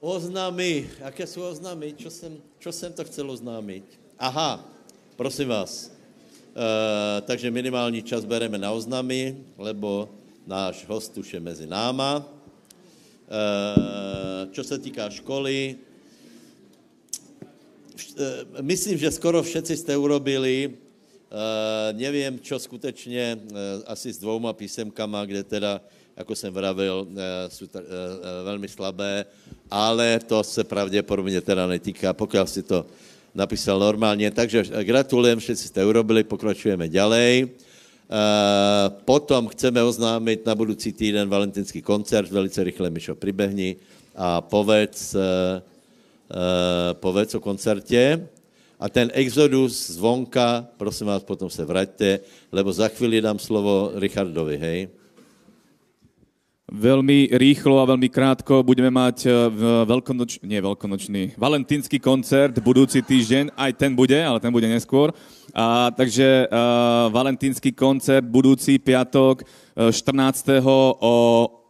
Oznámy. Aké jsou oznámy? Čo jsem, čo jsem to chcel oznámit? Aha, prosím vás. E, takže minimální čas bereme na oznámy, lebo náš host už je mezi náma. E, čo se týká školy, e, myslím, že skoro všetci jste urobili, nevím, čo skutečně, asi s dvouma písemkama, kde teda ako jsem vravil, jsou velmi slabé, ale to se pravděpodobně teda netýká, pokud si to napísal normálně. Takže gratulujem, všetci jste urobili, pokračujeme ďalej. Potom chceme oznámit na budoucí týden valentinský koncert, velice rychle, Mišo, pribehni a povedz, povedz o koncertě. A ten exodus zvonka, prosím vás, potom se vraťte, lebo za chvíli dám slovo Richardovi, hej? Veľmi rýchlo a veľmi krátko budeme mať e, veľkonoč, nie veľkonočný, valentínsky koncert budúci týždeň, aj ten bude, ale ten bude neskôr. A, takže uh, valentínsky koncert budúci piatok 14. E, o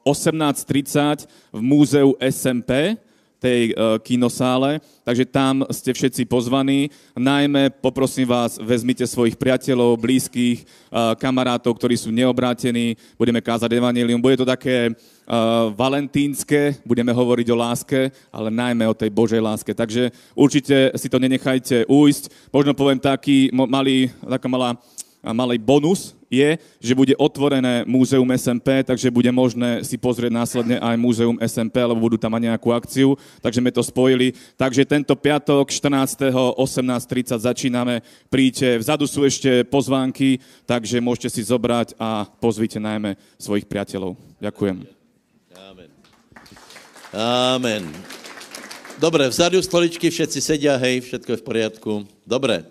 18.30 v múzeu SMP tej uh, kinosále, takže tam ste všetci pozvaní. Najmä poprosím vás, vezmite svojich priateľov, blízkych, uh, kamarátov, ktorí sú neobrátení, budeme kázať evanelium. Bude to také uh, valentínske, budeme hovoriť o láske, ale najmä o tej Božej láske. Takže určite si to nenechajte ujsť. Možno poviem taký malý, taká malá malý bonus je, že bude otvorené múzeum SMP, takže bude možné si pozrieť následne aj múzeum SMP, lebo budú tam mať nejakú akciu, takže sme to spojili. Takže tento piatok 14. 18.30 začíname, príďte, vzadu sú ešte pozvánky, takže môžete si zobrať a pozvite najmä svojich priateľov. Ďakujem. Amen. Amen. Dobre, vzadu stoličky všetci sedia, hej, všetko je v poriadku. Dobre.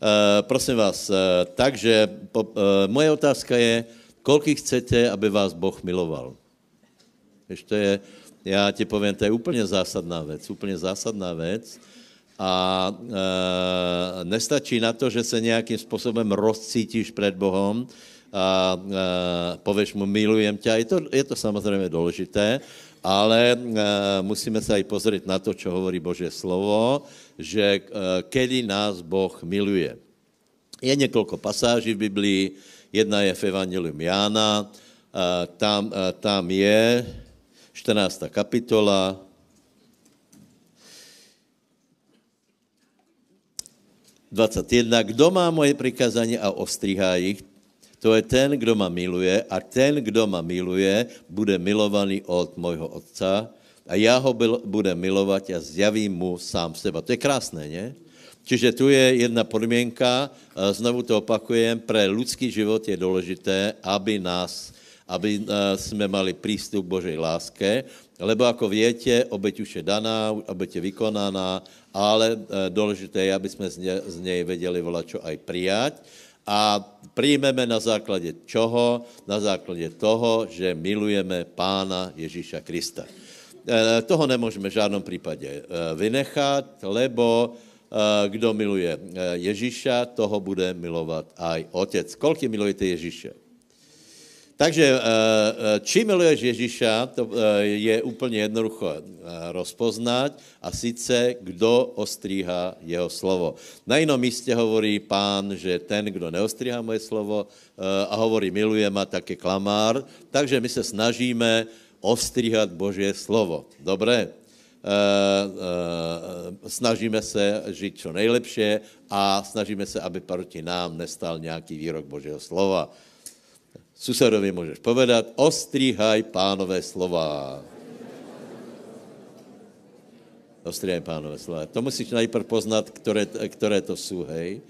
Uh, prosím vás, uh, takže po, uh, moje otázka je, koľko chcete, aby vás Boh miloval? Ešte je, já ti povím, to je úplně zásadná věc, úplně zásadná věc. A e, nestačí na to, že se nějakým způsobem rozcítíš před Bohem a e, pověš mu, milujem tě. Je to, je to samozřejmě důležité, ale e, musíme se aj pozrieť na to, čo hovorí Božie slovo, že e, kedy nás Boh miluje. Je několik pasáží v Biblii, jedna je v Evangelium Jána, e, tam, e, tam je 14. kapitola, jedna. Kdo má moje prikázání a ostrihá ich, to je ten, kdo ma miluje a ten, kdo ma miluje, bude milovaný od môjho Otca a já ho budem milovat a zjavím mu sám seba. To je krásné, ne? Čiže tu je jedna podmienka, znovu to opakujem, pre ľudský život je důležité, aby nás, aby jsme mali prístup Božej láske, lebo ako viete, obeť už je daná, obeť je vykonaná, ale důležité je, aby jsme z nej vedeli volať čo aj prijať. A príjmeme na základě čoho? Na základě toho, že milujeme Pána Ježíša Krista. Eh, toho nemůžeme v žádném případě eh, vynechat, lebo eh, kdo miluje Ježíša, toho bude milovat aj Otec. Kolik milujete Ježíše? Takže či miluješ Ježíša, to je úplně jednoducho rozpoznat a sice, kdo ostříhá jeho slovo. Na jinom místě hovorí pán, že ten, kdo neostříhá moje slovo a hovorí miluje ma, tak je klamár. Takže my se snažíme ostříhat Božie slovo. Dobré? E, e, snažíme se žít čo nejlepšie a snažíme se, aby proti nám nestal nějaký výrok Božího slova. Susedovi můžeš povedat, ostříhaj pánové slova. Ostříhaj pánové slova. To musíš najprv poznat, které, které to jsou, hej.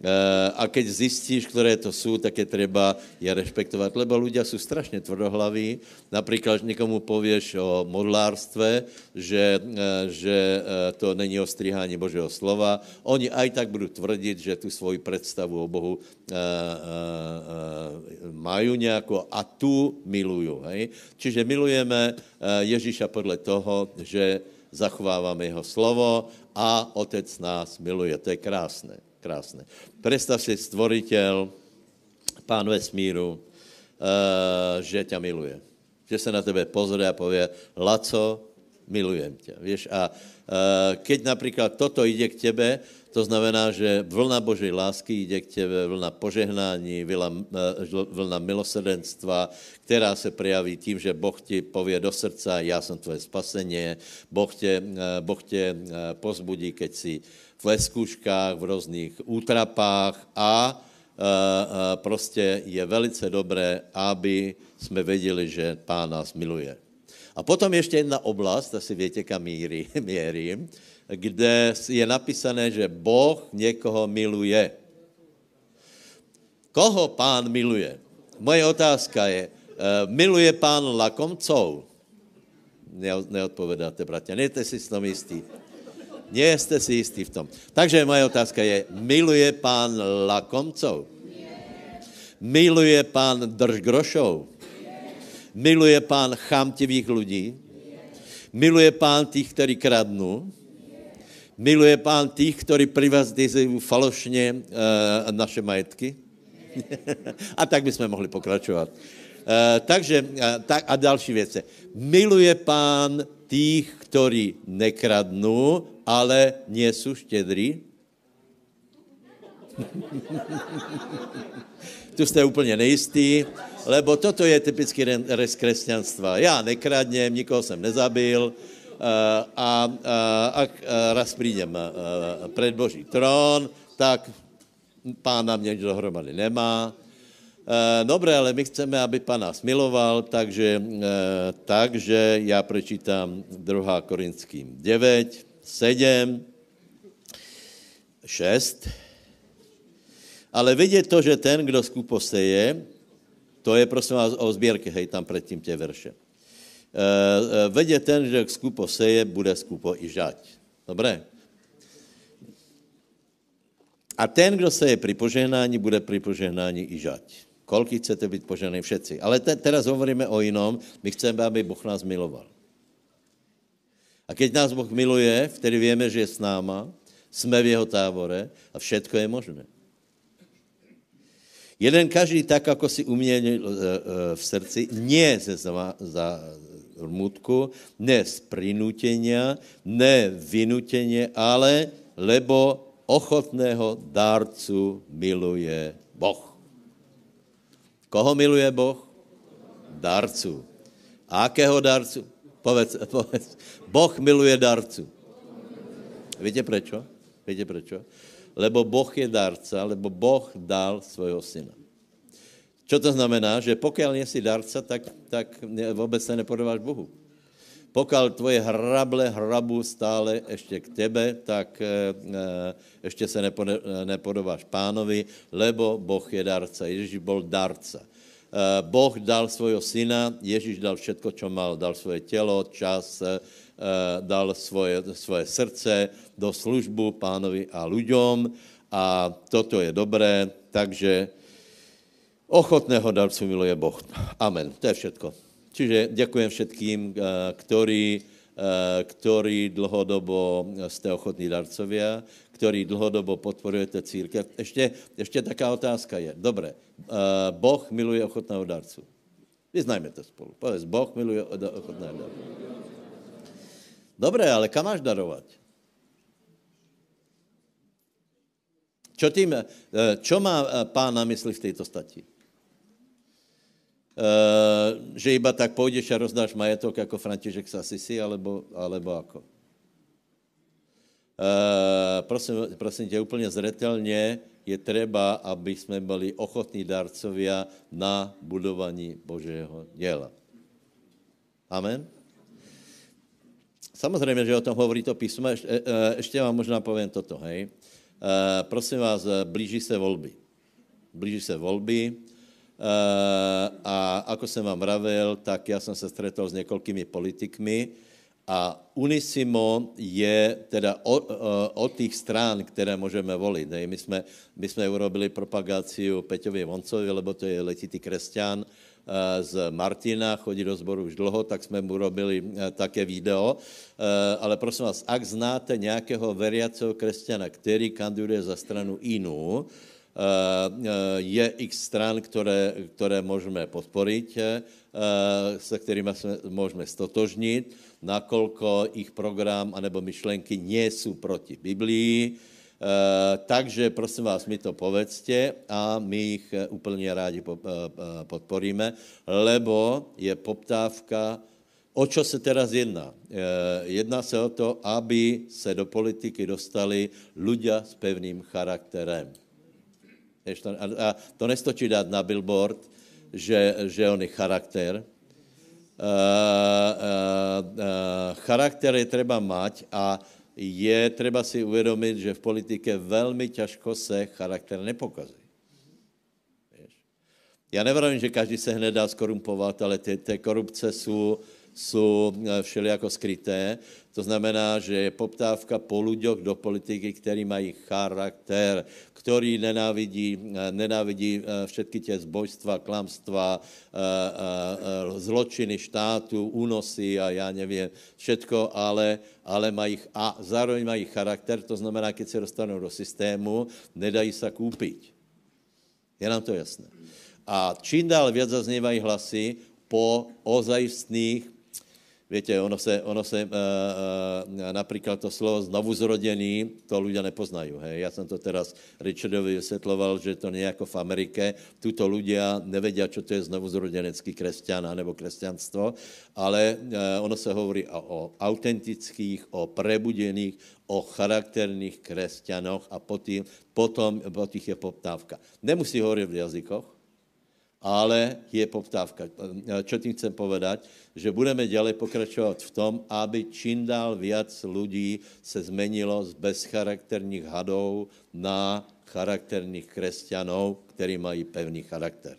Eh, a keď zistíš, ktoré to sú, tak je treba je rešpektovať, lebo ľudia sú strašne tvrdohlaví. Napríklad niekomu povieš o modlárstve, že, eh, že eh, to není o strihání Božieho slova. Oni aj tak budú tvrdiť, že tu svoju predstavu o Bohu majú nejako a tu milujú. Hej? Čiže milujeme Ježíša podle toho, že zachovávame jeho slovo a Otec nás miluje. To je krásne krásne. Predstav si stvoriteľ, pán vesmíru, uh, že ťa miluje. Že se na tebe pozrie a povie, Laco, milujem ťa. Vieš, a keď napríklad toto ide k tebe, to znamená, že vlna Božej lásky ide k tebe, vlna požehnání, vlna, vlna milosrdenstva, která se prejaví tím, že Boh ti povie do srdca, já jsem tvoje spasenie, Boh tě, boh tě pozbudí, keď si v skúškách, v různých útrapách a prostě je velice dobré, aby jsme věděli, že Pán nás miluje. A potom ještě jedna oblast, asi větě, kam míri, mierim, kde je napísané, že Boh někoho miluje. Koho pán miluje? Moje otázka je, miluje pán lakomcov? Neodpovedáte, bratia. Nejste si s tom istí. Nie ste si istí v tom. Takže moje otázka je, miluje pán lakomcov? Miluje pán držgrošov? Miluje pán chamtivých ľudí? Miluje pán tých, ktorí kradnú? Miluje pán tých, ktorí privazdizujú falošne uh, naše majetky? a tak by sme mohli pokračovať. Uh, takže, uh, tak, a další věce. Miluje pán tých, ktorí nekradnú, ale nie sú štedrí? tu ste úplne neistí, lebo toto je typický res kresťanstva. Ja nekradnem, nikoho som nezabil eh, a, a ak eh, raz prídem eh, pred Boží trón, tak pán na mne dohromady nemá. Dobre, ale my chceme, aby pán nás miloval, takže, takže ja prečítam 2. Korinským 9, 7, 6. Ale vedieť to, že ten, kdo skupo seje, to je prosím vás o zbierke, hej, tam predtým tie verše. E, e, vedieť ten, že skupo seje, bude skupo i žať. Dobre? A ten, kdo seje pri požehnání, bude pri požehnání i žať. Koľky chcete byť požehnaní? Všetci. Ale te, teraz hovoríme o inom. My chceme, aby Boh nás miloval. A keď nás Boh miluje, vtedy vieme, že je s náma, sme v jeho tábore a všetko je možné. Jeden každý tak, ako si umienil e, e, v srdci, nie ze zarmutku, ne z prinútenia, ne vynútenie, ale lebo ochotného dárcu miluje Boh. Koho miluje Boh? Darcu. A akého darcu? Povedz, povedz. Boh miluje darcu. Viete prečo? Viete prečo? lebo Boh je darca, lebo Boh dal svojho syna. Čo to znamená? Že pokiaľ nie si darca, tak, tak vôbec sa nepodováš Bohu. Pokiaľ tvoje hrable hrabu stále ešte k tebe, tak e, e ešte sa nepodováš pánovi, lebo Boh je darca. Ježiš bol darca. E, boh dal svojho syna, Ježiš dal všetko, čo mal. Dal svoje telo, čas, e, dal svoje, svoje srdce do službu pánovi a ľuďom a toto je dobré, takže ochotného darcu miluje Boh. Amen. To je všetko. Čiže ďakujem všetkým, eh, ktorí, eh, ktorí dlhodobo ste ochotní darcovia, ktorí dlhodobo podporujete církev. Ešte, ešte taká otázka je. Dobre, Boh miluje ochotného darcu. Vyznajme to spolu. Povedz, Boh miluje ochotného darcu. Dobre, ale kam máš darovať? Čo, tým, e, čo má e, pán na mysli v tejto stati? E, že iba tak pôjdeš a rozdáš majetok ako František z Asisi, alebo, alebo ako? prosím, prosím ťa, úplne zretelne je treba, aby sme boli ochotní darcovia na budovaní Božieho diela. Amen? Samozrejme, že o tom hovorí to písmo. Ešte, e, ešte vám možná poviem toto, hej. E, prosím vás, blíži sa voľby. Blíži sa voľby a ako som vám vravel, tak ja som sa stretol s niekoľkými politikmi a Unisimo je teda od, e, od tých strán, ktoré môžeme voliť. My, sme, my sme urobili propagáciu Peťovi Voncovi, lebo to je letitý kresťan, z Martina, chodí do zboru už dlho, tak jsme mu robili eh, také video. Eh, ale prosím vás, ak znáte nějakého veriaceho kresťana, který kandiduje za stranu inú, je x stran, které, které můžeme podporiť, se kterými se můžeme stotožnit, nakolko ich program anebo myšlenky nie sú proti Biblii. E, takže prosím vás, mi to povedzte a my ich úplne rádi po, e, podporíme, lebo je poptávka, o čo se teraz jedná? Jedná se o to, aby se do politiky dostali ľudia s pevným charakterem. A to nestočí dát na billboard, že, že on je charakter, Uh, uh, uh, charakter je treba mať a je treba si uvědomit, že v politike velmi těžko se charakter nepokazí. Já nevravím, že každý se hned dá skorumpovat, ale ty, ty korupce jsou jsou eh, všelijako skryté. To znamená, že je poptávka po ľuďoch do politiky, ktorí mají charakter, ktorí nenávidí, eh, nenávidí eh, všetky tie zbojstva, klamstva, zločiny štátu, únosy a já nevím, všetko, ale, ale mají, a zároveň mají charakter, to znamená, keď se dostanou do systému, nedají sa kúpiť. Je nám to jasné. A čím dál viac zaznievají hlasy po ozajstných Viete, ono se, ono se uh, napríklad to slovo znovu zrodený, to ľudia nepoznajú. Hej. Ja som to teraz Richardovi vysvetloval, že to nie ako v Amerike. Tuto ľudia nevedia, čo to je znovu zrodenecký kresťan nebo kresťanstvo, ale uh, ono sa hovorí o, o autentických, o prebudených, o charakterných kresťanoch a potom, potom po tých je poptávka. Nemusí hovoriť v jazykoch, ale je poptávka. Čo tým chcem povedať? Že budeme ďalej pokračovať v tom, aby čím dál viac ľudí se zmenilo z bezcharakterných hadov na charakterných kresťanov, ktorí mají pevný charakter.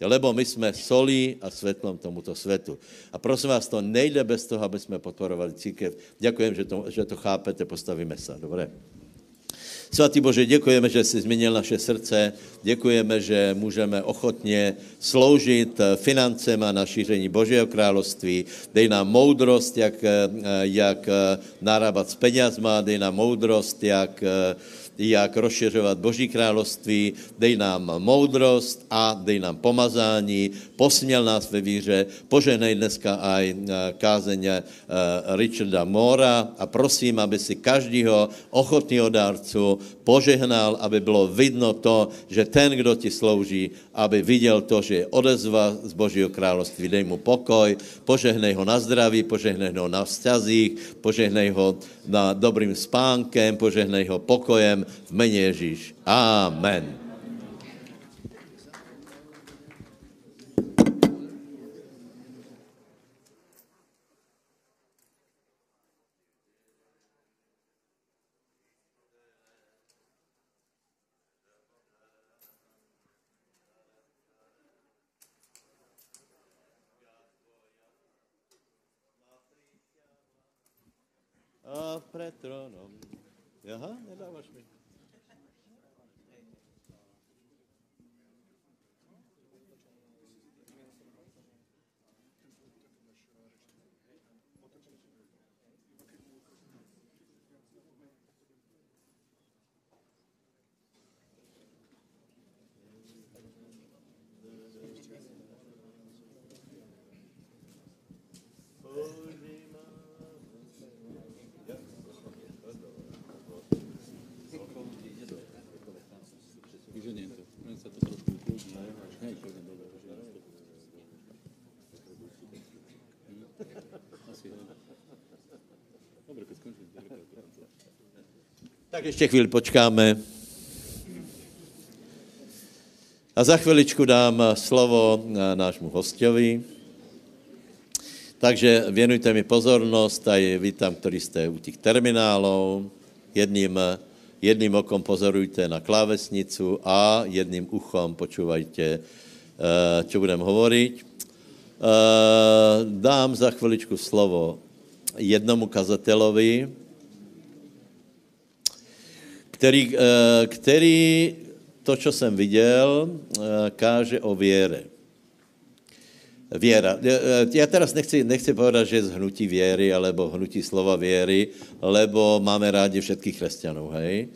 Lebo my jsme solí a svetlom tomuto svetu. A prosím vás, to nejde bez toho, aby jsme podporovali církev. Ďakujem, že to, že to chápete, postavíme sa. Dobre? Svatý Bože, děkujeme, že jsi změnil naše srdce, děkujeme, že můžeme ochotně sloužit financem a na šíření Božího království. Dej nám moudrost, jak, jak narábat s penězma, dej nám moudrost, jak jak rozšiřovat Boží království, dej nám moudrost a dej nám pomazání, posměl nás ve víře, poženej dneska aj eh, kázeně eh, Richarda Mora a prosím, aby si každýho ochotného dárcu požehnal, aby bylo vidno to, že ten, kdo ti slouží, aby viděl to, že je odezva z Božího království. Dej mu pokoj, požehnej ho na zdraví, požehnej ho na vzťazích, požehnej ho na dobrým spánkem, požehnej ho pokojem v mene Ježíš. Amen. A pred trónom. Aha, nedávaš mi. Tak ještě chvíli počkáme. A za chviličku dám slovo nášmu hostovi. Takže věnujte mi pozornost a vítám, ktorí jste u těch terminálov. Jedným, jedným okom pozorujte na klávesnicu a jedným uchom počúvajte, čo eh, budem hovoriť. Eh, dám za chviličku slovo jednomu kazatelovi, který, eh, který to, co jsem viděl, eh, káže o věre. Viera. Ja teraz nechci, nechci povedať, že je zhnutí viery alebo hnutí slova viery, lebo máme rádi všetkých kresťanov, hej?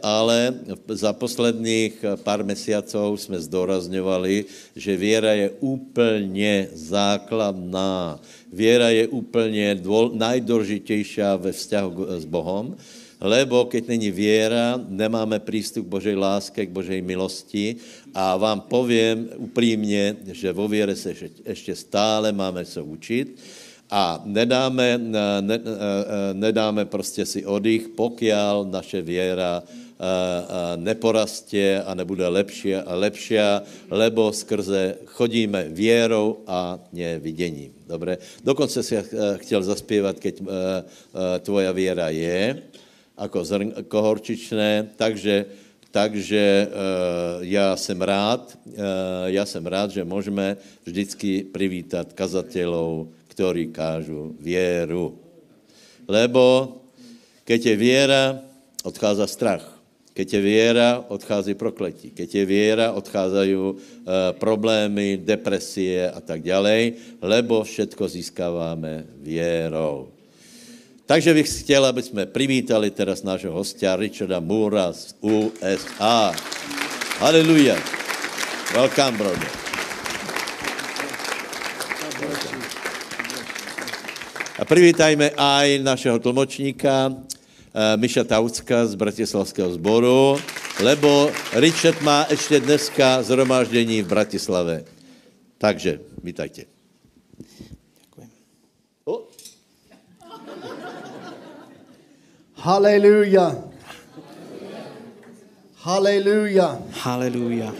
ale za posledných eh, pár mesiacov jsme zdôrazňovali, že viera je úplně základná. Viera je úplně dôl, najdôležitejšia ve vzťahu s Bohom, lebo keď není viera, nemáme prístup k Božej láske, k Božej milosti a vám poviem upřímně, že vo viere se ešte stále máme co učit a nedáme, ne, nedáme prostě si oddych, pokiaľ naše viera neporastie a nebude lepšia a lepšia, lebo skrze chodíme vierou a nevidením. Dobre? Dokonce si chtěl zaspievat, keď tvoja viera je, ako zrnko horčičné, takže, takže já jsem rád, já jsem rád, že můžeme vždycky privítat kazatelů, ktorí kážu vieru. Lebo keď je viera, odchádza strach. Keď je viera, odchází prokletí. Keď je viera, odchádzajú e, problémy, depresie a tak ďalej, lebo všetko získáváme vierou. Takže bych chtěl, aby jsme privítali teraz nášho hostia Richarda Moora z USA. Hallelujah. Welcome, brother. A privítajme aj našeho tlmočníka uh, Miša Taucka z Bratislavského zboru, lebo Richard má ešte dneska zhromaždení v Bratislave. Takže, vítajte. Hallelujah. Hallelujah. Hallelujah.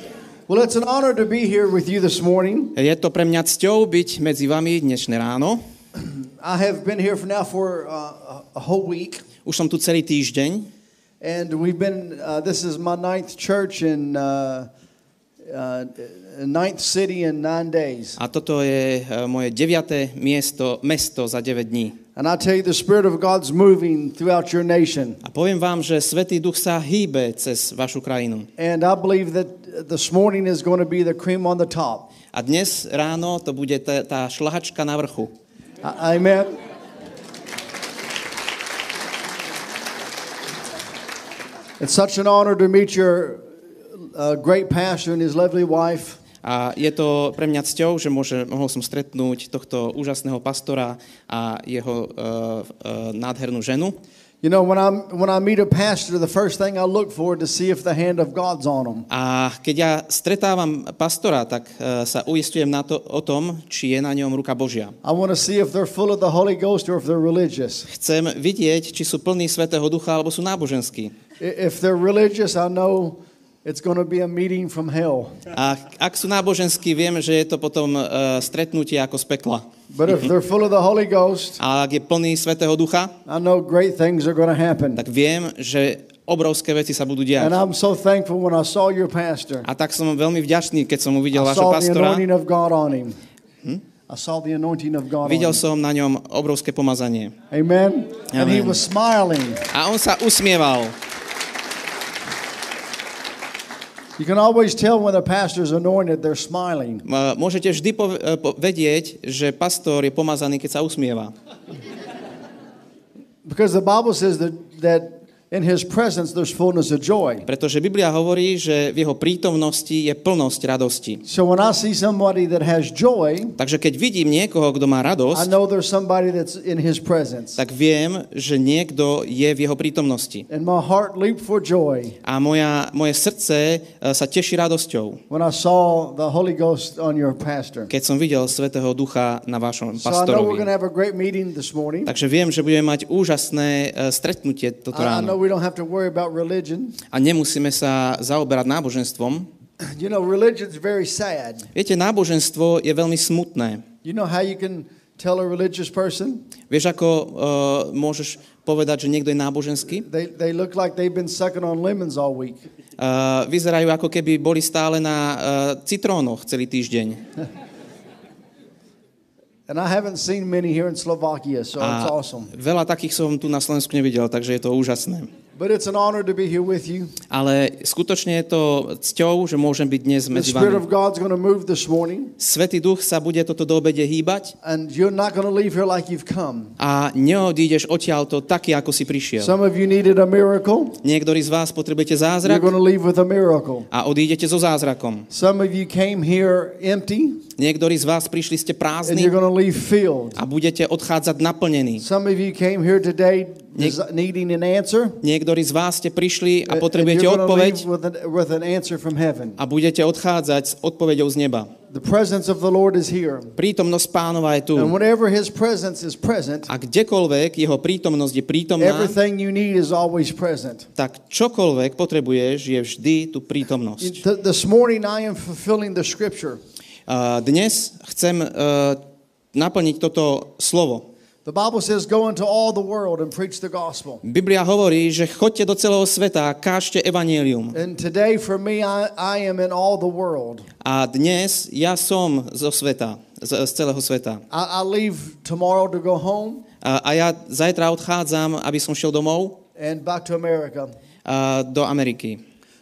Well, it's an honor to be here with you this morning. Je to pre mňa cťou byť medzi vami dnešné ráno. I have been here for now for uh, a whole week, Už som tu celý týždeň and we've been. Uh, this is my ninth church in uh, uh, ninth city in nine days, a toto je moje deviaté miesto, mesto za 9 dní. and I tell you, the Spirit of God's moving throughout your nation, A poviem vám, že Svetý Duch sa hýbe cez vašu krajinu. and I believe that this morning is going to be the cream on the top. A dnes ráno to bude tá, tá šlahačka na vrchu. Amen. It's such an honor to meet your uh, great pastor and his lovely wife. A je to pre mňa cťou, že môže, mohol som stretnúť tohto úžasného pastora a jeho uh, uh, nádhernú ženu. You know, when, I'm, when I meet a pastor, the first thing I look for to see if the hand of God's on him. A keď ja stretávam pastora, tak uh, sa uistujem na to, o tom, či je na ňom ruka Božia. I want to see if they're full of the Holy Ghost or if they're religious. Chcem vidieť, či sú plní Svetého Ducha, alebo sú náboženskí. If they're religious, I know it's going to be a meeting from hell. A ak sú náboženskí, vieme, že je to potom uh, stretnutie ako z pekla. But if they're full of the Holy Ghost, A ak je plný Svetého Ducha, I know great things are going to happen. tak viem, že obrovské veci sa budú And diať. I'm so thankful when I saw your pastor. A tak som veľmi vďačný, keď som uvidel the pastora. anointing of God on him. I saw the anointing of God on Videl him. som na ňom obrovské pomazanie. Amen. And he Amen. was smiling. A on sa usmieval. You can always tell when the is anointed, they're smiling. Môžete vždy e, eh, po- vedieť, že pastor je pomazaný, keď sa usmieva. Because the Bible says that, that in his presence there's fullness of joy. Pretože Biblia hovorí, že v jeho prítomnosti je plnosť radosti. So when I see somebody that has joy, Takže keď vidím niekoho, kto má I radosť, know there's somebody that's in his presence. tak viem, že niekto je v jeho prítomnosti. And my heart leaped for joy A moja, moje srdce e, sa teší radosťou, when I saw the Holy Ghost on your pastor. keď som videl Svetého Ducha na vašom So I know we're pastorovi. have a great meeting this morning. Takže viem, že budeme mať úžasné e, stretnutie toto I, I ráno. We don't have to worry about religion. A nemusíme sa zaoberať náboženstvom. You know, religion's very sad. Viete, náboženstvo je veľmi smutné. You know how you can tell a religious person? Vieš, ako uh, môžeš povedať, že niekto je náboženský? They, they look like they've been sucking on lemons all week. Uh, vyzerajú, ako keby boli stále na uh, citrónoch celý týždeň. And I haven't seen many here in Slovakia, so it's awesome. veľa takých som tu na Slovensku nevidel, takže je to úžasné. But it's an honor to be here with you. ale skutočne je to cťou, že môžem byť dnes The medzi Spirit of vami. God's going to move this morning, Svetý duch sa bude toto do obede hýbať and you're not going to leave here like you've come. a neodídeš odtiaľto taký, ako si prišiel. Some of you needed a miracle. Niektorí z vás potrebujete You're zázrak going to leave with a miracle. a odídete so zázrakom. Some of you came here empty, Niektorí z vás prišli ste and prázdni you're going to leave filled. a budete odchádzať naplnení. Some of you came here today Niek- des- needing an answer, Niektorí z vás ste prišli a potrebujete odpoveď leave with an, with an answer from heaven. a budete odchádzať s odpoveďou z neba. The presence of the Lord is here. Prítomnosť pánova je tu. And whenever his presence is present, A kdekoľvek jeho prítomnosť je prítomná, everything you need is always present. tak čokoľvek potrebuješ, je vždy tu prítomnosť. Th- This morning I am fulfilling the scripture. A Dnes chcem uh, naplniť toto slovo. The Bible says, Go into all the world and preach the gospel. Biblia hovorí, že chodte do celého sveta a kážte evanielium. And today, for me, I, I am in all the world. A dnes ja som zo sveta, z, z celého sveta. I, I leave tomorrow to go home A, a ja zajtra odchádzam, aby som šiel domov and back to America. a, do Ameriky.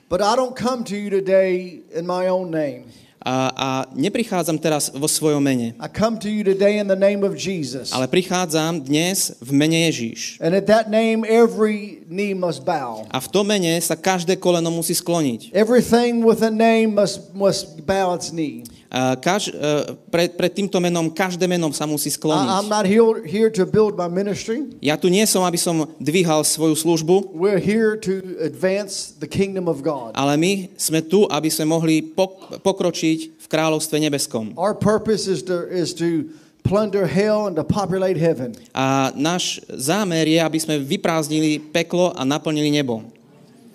But I don't come to you today in my own name. A, a neprichádzam teraz vo svojom mene, I come to you today in the name of Jesus. ale prichádzam dnes v mene Ježíš. And at that name, every knee must bow. A v tom mene sa každé koleno musí skloniť. Everything with a name must, must bow its knee. Kaž, e, pred, pred týmto menom, každé menom sa musí I, I'm skloniť. not here, here to build my ministry. Ja tu nie som, aby som dvíhal svoju službu, We're here to advance the kingdom of God. ale my sme tu, aby sme mohli pok- pokročiť v kráľovstve nebeskom. Our purpose is to, is to plunder hell and to populate heaven. A náš zámer je, aby sme vyprázdnili peklo a naplnili nebo.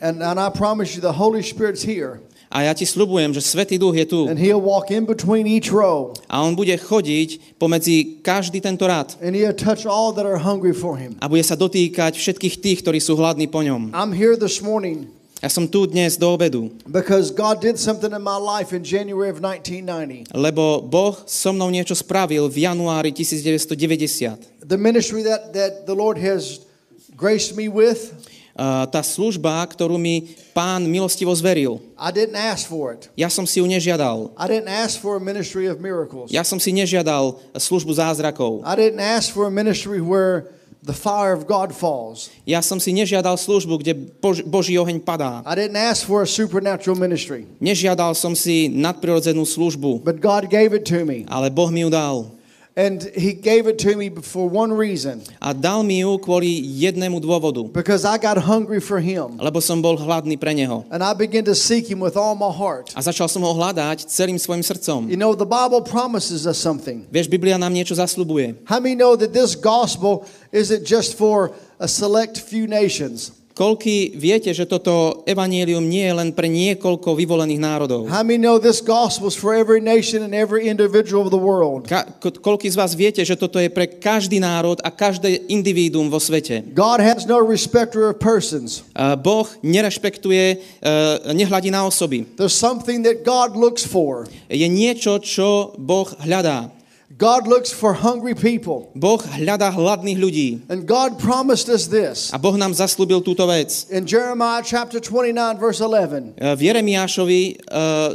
And, and I promise you, the Holy Spirit's here. A ja ti slubujem, že Svetý Duch je tu And He'll walk in between each row. a on bude chodiť pomedzi každý tento rad And He'll touch all that are hungry for Him. a bude sa dotýkať všetkých tých, ktorí sú hladní po ňom. I'm here this morning Ja som tu dnes do obedu, because God did something in my life in January of 1990. lebo Boh so mnou niečo spravil v januári 1990. The ministry that, that the Lord has graced me with, Uh, tá služba, ktorú mi pán milostivo zveril, ja som si ju nežiadal. Ja som si nežiadal službu zázrakov. The fire of God falls. Ja som si nežiadal službu, kde Bož, Boží oheň padá. I didn't ask for a supernatural ministry. Nežiadal som si nadprirodzenú službu, But God gave it to me. ale Boh mi ju dal. And He gave it to me for one reason A dal mi ju kvôli jednému dôvodu. because I got hungry for Him. Lebo som bol hladný pre Neho. And I began to seek Him with all my heart. A začal som ho hľadať celým svojim srdcom. You know, the Bible promises us something. Vieš, Biblia nám niečo zasľubuje. How many know that this gospel isn't just for a select few nations? Koľky viete, že toto evanielium nie je len pre niekoľko vyvolených národov? How many know this gospel is for every nation and every individual of the world? Ka- ko- koľký z vás viete, že toto je pre každý národ a každé individuum vo svete? God has no respecter of persons. Uh, Boh nerešpektuje, uh, nehľadí na osoby. There's something that God looks for. Je niečo, čo Boh hľadá. God looks for hungry people. Boh hľadá hladných ľudí. And God promised us this. A Boh nám zaslúbil túto vec. In Jeremiah chapter 29, verse 11, Uh, v Jeremiášovi uh,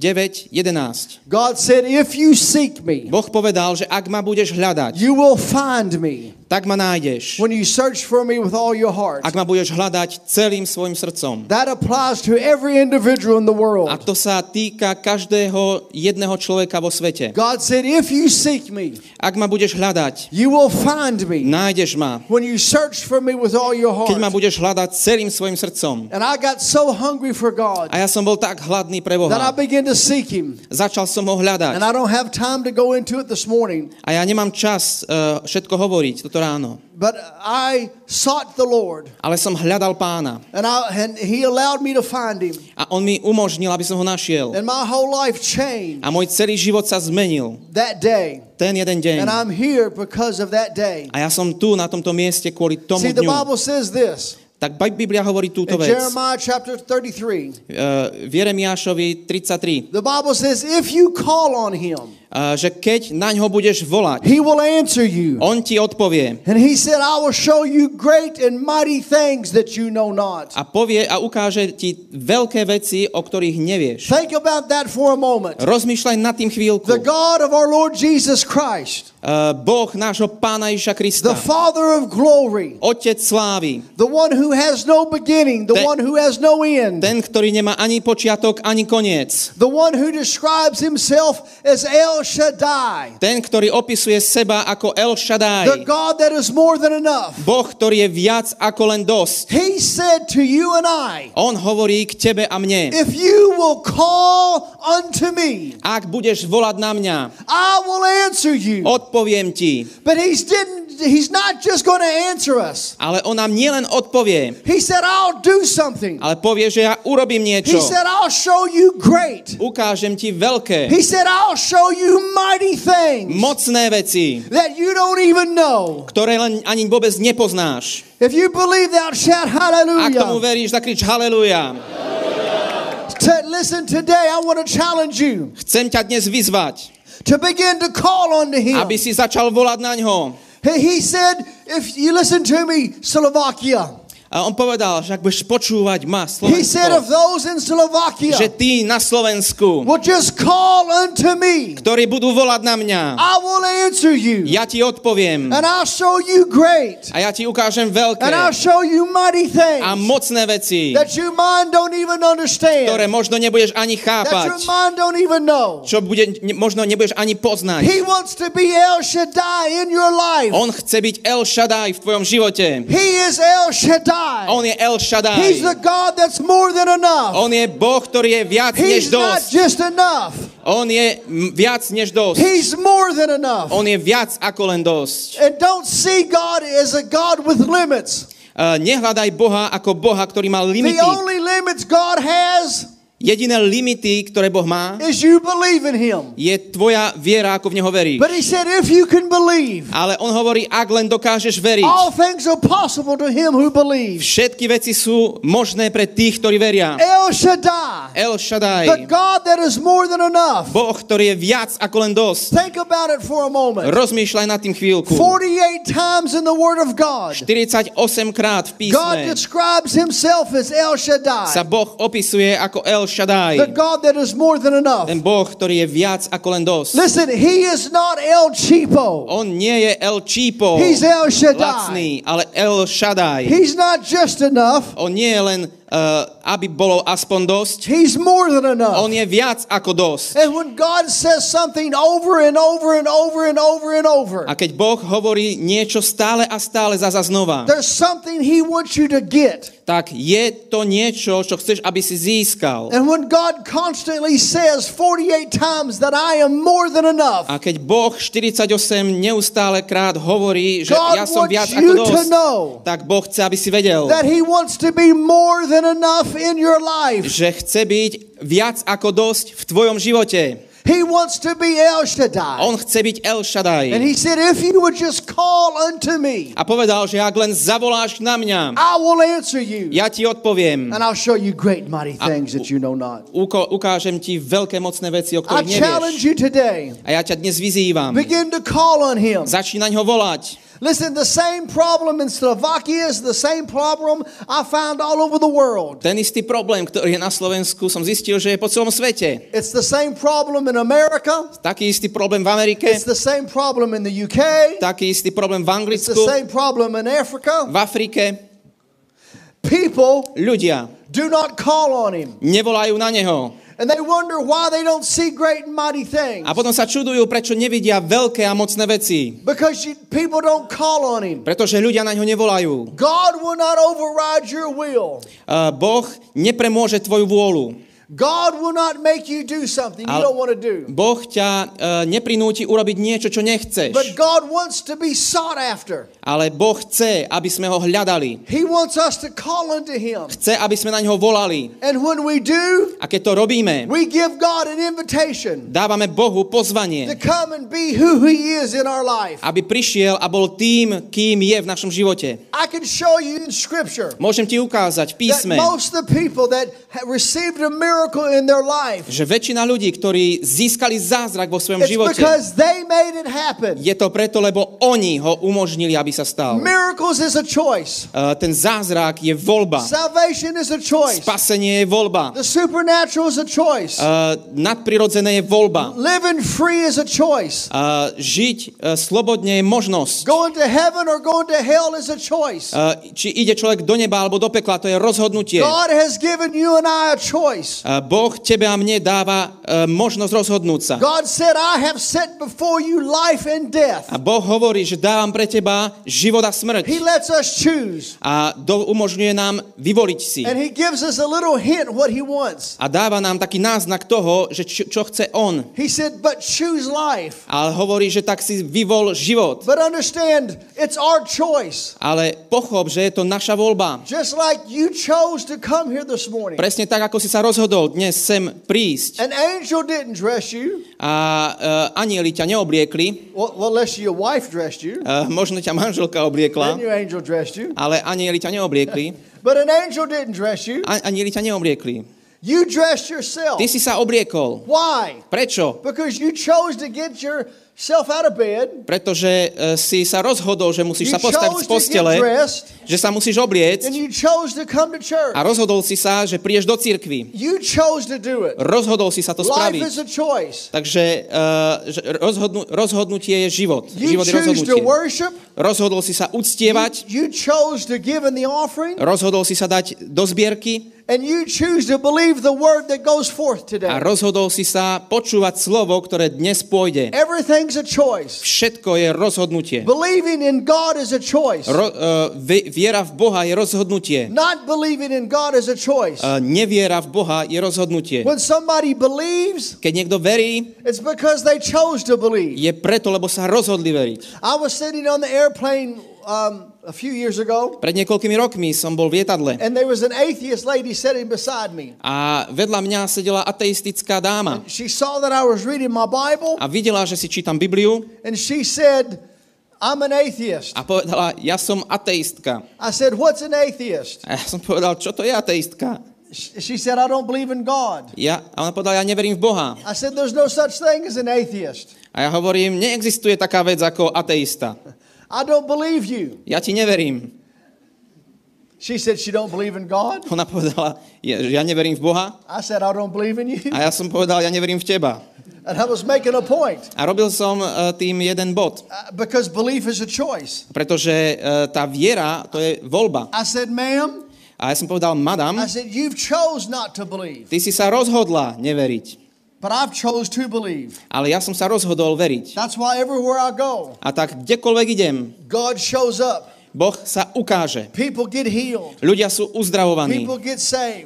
9, 11. God said, If you seek me, Boh povedal, že ak ma budeš hľadať, you will find me tak ma nájdeš. when you search for me with all your heart. Ak ma budeš hľadať celým svojim srdcom. That applies to every individual in the A world. to sa týka každého jedného človeka vo svete. God said, If you seek me, Ak ma budeš hľadať, you will find me nájdeš ma. when you search for me with all your Keď ma heart. budeš hľadať celým svojim srdcom. And I got so hungry for God A ja som bol tak hladný pre that I Boha. began to seek Him. Začal som ho And hľadať. I don't have time to go into it this morning, A ja nemám čas uh, všetko hovoriť toto ráno. but I sought the Lord. Ale som hľadal pána. And, I, and He allowed me to find Him. A on mi umožnil, aby som ho našiel. And my whole life changed A môj celý život sa zmenil. that day. Ten jeden And deň. I'm here because of that day. A ja som tu na tomto mieste kvôli tomu See, the dňu. Bible says this Tak Bi- Biblia hovorí túto vec. Jeremiah chapter 33, Uh, v Jeremiášovi 33, the Bible says, If you call on him, uh, že keď na ňo budeš volať, he will answer you. on ti odpovie And he said, I will show you great and mighty things that you know not. a povie a ukáže ti veľké veci, o ktorých nevieš. Think about that for a moment. Rozmýšľaj nad tým chvíľku. The God of our Lord Jesus Christ, boh nášho pána Iša Krista, the Father of glory, Otec slávy, the one who has no beginning, the Ten- one who has no end, ten, ktorý nemá ani počiatok, ani koniec. the one who describes himself as El Shaddai, Ten, ktorý opisuje seba ako El the Shaddai. God that is more than enough. Boh, ktorý je viac ako len dosť. He said to you and I, On hovorí k tebe a mne. If you will call unto me, Ak budeš volať na mňa, I will answer you. odpoviem ti. But he's didn't he's not just going to answer us. Ale on nám nielen odpovie, He said, I'll do something. ale povie, že ja urobím He niečo. said, I'll show you great. Ukážem ti veľké, He said, I'll show you mighty things mocné veci, that you don't even know. ktoré len ani vôbec nepoznáš. If you believe that, shout Ak tomu hallelujah. veríš, zakrič haleluja. To- listen, today I want to challenge you Chcem ťa dnes vyzvať, to begin to call unto him. aby si začal volať na ňo. He, he said, if you listen to me, Slovakia. A on povedal, že ak budeš počúvať ma, He said, if Slovensko, those in Slovakia že ty na Slovensku, will just call unto me, ktorí budú volať na mňa, I will answer you. ja ti odpoviem And I'll show you great. a ja ti ukážem veľké And I'll show you mighty things a mocné veci, that your mind don't even understand. ktoré možno nebudeš ani That your chápať, mind don't even know. čo bude, ne, možno nebudeš ani poznať. He wants to be El Shaddai in your life. On chce byť El Shaddai v tvojom živote. He is El Shaddai. On je El He's Shaddai. the God that's more than enough. On je Boh, ktorý je viac než He's not dosť. just enough. On je viac než dosť. He's more than enough. On je viac ako len dosť. And don't see God as a God with limits. Uh, nehľadaj Boha ako Boha, ktorý má The limity. only limits God has Jediné limity, ktoré Boh má, is you believe in Him. je tvoja viera, ako v Neho veríš. But He said, if you can believe, Ale on hovorí, ak len dokážeš veriť. all things are possible to him who believes. Všetky veci sú možné pre tých, ktorí veria. El Shaddai, El the Shaddai. God that is more than enough. Boh, ktorý je viac ako len dosť. Think about it for a moment. Rozmýšľaj nad tým chvíľku. 48 times in the Word of God, 48 krát v God písme describes Himself as El sa Shaddai, Boh opisuje ako El the Shaddai. The God that is more than enough. Ten Boh, ktorý je viac ako len dosť. Listen, He is not El Cheapo. On nie je El Cheapo, He's El Shaddai. lacný, ale El Shaddai. He's not just enough. On nie je len, uh, aby bolo aspoň dosť. He's more than On enough. je viac ako dosť. And when God says something over and over and over and over and over, A keď Boh hovorí niečo stále a stále za znova, there's something He wants you to get. tak je to niečo, čo chceš, aby si získal. And when God constantly says 48 times that I am more than enough, A keď Boh 48 neustále krát hovorí, že God ja som viac you ako to dosť, know tak Boh chce, aby si vedel, that He wants to be more than enough in your life. že chce byť viac ako dosť v tvojom živote. He wants to be El Shaddai. On chce byť El And Shaddai. He said, if you would just call unto me, A povedal, že ak len zavoláš na mňa, I will answer you. ja ti odpoviem. And I'll show you great mighty things that you know not. Uko- ukážem ti veľké mocné veci, o I ktorých challenge nevieš. you today. A ja ťa dnes vyzývam. Begin to call on him. Začni na ňo volať. Listen, the same problem in Slovakia is the same problem I found all over the world. Ten istý problém, ktorý je na Slovensku, som zistil, že je po celom svete. It's the same problem in America. Taký istý problém v Amerike, It's the same problem in the UK. taký istý problém v It's the Anglicku, same problem in Africa. v Afrike. People Ľudia do not call on him. nevolajú na neho. And they wonder why they don't see great and mighty things. A potom sa čudujú, prečo nevidia veľké a mocné veci. Because you, people don't call on him. Pretože ľudia na ňo nevolajú. God will not override your will. Uh, boh nepremôže tvoju vôľu. God will not make you do something you don't want to do. Boh ťa uh, neprinúti urobiť niečo, čo nechceš. But God wants to be sought after. Ale Boh chce, aby sme ho hľadali. He wants us to call unto Him. Chce, aby sme na ňo volali. And when we do, A keď to robíme, we give God an invitation dávame Bohu to pozvanie, come and be who He is in our life. aby prišiel a bol tým, kým je v našom živote. I can show you in Scripture Môžem ti ukázať v that písme, most of the people that received a miracle in their life, že väčšina ľudí, ktorí získali zázrak vo svojom it's živote, because they made it happen. je to preto, lebo oni ho umožnili, aby sa stal. Miracles is a choice. Uh, ten zázrak je voľba. Salvation is a choice. Spasenie je voľba. The supernatural is a choice. Uh, nadprirodzené je voľba. Living free is a choice. Uh, žiť uh, slobodne je možnosť. Going to heaven or going to hell is a choice. Uh, či ide človek do neba alebo do pekla, to je rozhodnutie. God has given you and I a choice. Boh tebe a mne dáva uh, možnosť rozhodnúť sa. God said, I have set before you life and death. A Boh hovorí, že dávam pre teba život a smrť. He lets us choose. A do, umožňuje nám vyvoliť si. And He gives us a little hint what He wants. A dáva nám taký náznak toho, že čo, čo chce On. He said, but choose life. Ale hovorí, že tak si vyvol život. But understand, it's our choice. Ale pochop, že je to naša voľba. Just like you chose to come here this morning. Presne tak, ako si sa rozhodol dnes sem prísť An angel didn't dress you, a uh, anieli ťa neobliekli, well, well, unless your wife dressed you. uh, možno ťa manželka Then obliekla, your angel dressed you. ale anieli ťa neobliekli. But an angel didn't dress you. A, anieli ťa neobliekli. You dressed yourself. Ty si sa obliekol. Why? Prečo? Because you chose to get yourself out of bed. Pretože uh, si sa rozhodol, že musíš You sa postaviť z postele, dressed. že sa musíš obliecť you a rozhodol si sa, že prídeš do cirkvi. You chose to do it. Rozhodol si sa to Life spraviť. is a choice. Takže uh, rozhodnu, rozhodnutie je život. You Život je rozhodnutie. worship. Rozhodol si sa uctievať, You chose to give in the offering. rozhodol si sa dať do zbierky And you choose to believe the word that goes forth today. a rozhodol si sa počúvať slovo, ktoré dnes pôjde. Everything's a choice. Všetko je rozhodnutie. Believing in God is a choice. Ro, uh, vi- viera v Boha je rozhodnutie. Not believing in God is a choice. Uh, neviera v Boha je rozhodnutie. When somebody believes, Keď niekto verí, it's because they chose to believe. je preto, lebo sa rozhodli veriť. I was sitting on the airplane um, a few years ago, Pred niekoľkými rokmi som bol v lietadle and there was an atheist lady sitting beside me. a vedľa mňa sedela ateistická dáma She saw that I was reading my Bible, a videla, že si čítam Bibliu and she said, I'm an atheist. a povedala, ja som ateistka. I said, What's an atheist? A ja som povedal, čo to je ateistka? Sh- She said, I don't believe in God. Ja, a ona povedala, ja neverím v Boha. I said, There's no such thing as an atheist. A ja hovorím, neexistuje taká vec ako ateista. I don't believe you. Ja ti neverím. She said, She don't believe in God. Ona povedala, ja, že ja neverím v Boha. I said, I don't believe in you. A ja som povedal, ja neverím v teba. And I was making a point A robil som uh, tým jeden bod. uh, because belief is a choice. Pretože uh, tá viera, to je voľba. I said, Ma'am, A ja som povedal, madam, I said, You've chose not to believe, ty si sa rozhodla neveriť. But I've chose to believe. Ale ja som sa rozhodol veriť. That's why everywhere I go, A tak kdekoľvek idem, God shows up. Boh sa ukáže. Ľudia sú uzdravovaní.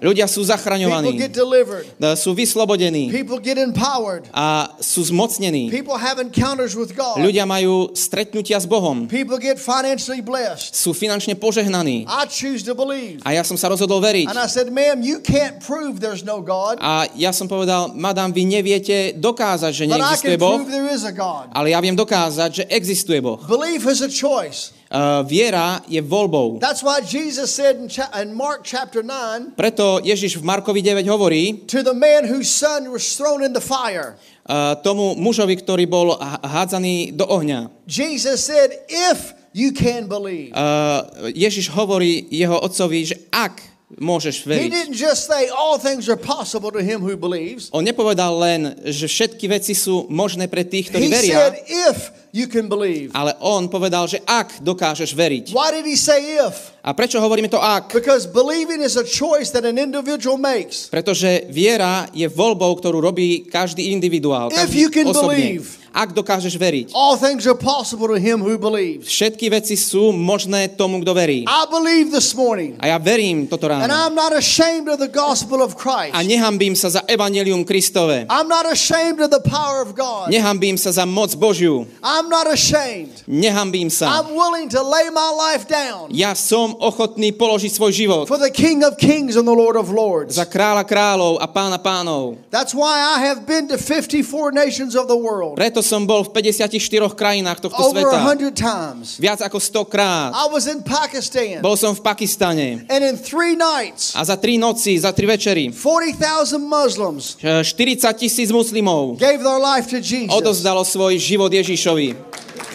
Ľudia sú zachraňovaní. Sú vyslobodení. A sú zmocnení. Ľudia majú stretnutia s Bohom. Sú finančne požehnaní. A ja som sa rozhodol veriť. No A ja som povedal, madam, vy neviete dokázať, že neexistuje Boh, ale ja viem dokázať, že existuje Boh. Belief is a choice. Uh, viera je voľbou. That's why Jesus said in, cha- in Mark chapter 9 Preto Ježiš v Markovi 9 hovorí to the man whose son was thrown in the fire, uh, tomu mužovi, ktorý bol hádzaný do ohňa. Jesus said, if you can believe. Uh, Ježiš hovorí jeho otcovi, že ak môžeš He veriť. didn't just say all things are possible to him who believes. On nepovedal len, že všetky veci sú možné pre tých, ktorí He veria, said, if you can believe. Ale on povedal, že ak dokážeš veriť. Why did he say if? A prečo hovoríme to ak? Because believing is a choice that an individual makes. Pretože viera je voľbou, ktorú robí každý individuál, If každý you can osobne. believe. Ak dokážeš veriť. All things are possible to him who believes. Všetky veci sú možné tomu, kto verí. I believe this morning, A ja verím toto and ráno. I'm not ashamed of the gospel of Christ. A nehambím sa za evanelium Kristove. I'm not ashamed of the power of God. Nehambím sa za moc Božiu. I'm not ashamed. Nehambím sa. I'm willing to lay my life down Ja som ochotný položiť svoj život for the King of Kings and the Lord of Lords. za kráľa kráľov a pána pánov. That's why I have been to 54 nations of the world, Preto som bol v 54 krajinách tohto over sveta. 100 times. Viac ako 100 krát. I was in Pakistan, Bol som v Pakistane. and in three nights, A za tri noci, za tri večery, 40,000 Muslims e, 40 tisíc muslimov gave their life to Jesus. odozdalo svoj život Ježišovi.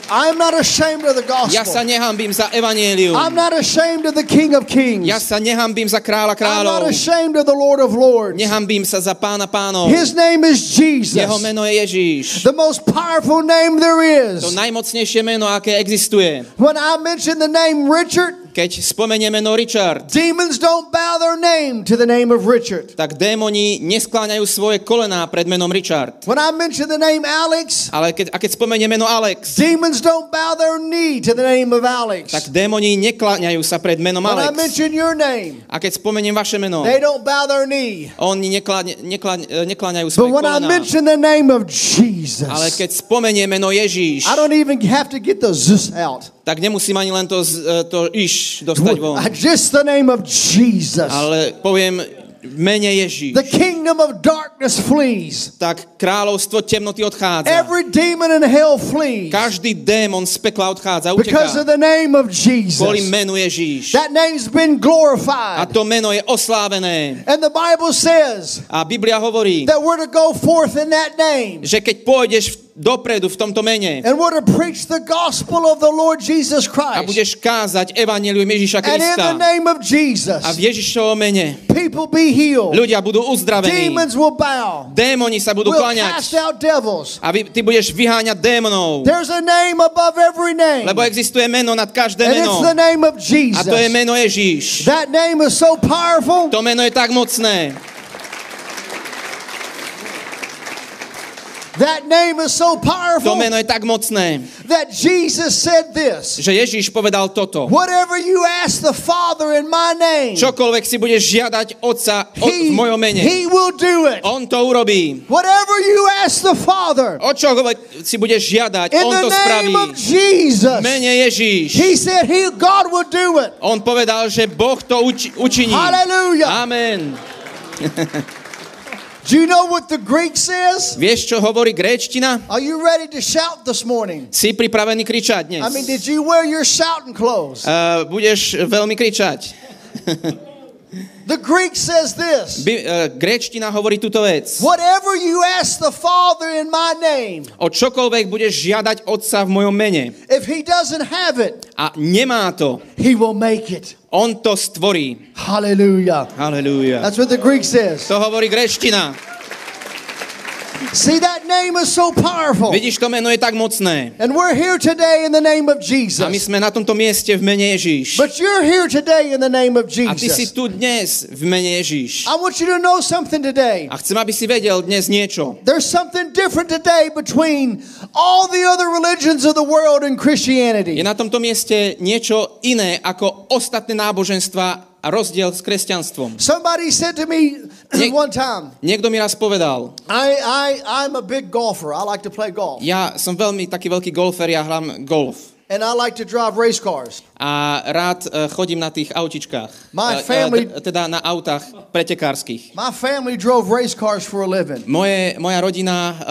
I'm not ashamed of the Ja sa gospel. nehambím za evanielium. I'm not ashamed of the King of Kings. Ja sa nehambím za kráľa I'm not ashamed of the Lord of Lords. Nehambím sa za pána pánov. His name is Jesus, Jeho meno je Ježíš. the most powerful name there is. To najmocnejšie meno, aké existuje. When I mention the name Richard, Keď spomeniem meno Richard, demons don't bow their name to the name of Richard. tak démoni neskláňajú svoje kolená pred menom Richard. When I mention the name Alex, Ale keď, a keď spomeniem meno Alex, demons don't bow their knee to the name of Alex. tak démoni nekláňajú sa pred menom When I Alex. mention your name, A keď spomeniem vaše meno, they don't bow their knee. oni nekláň, nekláň, nekláňajú But svoje when I kolená. mention the name of Jesus, Ale keď spomeniem meno Ježíš, I don't even have to get the zus out. Tak nemusím ani len to, e, to iš dostať von. Just the name of Jesus. Ale poviem mene Ježíš. The kingdom of darkness flees. Tak kráľovstvo temnoty odchádza. Every demon in hell flees Každý démon z pekla odchádza, because of uteká. the name of Kvôli Jesus. menu Ježíš. That name's been A glorified. to meno je oslávené. And the Bible says A Biblia hovorí, that we're to go forth in that name že keď pôjdeš v- dopredu v tomto mene and we're to preach the gospel of the Lord Jesus a Christ. budeš kázať evanelium Ježíša And in the Krista name of Jesus, a v Ježišovom mene people be healed. ľudia budú uzdravení. Demons will bow. Démoni sa budú We'll cast kláňať. out devils. A vy, ty budeš vyháňať démonov. There's a name above every name. Lebo existuje meno nad každé And meno. it's the name of A to je Jesus. meno Ježíš. That name is so powerful. To meno je tak mocné. That name is so To powerful meno je tak mocné, that Jesus said this. že Ježíš povedal toto. Whatever you ask the Father in my name, Čokoľvek si budeš žiadať Otca o, he, v mojom mene, he will do it. On to urobí. Whatever you ask the Father O čokoľvek si budeš žiadať, in On to the spraví. name of Jesus, mene Ježíš. he said he, God will do it. On povedal, že Boh to uči, učiní. Hallelujah. Amen. Do you know what the Greek says? Vieš, čo hovorí gréčtina? Are you ready to shout this morning? Si pripravený kričať dnes. I mean, did you wear your shouting clothes? Uh, budeš veľmi kričať. The Greek says this. Bi, uh, gréčtina hovorí túto vec. Whatever you ask the Father in my name, O čokoľvek budeš žiadať Otca v mojom mene if he doesn't have it, a nemá to, he will make it. On to stvorí. Hallelujah. Halelúja. That's what the Greek says. To hovorí gréčtina. See, that name is so powerful. Vidíš, to meno je tak mocné. And we're here today in the name of Jesus. A my sme na tomto mieste v mene Ježíš. But you're here today in the name of Jesus. A ty si tu dnes v mene Ježíš. I want you to know something today. A chcem, aby si vedel dnes niečo. There's something different today between all the other religions of the world and Christianity. Je na tomto mieste niečo iné ako ostatné náboženstva a rozdiel s kresťanstvom. Somebody said to me Nie- one time, Niekto mi raz povedal, I, I, I'm a big golfer. I like to play golf. ja som veľmi taký veľký golfer, ja hrám golf. And I like to drive race cars. A rád e, chodím na tých autičkách. My E, e, family- t- Teda na autách pretekárskych. My family drove race cars for a living. Moje, moja rodina uh, uh,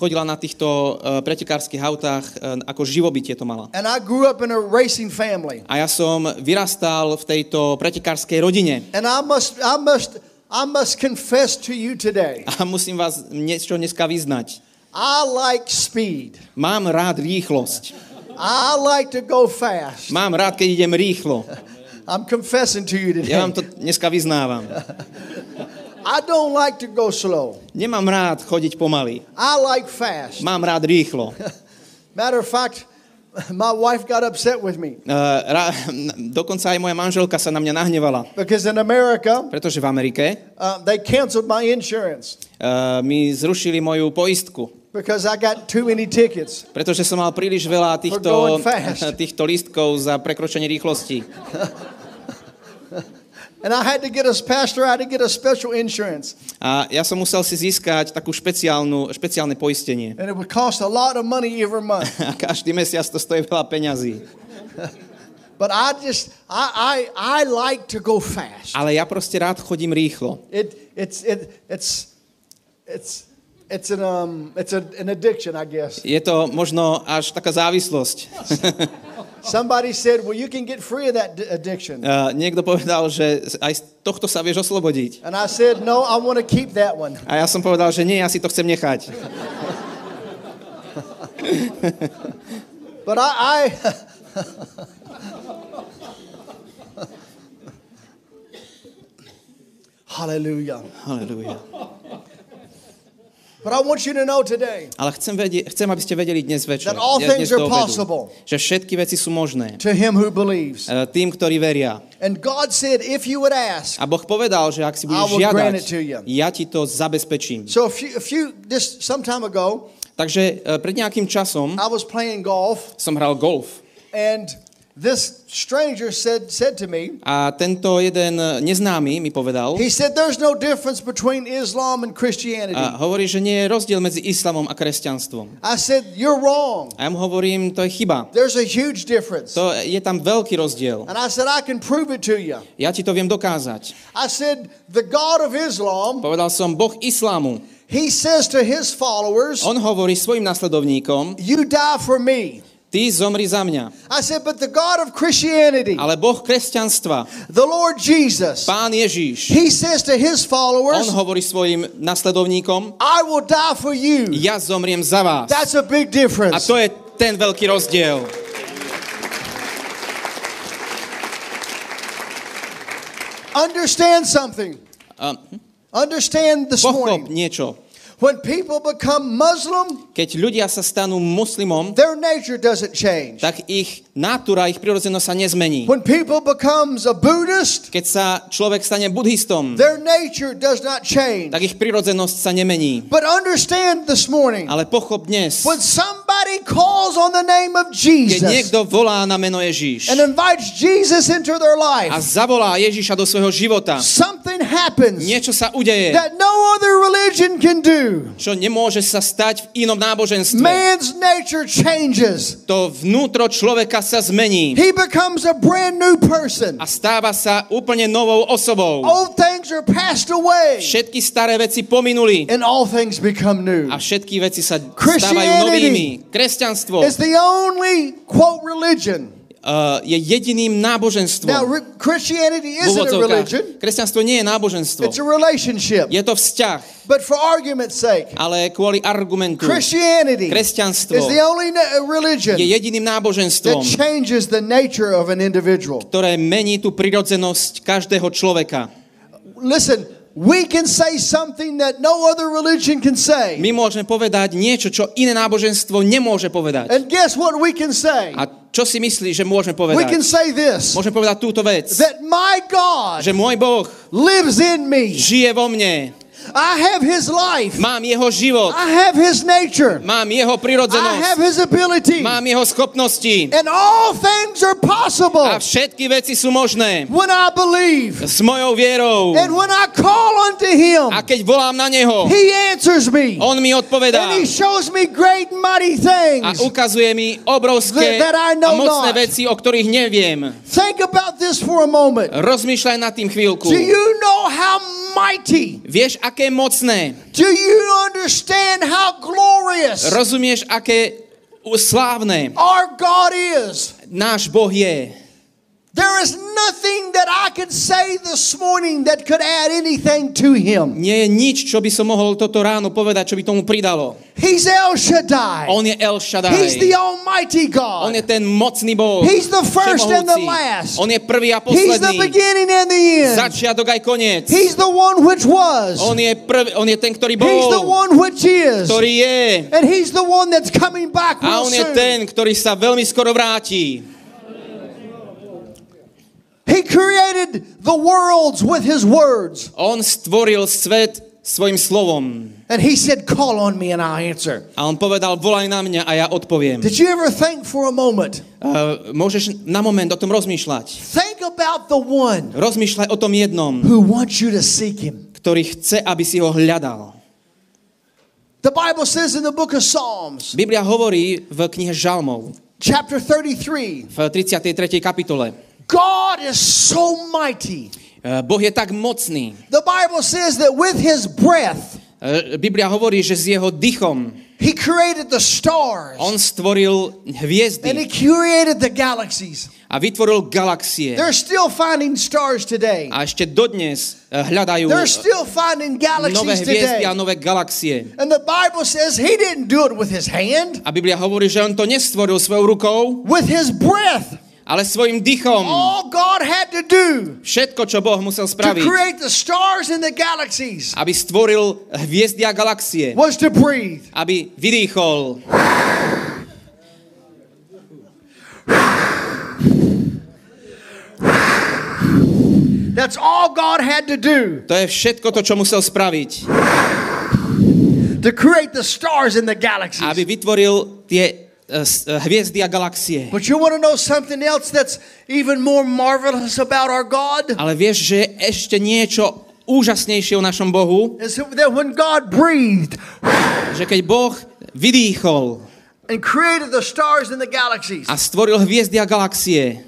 chodila na týchto uh, pretekárskych autách, uh, ako živobytie to mala. And I grew up in a racing family. A ja som vyrastal v tejto pretekárskej rodine. And I must, I must, I must confess to you today. A musím vás niečo dneska vyznať. I like speed. Mám rád rýchlosť. I like to go fast. Mám rád, keď idem rýchlo. I'm confessing to you today. Ja vám to dneska vyznávam. I don't like to go slow. Nemám rád chodiť pomaly. I like fast. Mám rád rýchlo. Matter of fact, my wife got upset with me Uh, ra, dokonca aj moja manželka sa na mňa nahnevala, because in America, pretože v Amerike uh, they canceled my insurance uh, mi zrušili moju poistku, because I got too many tickets. pretože som mal príliš veľa týchto, týchto lístkov za prekročenie rýchlosti. And I had to get a pastor, I had to get a special insurance. A ja som musel si získať takú špeciálnu, špeciálne poistenie. And it would cost a lot of money every month. A každý mesiac to stojí veľa peňazí. But I just, I, I, I like to go fast. Ale ja proste rád chodím rýchlo. It, it's, it, it's, it's, it's an, um, it's a, an addiction, I guess. Je to možno až taká závislosť. Somebody said, well, you can get free of that addiction. Uh, niekto povedal, že aj z tohto sa vieš oslobodiť. And I said, no, I want to keep that one. A ja som povedal, že nie, ja si to chcem nechať. But I, I Hallelujah. Halleluja. But I want you to know today Ale chcem, vedieť, chcem, aby ste vedeli dnes večer, that all dnes things are possible že všetky veci sú možné. to him who believes. Uh, tým, ktorí veria. And God said, if you would ask, A Boh povedal, že ak si budeš žiadať, you. ja ti to zabezpečím. so a few, a few this some time ago, Takže uh, pred nejakým časom I was playing golf, som hral golf. and this stranger said said to me, A tento jeden neznámy mi povedal, he said, "There's no difference between Islam and Christianity." a hovorí, že nie je rozdiel medzi islamom a kresťanstvom. I said, "You're wrong. A ja mu hovorím, to je chyba. There's a huge difference." To je tam veľký rozdiel. And I said, "I can prove it to you." Ja ti to viem dokázať. I said, "The God of Islam, Povedal som, Boh islámu. he says to his followers, On hovorí svojim nasledovníkom, "You die for me." Ty zomri za mňa. I said, "But the God of Christianity, Ale Boh kresťanstva, the Lord Jesus, Pán Ježíš, he says to his on followers, hovorí svojim nasledovníkom, I will die for you." ja zomriem za vás. That's a big A difference. to je ten veľký rozdiel. Understand something. A, Understand this pochop morning. niečo. When people become Muslim, Keď ľudia sa stanú muslimom, their nature doesn't change. tak ich natúra, ich prirodzenosť sa nezmení. When people becomes a Buddhist, Keď sa človek stane buddhistom, their nature does not change. tak ich prirodzenosť sa nemení. But understand this morning, Ale pochop dnes, when somebody calls on the name of keď Jesus niekto volá na meno Ježíš and invites Jesus into their a life, zavolá Ježíša do svojho života, something happens niečo sa udeje, that no other religion can do. čo nemôže sa stať v inom náboženstve. Man's nature changes. To vnútro človeka sa zmení He becomes a brand new person. a stáva sa úplne novou osobou. Old things are passed away Všetky staré veci pominuli and all things become new. a všetky veci sa stávajú novými. Kresťanstvo It's the only quote religion. uh, je jediným náboženstvom. re- Christianity V isn't a úvodzovkách. religion, Kresťanstvo nie je náboženstvo. it's a relationship. Je to vzťah, But for argument's sake, ale kvôli argumentu Christianity Kresťanstvo is the only na- religion je jediným that náboženstvom, changes the nature of an individual. ktoré mení tú prirodzenosť každého človeka. Listen, we can say something that no other religion can say. My môžeme povedať niečo, čo iné náboženstvo nemôže povedať. And guess what we can say? A čo si myslíš, že môžeme We can povedať? say this Môžeme povedať túto vec, that my God že môj Boh lives in me. žije vo mne, I have his life. mám jeho život, I have his nature. mám jeho I have prirodzenosť, his ability. mám jeho schopnosti And all things are possible a všetky veci sú možné when I believe. s mojou vierou. And when I call unto him, A keď volám na neho, he answers me. on mi odpovedá And he shows me great mighty a things. ukazuje mi obrovské That- that I a know mocné not. veci, o ktorých neviem. Think about this for a moment. Rozmýšľaj nad tým chvíľku. Do you know how mighty? Vieš, aké mocné? Do you understand how glorious Rozumieš, aké slávne our God is? náš Boh je? There is nothing that I could say this morning that could add anything to him. Nie je nič, čo by som mohol toto ráno povedať, čo by tomu pridalo. He's El Shaddai. On je El Shaddai. He's the Almighty On je God. ten mocný Boh. He's the first and the last. On je prvý a He's the posledný. beginning and the end. Začiatok aj koniec. He's the one which was. On je, prv, on je ten, ktorý He's the bol, one which is. ktorý je. And he's the one that's coming back A on je ten, ktorý sa veľmi skoro vráti. He created the worlds with his words. On stvoril svet svojim slovom. And he said, Call on me and I'll answer. A on povedal, volaj na mňa a ja odpoviem. Did you ever think for a moment? Uh, môžeš na moment o tom rozmýšľať. Think about the one Rozmýšľaj o tom jednom, who wants you to seek him. ktorý chce, aby si ho hľadal. The Bible says in the book of Psalms, Biblia hovorí v knihe Žalmov chapter 33, v 33. kapitole. God is so mighty. Uh, Boh je tak mocný. The Bible says that with his breath, Uh, Biblia hovorí, že s jeho dychom he created the stars on stvoril and he created the galaxies. a vytvoril galaxie. They're still finding stars today. A ešte dodnes uh, hľadajú They're still finding nové galaxies hviezdy a today. nové galaxie. And the Bible says he didn't do it with his hand, A Biblia hovorí, že on to nestvoril svojou rukou, with his breath. Ale svojim dychom. All God had to do Všetko, čo Boh musel to spraviť, create the stars and the galaxies aby stvoril hviezdy a galaxie, was to breathe. aby vydýchol. That's all God had to do To je všetko to, čo musel spraviť, to create the stars and the galaxies. aby vytvoril tie hviezdy a galaxie. But you want to know something else that's even more marvelous about our God? Ale vieš, že je ešte niečo úžasnejšie o našom Bohu, Is that when God breathed že keď Boh vydýchol and created the stars and the galaxies, a stvoril hviezdy a galaxie,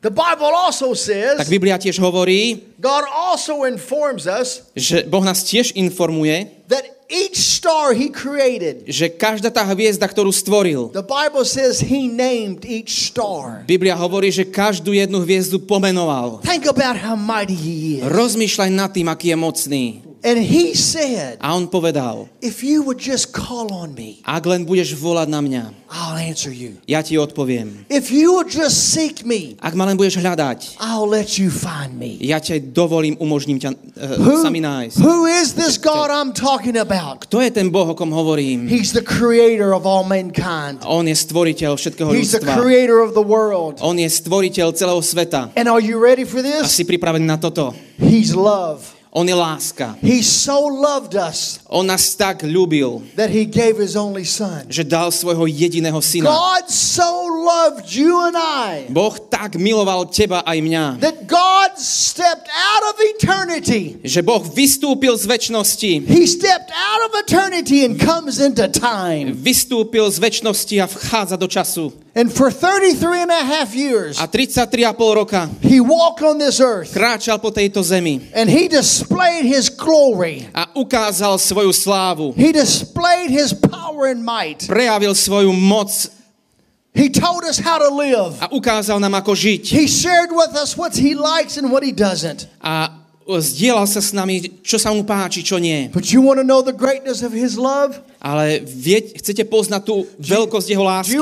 the Bible also tak says, Biblia tiež hovorí, God also informs us že Boh nás tiež informuje, that each star He created, že každá tá hviezda, ktorú stvoril, the Bible says He named each star. Biblia hovorí, že každú jednu hviezdu pomenoval. Think about how mighty He is. Rozmýšľaj nad tým, aký je mocný. And He said, A on povedal, If you would just call on me, ak len budeš volať na mňa, I'll answer you. ja ti odpoviem. If you would just seek me, Ak ma len budeš hľadať, I'll let you find me. ja ťa dovolím, umožním ťa uh, Who, sami nájsť. who is this God I'm talking about? Kto je ten Boh, o kom hovorím? He's the creator of all mankind. On je stvoriteľ všetkého He's the ľudstva. creator of the world. On je stvoriteľ celého sveta. And are you ready for A this? si pripravený na toto? He's love. On je láska. He so loved us On nás tak ľúbil, that he gave his only son. že dal svojho jediného syna. God so loved you and I Boh tak miloval teba aj mňa, that God stepped out of eternity. že Boh vystúpil z väčšnosti. He stepped out of eternity and comes into time. Vystúpil z väčšnosti a vchádza do času. And for 33 and a half years, A 33,5 roka he walked on this earth kráčal po tejto zemi and he displayed his glory. a ukázal svoju slávu. He displayed his power and might. Prejavil svoju moc He told us how to live. a ukázal nám, ako žiť. He shared with us what he likes and what he doesn't. A zdieľal sa s nami, čo sa mu páči, čo nie. But you want to know the greatness of his love? Ale vieť, chcete poznať tú veľkosť jeho lásky?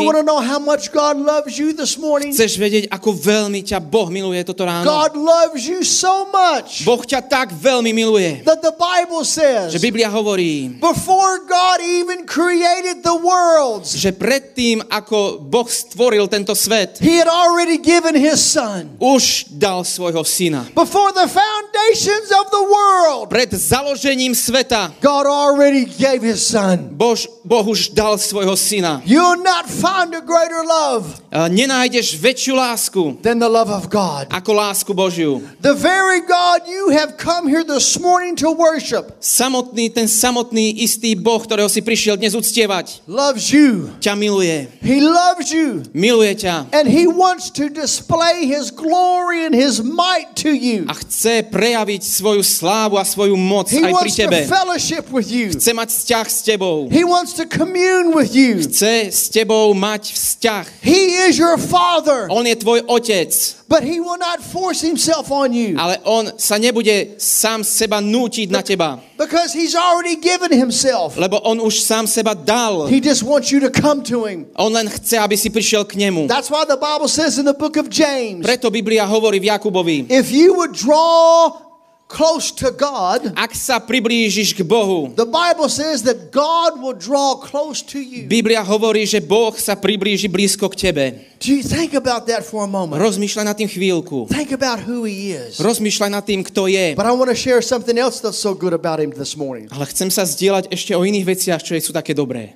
Chceš vedieť, ako veľmi ťa Boh miluje toto ráno? God loves you so much Boh ťa tak veľmi miluje, that the Bible že says Biblia hovorí, before God even created the worlds, že predtým, ako Boh stvoril tento svet, he had already given his son. už dal svojho syna. Before the foundations of the world, Pred založením sveta God already gave his son. Bož, boh už dal svojho syna. You'll not find a greater love Nenájdeš väčšiu lásku than the love of God. ako lásku Božiu. The very God you have come here this morning to worship Samotný, ten samotný istý Boh, ktorého si prišiel dnes uctievať, loves you. ťa miluje. He loves you. Miluje ťa. And he wants to display his glory and his might to you. a chce prejaviť svoju slávu a svoju moc He aj pri wants to tebe. fellowship with you. Chce mať vzťah s tebou. He wants to commune with you. Chce s tebou mať vzťah. He is your father, On je tvoj otec, but he will not force himself on you ale on sa nebude sám seba nútiť na teba, because he's already given himself. lebo on už sám seba dal. He just wants you to come to him. On len chce, aby si prišiel k nemu. That's why the Bible says in the book of James, Preto Biblia hovorí v Jakubovi, if you would draw close to God, ak sa priblížiš k Bohu, the Bible says that God will draw close to you. Biblia hovorí, že Boh sa priblíži blízko k tebe. Do you think about that for a moment? Rozmýšľaj nad tým chvíľku. Think about who he is. Rozmýšľaj nad tým, kto je. But I want to share something else that's so good about him this morning. Ale chcem sa zdieľať ešte o iných veciach, čo sú také dobré.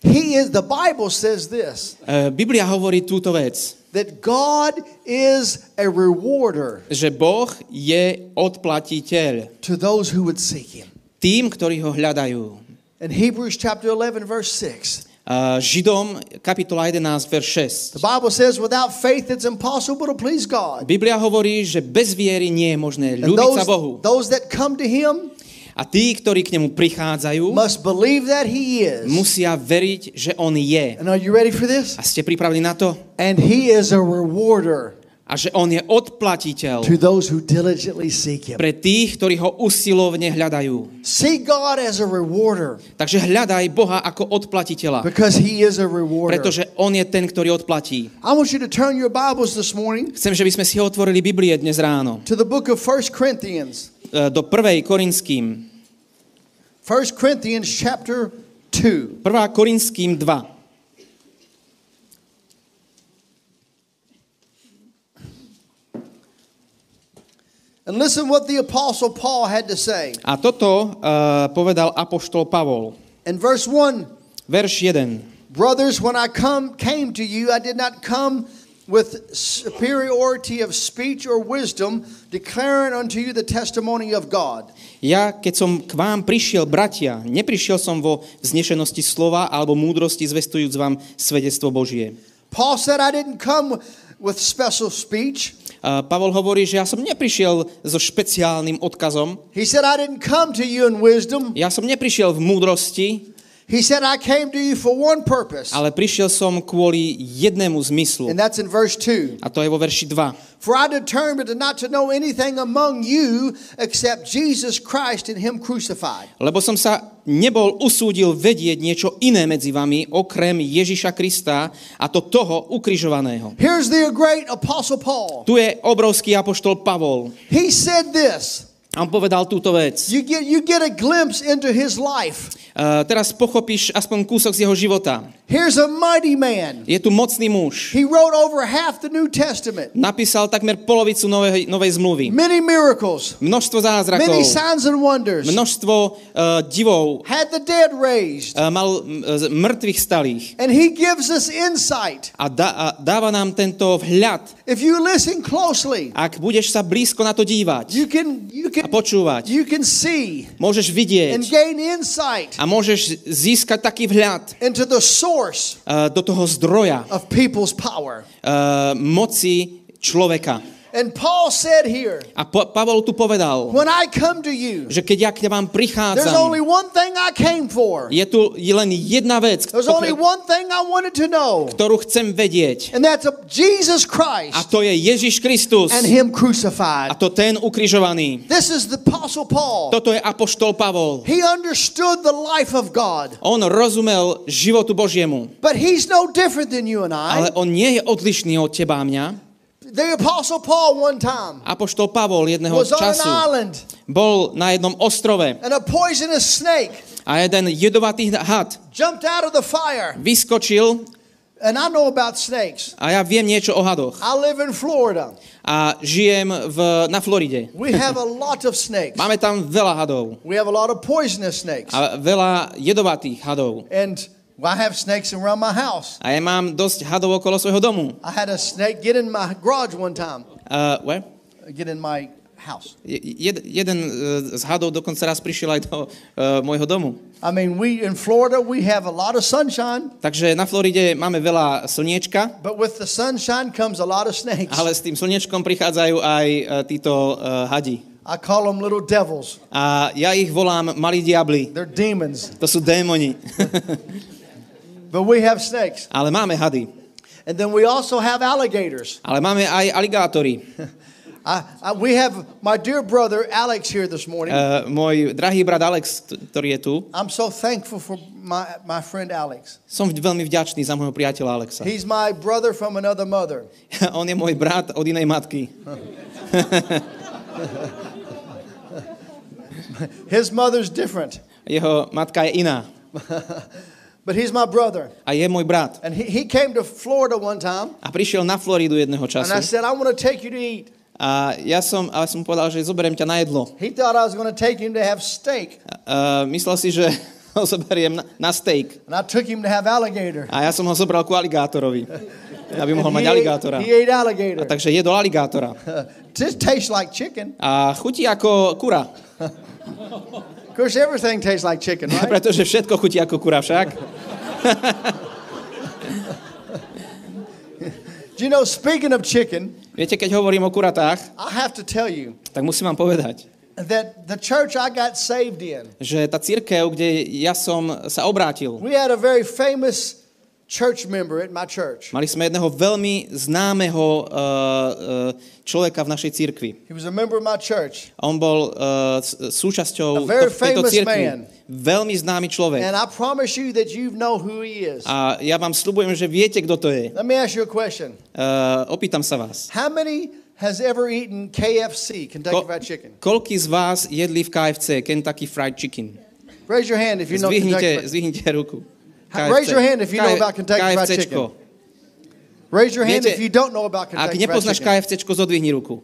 He is, the Bible says this, E, Biblia hovorí túto vec, that God is a rewarder že Boh je odplatiteľ to those who would seek him. tým, ktorí ho hľadajú. In Hebrews chapter 11, verse 6, E, Židom, kapitola 11, verš 6. the Bible says, without faith it's impossible to please God. Biblia hovorí, že bez viery nie je možné ľúbiť sa Bohu. those that come to him A tí, ktorí k nemu prichádzajú, must believe that he is. musia veriť, že on je. And are you ready for this? A ste pripravení na to? And he is a rewarder A že on je odplatiteľ to those who diligently seek him. pre tých, ktorí ho usilovne hľadajú. See God as a rewarder Takže hľadaj Boha ako odplatiteľa, because he is a rewarder. pretože on je ten, ktorý odplatí. I want you to turn your Bibles this morning Chcem, že by sme si otvorili Biblie dnes ráno to the book of 1 Corinthians. E, do 1. Korinským. 1 Corinthians chapter 2. 1. Korinským 2. And listen what the apostle Paul had to say. A toto uh, povedal apoštol Pavol. In verse 1, Verš 1. brothers, when I come came to you, I did not come with superiority of speech or wisdom, declaring unto you the testimony of God. Ja, keď som k vám prišiel, bratia, neprišiel som vo vznešenosti slova alebo múdrosti, zvestujúc vám svedectvo Božie. Paul said, I didn't come with special speech. Pavol hovorí, že ja som neprišiel so špeciálnym odkazom, He said, I didn't come to you in wisdom. ja som neprišiel v múdrosti, He said, I came to you for one purpose. ale prišiel som kvôli jednému zmyslu. And that's in verse 2. A to je vo verši 2. For I determined not to know anything among you except Jesus Christ and Him crucified. Lebo som sa nebol usúdil vedieť niečo iné medzi vami, okrem Ježiša Krista a to toho ukrižovaného. Here's the great Apostle Paul. Tu je obrovský apoštol Pavol. He said this. A on povedal túto vec. You get, you get a glimpse into his life. Uh, teraz pochopíš aspoň kúsok z jeho života. Here's a mighty man. Je tu mocný muž. He wrote over half the New Testament. Napísal takmer polovicu novej, novej zmluvy. Many miracles, Množstvo zázrakov, many signs and wonders. množstvo uh, divov, Had the dead raised. uh, mal z mŕtvych stalých. And he gives us insight. A, da, a dáva nám tento vhľad. If you listen closely, Ak budeš sa blízko na to dívať you can you a počúvať, you can see môžeš and vidieť gain insight a môžeš získať taký vhľad into the source uh, do toho zdroja of people's power. uh, moci človeka. And Paul said here, A po, Pavol tu povedal, when I come to you, že keď ja k vám there's prichádzam, only one thing I came for. je tu len jedna vec, There's only one thing I wanted to know. ktorú chcem vedieť. And that's a, Jesus A Christ to je Ježiš Kristus. and Him A crucified. to ten ukrižovaný. This is the Apostle Paul. Toto je Apoštol Pavol. He understood the life of God. On rozumel životu Božiemu. But he's no different than you and I. Ale on nie je odlišný od teba a mňa. The Apostle Paul one time Apoštol Pavol jedného was on an času island bol na jednom ostrove and a poisonous snake a jeden jedovatý had jumped out of the fire. vyskočil And I know about snakes. a ja viem niečo o hadoch. I live in Florida. A žijem v, na Floride. We have a lot of snakes. Máme tam veľa hadov. We have a lot of poisonous snakes. A veľa jedovatých hadov. And I have snakes around my house. A ja mám dosť hadov okolo svojho domu. I had a snake get in my garage one time. Uh, where? Get in my house. Je- Jed, jeden z hadov dokonca raz prišiel aj do uh, môjho domu. I mean, we in Florida, we have a lot of sunshine, Takže na Floride máme veľa slniečka, but with the sunshine comes a lot of snakes. ale s tým slniečkom prichádzajú aj e, títo uh, hadi. I call them little devils. A ja ich volám malí diabli. They're demons, To sú démoni. but we have snakes. ale máme hady. And then we also have alligators. Ale máme aj aligátory. I, I, we have my dear brother Alex here this morning. Uh, môj drahý brat Alex, ktorý je tu, I'm so thankful for my, my friend Alex. som veľmi vďačný za môjho priateľa Alexa. He's my brother from another mother. On je môj brat od inej matky. His mother's different, Jeho matka je iná. but he's my brother. A je môj brat. And he, he came to Florida one time, A prišiel na Floridu jedného and I času. said, I want to take you to eat. A ja som, a som povedal, že zoberiem ťa na jedlo. He thought I was going to take him to have steak, A, myslel si, že ho zoberiem na, na steak. and I took him to have alligator. A ja som ho zobral ku aligátorovi, aby mohol mať aligátora. ate, he ate A alligator. takže jedol aligátora. This tastes like chicken. A chutí ako kura. Course, everything tastes like chicken, right? Pretože všetko chutí ako kura však. Do you know, speaking of chicken, Viete, keď hovorím o kuratách, I have to tell you tak musím vám povedať, that the church I got saved in, že tá církev, kde ja som sa obrátil, we had a very famous church member at my church. mali sme jedného veľmi známeho uh, uh, človeka v našej církvi. He was a member of my church. On bol uh, súčasťou A very to, tejto církvy. man. Veľmi známy človek. And I promise you that you know who he is. A ja vám slúbujem, že viete, kto to je. Let me ask you a question. Uh, opýtam sa vás. How many has ever eaten KFC, Kentucky Ko- Fried Chicken? koľký z vás jedli v KFC, Kentucky Fried Chicken? Raise your hand if you know Kentucky Fried zdvihnite ruku. Raise your hand if you know about Kentucky Fried KFCčko. Raise your hand Viete, if you don't know about Ak Kentucky Fried nepoznáš Chicken. Zodvihni ruku.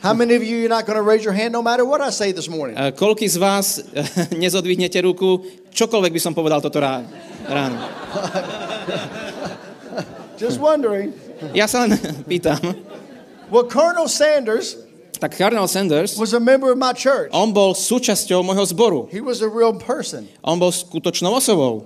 How many of you are not going to raise your hand no matter what I say this morning? Uh, koľký z vás nezodvihnete ruku, čokoľvek by som povedal toto rá- ráno. Just wondering. Ja sa len pýtam. Well, Colonel Sanders Tak Sanders, was a member of my church. on bol súčasťou môjho zboru. He was a real person. On bol skutočnou osobou.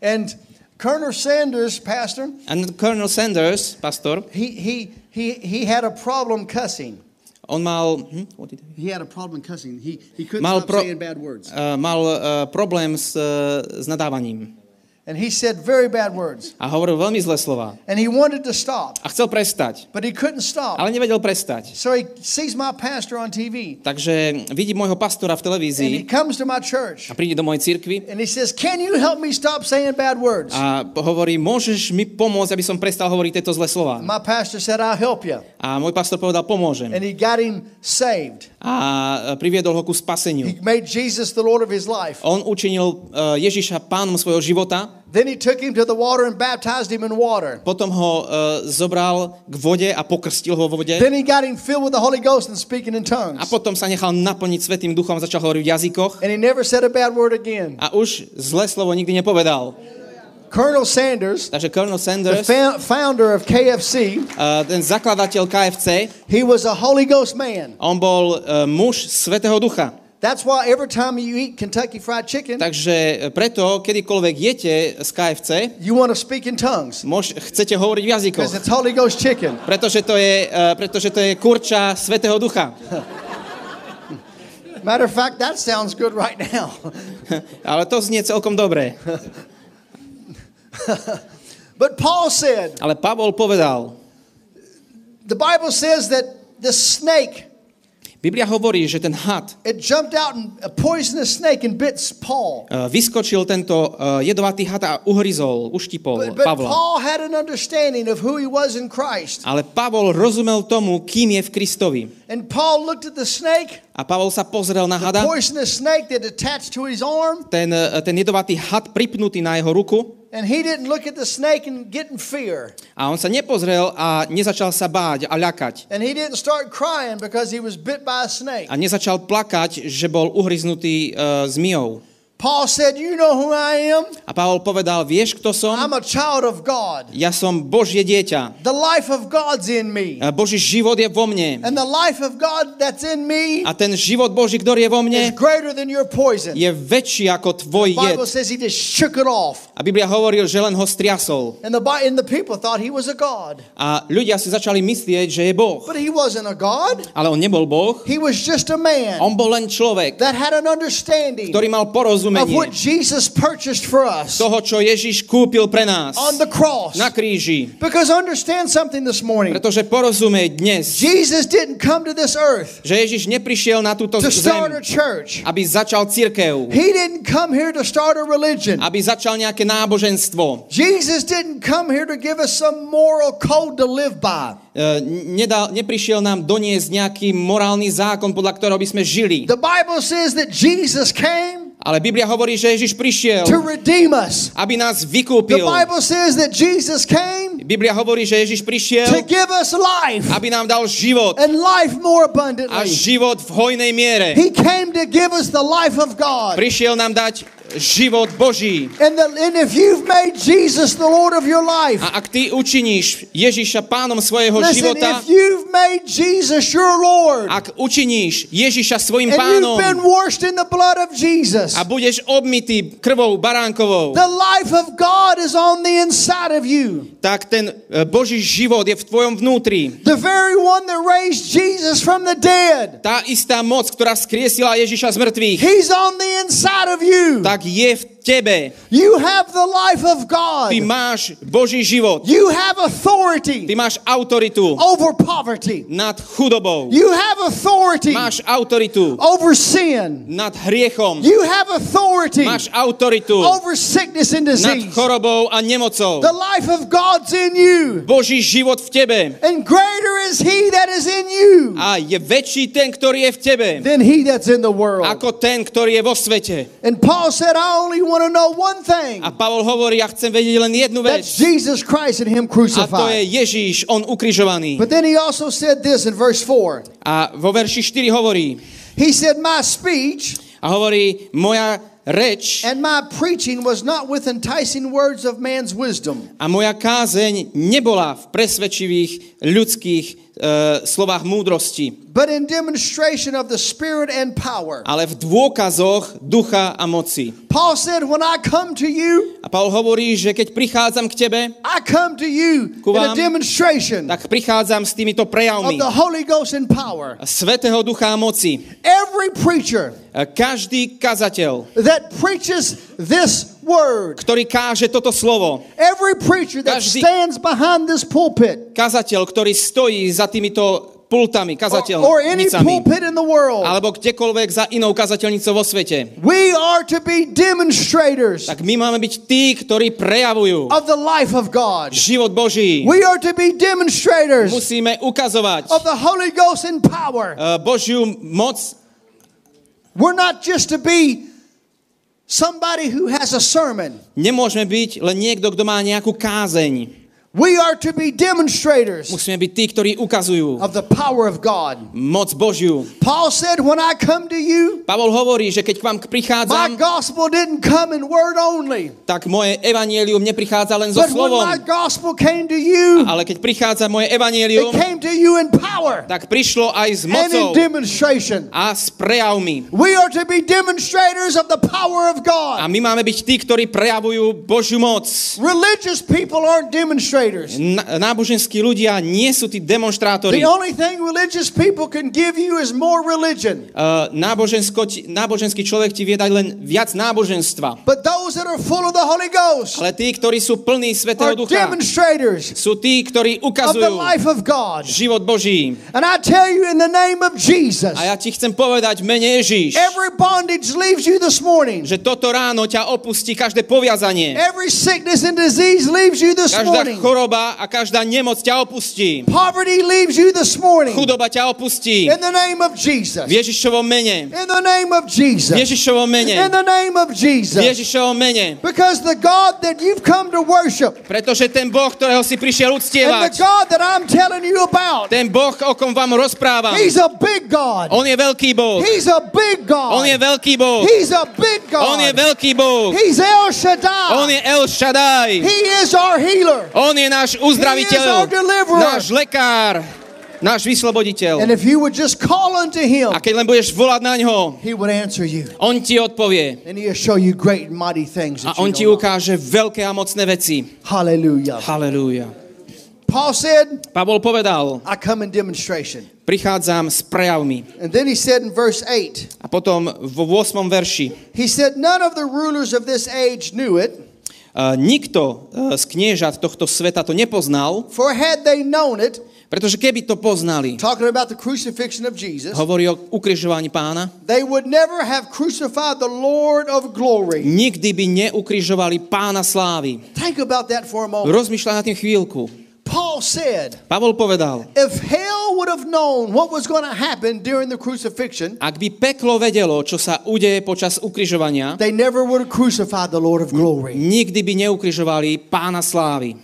And Colonel Sanders, Pastor, And Colonel Sanders, pastor, he, he, he, he had a problem cussing. on mal, hm, what did he- He had a problem cussing. He, he couldn't mal, stop pro, saying bad words. uh, mal uh, problém s, uh, s nadávaním. And he said very bad words. A hovoril veľmi zlé slova. And he wanted to stop, A chcel prestať, but he couldn't stop. ale nevedel prestať. So he sees my pastor on TV. Takže vidí môjho pastora v And he televízii comes to my church. a príde do mojej cirkvi And he says, Can you help me stop saying bad words? a hovorí, môžeš mi pomôcť, aby som prestal hovoriť tieto zlé slova. My pastor said, I'll help you. A môj pastor povedal, pomôžem. And he got him saved. A priviedol ho ku He spaseniu. made Jesus the Lord of his life. On učinil uh, Ježiša pánom svojho života, Then he took him to the water and baptized him in water. potom ho uh, zobral k vode a pokrstil ho vo vode. Then he got him filled with the Holy Ghost and speaking in tongues. A potom sa nechal naplniť Svetým duchom a začal hovoriť v jazykoch. And he never said a bad word again. A už zlé slovo nikdy nepovedal. Colonel Sanders, Takže Colonel Sanders, fa- founder of KFC, uh, ten zakladateľ KFC, he was a Holy Ghost man. on bol uh, muž Svetého ducha. That's why every time you eat Kentucky Fried Chicken, Takže preto, kedykoľvek jete z KFC, you want to speak in tongues môž, chcete hovoriť v jazykoch. because it's Holy Ghost chicken. Pretože to je, uh, pretože to je kurča Svetého ducha. Matter of fact, that sounds good right now. Ale to znie celkom dobre. But Paul said, Ale Pavol povedal, the Bible says that the snake, Biblia hovorí, že ten had it jumped out and a poisonous snake and bit Paul. uh, vyskočil tento uh, jedovatý had a uhryzol, uštipol But, but Pavla. Paul had an understanding of who he was in Christ. Ale Pavol rozumel tomu, kým je v Kristovi. And Paul looked at the snake, A Pavol sa pozrel na hada, ten, uh, ten jedovatý had pripnutý na jeho ruku and he didn't look at the snake and get in fear. a on sa nepozrel a nezačal sa báť a ľakať. And he didn't start crying because he was bit by a snake. A nezačal plakať, že bol uhryznutý uh, zmiou. Paul said, You know who I am? A Pavol povedal, vieš, kto som? I'm a child of God. Ja som Božie dieťa. The life of God's in me. A Boží život je vo mne. And the life of God that's in me A ten život Boží, ktorý je vo is mne, greater than your poison. je väčší ako tvoj The jed. Bible says he just shook it off. A Biblia hovoril, že len ho striasol. And the, and the people thought he was a God. A ľudia si začali myslieť, že je Boh. But he wasn't a God. Ale on nebol Boh. He was just a man On bol len človek, that had an understanding ktorý mal of porozumenie what Jesus purchased for us toho, čo Ježiš kúpil pre nás on the cross. na kríži. Because understand something this morning. Pretože porozumej dnes, Jesus didn't come to this earth že Ježiš neprišiel na túto to start a zem, church. aby začal církev, He didn't come here to start a religion. aby začal nejaké náboženstvo. Jesus didn't come here to give us some moral code to live by. E, Nedal, neprišiel nám doniesť nejaký morálny zákon, podľa ktorého by sme žili. The Bible says that Jesus came Ale Biblia hovorí, že Ježiš prišiel, to redeem us. aby nás The vykúpil. Bible says that Jesus came Biblia hovorí, že Ježiš to prišiel, give us life aby nám dal život and life more a abundantly. život v hojnej miere. He came to give us the life of God. Prišiel nám dať život Boží. And, the, and if you've made Jesus the Lord of your life, A ak ty učiníš Ježiša pánom svojho listen, života, if you've made Jesus your Lord, ak učiníš Ježiša svojim and you've pánom been washed in the blood of Jesus, a budeš obmytý krvou baránkovou, the life of God is on the inside of you. tak ten e, Boží život je v tvojom vnútri. The very one that raised Jesus from the dead, Tá istá moc, ktorá skriesila Ježiša z mŕtvych, He's on the inside of you. tak یفت. Tebe. You have the life of God. Ty máš Boží život. You have Ty authority máš autoritu over poverty. nad chudobou. You have authority Máš autoritu over sin. nad hriechom. You have authority Máš autoritu over sickness and nad disease. chorobou a nemocou. The life of God's in you. Boží život v tebe. And greater is He that is in you A je väčší ten, ktorý je v tebe, than He that's in the world. ako ten, ktorý je vo svete. And Paul said, I only want to know one thing. A Pavol hovorí, ja chcem vedieť len jednu vec. That's Jesus Christ and Him A to je crucified. Ježíš, on ukrižovaný. But then he also said this in verse 4. A vo verši 4 hovorí, He said, My speech a hovorí, moja reč and my preaching was not with enticing words of man's wisdom, a moja kázeň nebola v presvedčivých ľudských e, slovách múdrosti, but in demonstration of the Spirit and power. ale v dôkazoch ducha a moci. Paul said, When I come to you, A Paul hovorí, že keď prichádzam k tebe, I come to you Ku in a vám. demonstration tak prichádzam s týmito of prejavmi the Holy Ghost and power. Svetého ducha a moci. Every preacher A Každý kazateľ, that preaches this word, ktorý káže toto slovo, every preacher that Každý- stands behind this pulpit, kazateľ, ktorý stojí za týmito pultami, or, or any kazateľnicami, pulpit in the world, alebo kdekoľvek za inou kazateľnicou vo svete, we are to be demonstrators tak my máme byť tí, ktorí prejavujú of the life of God. život Boží. We are to be demonstrators Musíme ukazovať of the Holy Ghost and power. eh, Božiu moc. We're not just to be somebody who has a sermon. Nemôžeme byť len niekto, kto má nejakú kázeň. We are to be demonstrators Musíme byť tí, ktorí ukazujú of the power of God. moc Božiu. Paul said, When I come to you, Pavol hovorí, že keď k vám my prichádzam, gospel didn't come in word only. tak moje evanielium neprichádza len so But when my gospel came to you, ale keď prichádza moje it came to you in power tak prišlo aj s and in mocou demonstration. a s prejavmi. We are to be demonstrators of the power of A God. my máme byť tí, ktorí prejavujú Božiu moc. Religious people aren't demonstrators. Na, náboženskí ľudia nie sú tí demonstrátori. The only thing religious people can give you is more religion. Uh, nábožensko, náboženský človek ti vie dať len viac náboženstva. But those that are full of the Holy Ghost Ale tí, ktorí sú plní Svetého Ducha, demonstrators sú tí, ktorí ukazujú life of God. život Boží. And I tell you in the name of Jesus, A ja ti chcem povedať v mene Ježíš, every bondage leaves you this morning. že toto ráno ťa opustí každé poviazanie. Every sickness and disease leaves you this Každá morning. Choroba a každá nemoc ťa opustí. Poverty leaves you this morning. Chudoba ťa opustí. In the name of Jesus. V Ježišovom mene. In the name of V Jesus. Ježišovom In mene. the name of V Jesus. Ježišovom mene. Because the God that you've come to worship Pretože ten Boh, ktorého si prišiel and the uctievať, God that I'm telling you about, ten Boh, o kom vám rozprávam, He's a big God. on je veľký Boh. He's a big On je God. veľký Boh. He's a big On je God. veľký Boh. He's El On Shaddai. je El Shaddai. He is our healer. On je náš is our uzdraviteľ, náš lekár, náš vysloboditeľ. And if you would just call unto Him, A keď len budeš volať na ňo, He would answer you. on ti odpovie. And He'll show you great and mighty things. A on ti ukáže veľké a mocné veci. Hallelujah. Halelúja. Paul said, Pavol povedal, I come in demonstration. prichádzam s prejavmi. And then he said in verse 8, A potom vo 8. verši, he said, None of the rulers of this age knew it, nikto uh, z kniežat tohto sveta to nepoznal, for had they known it, pretože keby to poznali, Jesus, hovorí o ukrižovaní pána, nikdy by neukrižovali pána slávy. Rozmýšľaj na tým chvíľku. Paul said, Pavol povedal, if hell would have known what was going to happen during the crucifixion, ak by peklo vedelo, čo sa udeje počas ukrižovania, they never would have crucified the Lord of glory. nikdy by neukrižovali pána slávy.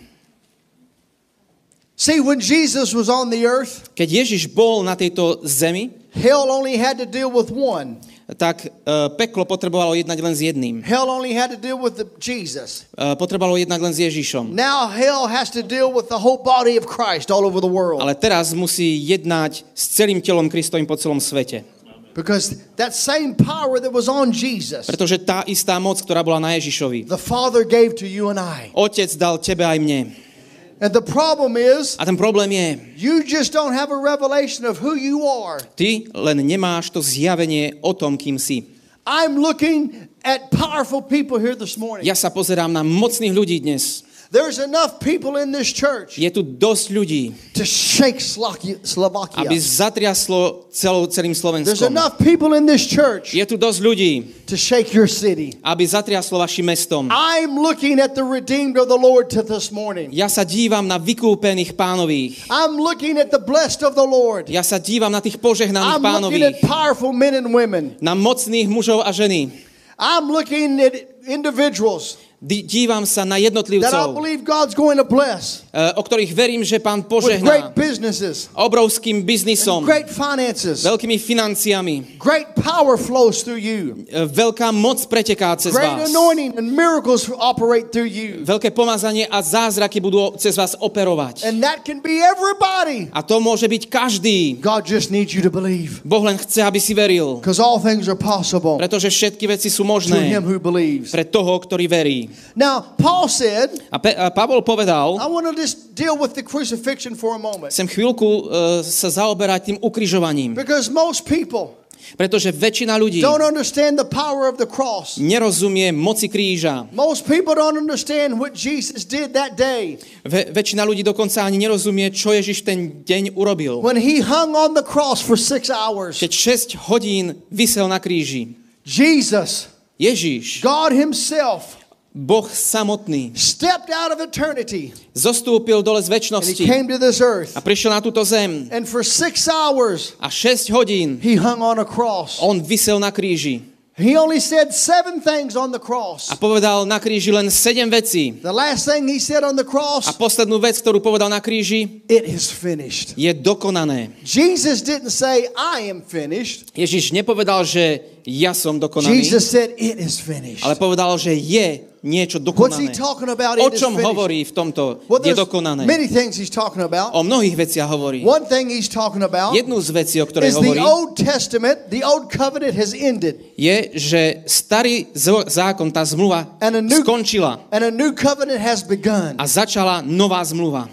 See, when Jesus was on the earth, Keď Ježiš bol na tejto zemi, hell only had to deal with one. Tak uh, peklo potrebovalo jednať len s jedným. Hell only had to deal with the, Jesus. Uh, potrebovalo jednať len s Ježišom. Now hell has to deal with the whole body of Christ all over the world. Ale teraz musí jednať s celým telom Kristovým po celom svete. Because that same power that was on Jesus, Pretože tá istá moc, ktorá bola na Ježišovi, the Father gave to you and I. Otec dal tebe aj mne. And the problem is, A ten problém je, you just don't have a revelation of who you are. ty len nemáš to zjavenie o tom, kým si. I'm looking at powerful people here this morning. Ja sa pozerám na mocných ľudí dnes. There's enough people in this church Je tu dosť ľudí, to shake Slovakia. aby zatriaslo celou, celým There's enough people in this church Je tu dosť ľudí, to shake your city. aby zatriaslo vašim mestom. I'm looking at the redeemed of the Lord to this morning. Ja sa dívam na vykúpených pánových. I'm looking at the blessed of the Lord. Ja sa dívam na tých požehnaných I'm looking at powerful men and women. Na mocných mužov a ženy. I'm looking at individuals Dívam sa na jednotlivcov, eh, o ktorých verím, že pán požehná obrovským biznisom, veľkými financiami. Power flows through you. Eh, Veľká moc preteká cez Great vás. anointing and miracles operate through you. Veľké pomazanie a zázraky budú cez vás operovať. And that can be everybody. A to môže byť každý. God just needs you to believe. Boh len chce, aby si veril. Because all things are possible Pretože všetky veci to sú him možné who believes. pre toho, ktorý verí. Now, Paul said, A, Pe- a Pavol povedal, I want to just deal with the crucifixion for a moment. chcem chvíľku uh, sa zaoberať tým ukrižovaním. Because most people Pretože väčšina ľudí don't understand the power of the cross. nerozumie moci kríža. Most people don't understand what Jesus did that day Ve- väčšina ľudí dokonca ani nerozumie, čo Ježiš ten deň urobil. when he hung on the cross for six hours. Keď 6 hodín vysel na kríži. Jesus, Ježiš, God Himself, Boh samotný, stepped out of eternity zostúpil dole and z He väčšnosti came to this earth. a prišiel na túto zem. And for six hours, A 6 hodín He hung on a cross. on vysel na kríži. He only said seven things on the cross. A povedal na kríži len 7 vecí. The last thing He said on the A cross, poslednú vec, ktorú povedal na kríži, it is finished. je dokonané. Jesus didn't say, I am finished. Ježiš nepovedal, že ja som dokonaný, Jesus said, it is finished. ale povedal, že je niečo dokonané. O čom hovorí v tomto? Well, Je dokonané. O mnohých veciach hovorí. Jednu z vecí, o ktorej hovorí, je, že starý zákon, tá zmluva new- skončila a začala nová zmluva.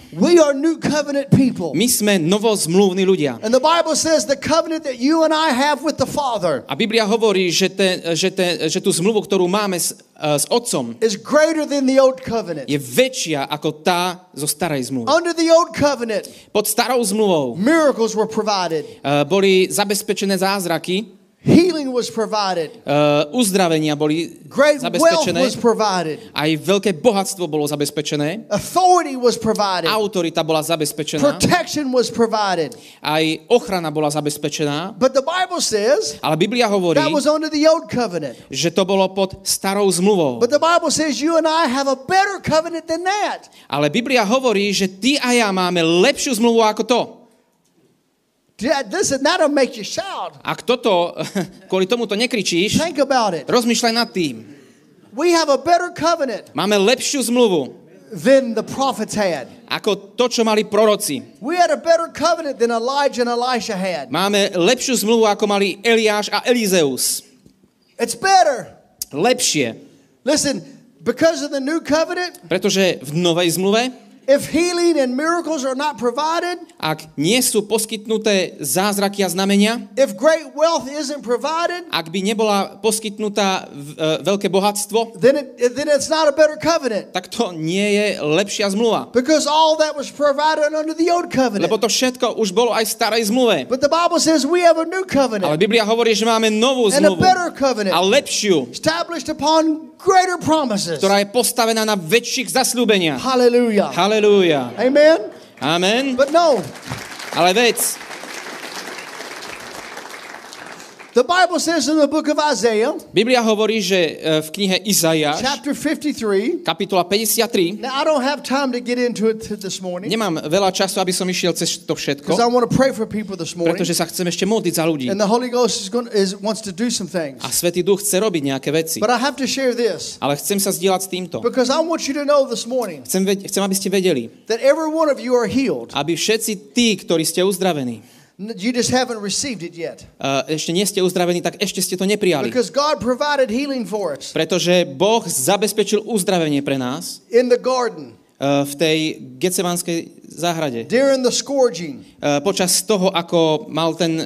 My sme novozmluvní ľudia. And the Bible says the covenant that you and I have with the Father A Biblia hovorí, že, te, že, te, že tú zmluvu, ktorú máme s, s Otcom, is greater than the Old Covenant. je väčšia ako tá zo starej zmluvy. Under the Old Covenant, Pod starou zmluvou miracles were provided. eh, boli zabezpečené zázraky, Healing was provided. Uh, uzdravenia boli Great wealth zabezpečené. was provided. Aj veľké bohatstvo bolo zabezpečené. Authority was provided. Autorita bola zabezpečená. Protection was provided. Aj ochrana bola zabezpečená. But the Bible says Ale Biblia hovorí, that was under the old covenant. že to bolo pod starou zmluvou. But the Bible says you and I have a better covenant than that. Ale Biblia hovorí, že ty a ja máme lepšiu zmluvu ako to. That- Listen, that'll make you shout. Ak toto, kvôli tomuto nekričíš, rozmýšľaj nad tým. Máme lepšiu zmluvu than the prophets had. ako to, čo mali proroci. We had a better covenant than Elijah and Elisha had. Máme lepšiu zmluvu, ako mali Eliáš a Elizeus. It's better. Lepšie. Listen, because of the new covenant, Pretože v novej zmluve, if healing and miracles are not provided, ak nie sú poskytnuté zázraky a znamenia, if great wealth isn't provided, ak by nebola poskytnutá e, veľké bohatstvo, then, it, then it's not a better covenant. tak to nie je lepšia zmluva. Because all that was provided under the old covenant. Lebo to všetko už bolo aj v starej zmluve. But the Bible says we have a new Ale covenant Biblia hovorí, že máme novú and a zmluvu better a covenant lepšiu, established upon greater promises. ktorá je postavená na väčších zasľúbeniach. Hallelujah. Halelúja. Amen. Amen. But no, Ale vec, the Bible says in the book of Isaiah, Biblia hovorí, že e, v knihe chapter 53. kapitola 53, Now, I don't have time to get into it this morning nemám veľa času, aby som išiel cez to všetko, I want to pray for people this morning. pretože sa chcem ešte modliť za ľudí. And the Holy Ghost is going is wants to do some things. A Svetý Duch chce robiť nejaké veci. But I have to share this Ale chcem sa zdieľať s týmto. because I want you to know this morning Chcem, chcem, aby ste vedeli, that every one of you are healed. aby všetci tí, ktorí ste uzdravení, You just haven't received it yet e, ešte nie ste uzdravení, tak ešte ste to neprijali. because God provided healing for us Pretože Boh zabezpečil uzdravenie pre nás in the garden e, v tej Getsemanskej záhrade. during the scourging E, Počas toho, ako mal ten, e,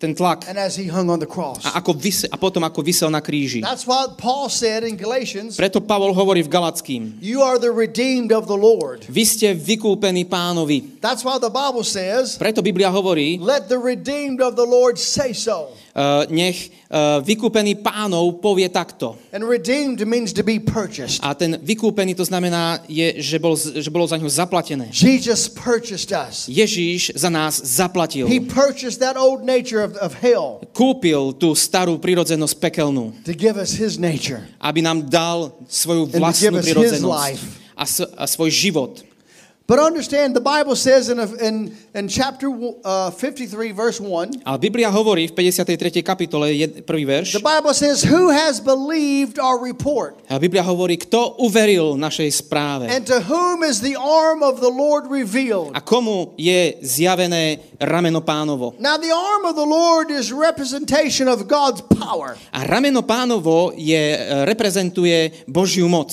ten tlak and as he hung on the cross. a, ako vys- a potom ako vysel na kríži. That's why Paul said in Galatians, Preto Pavol hovorí v Galackým. You are the redeemed of the Lord. Vy ste vykúpení pánovi. That's why the Bible says, Preto Biblia hovorí, Let the redeemed of the Lord say so. Uh, nech uh, vykúpený pánov povie takto. And redeemed means to be purchased. A ten vykúpený to znamená, je, že, bol, že bolo za ňo zaplatené. Jesus purchased us. Ježíš za nás zaplatil. He purchased that old nature of, of hell Kúpil tú starú prirodzenosť pekelnú, to give us his nature. aby nám dal svoju vlastnú life. a, s- a svoj život. But understand, the Bible says in, a, in, in chapter uh, 53, verse 1, Ale Biblia hovorí v 53. kapitole, jed, prvý verš, the Bible says, Who has believed our report? a Biblia hovorí, kto uveril našej správe. And to whom is the arm of the Lord revealed? A komu je zjavené rameno pánovo? Now, the arm of the Lord is representation of God's power. A rameno pánovo je, e, reprezentuje Božiu moc.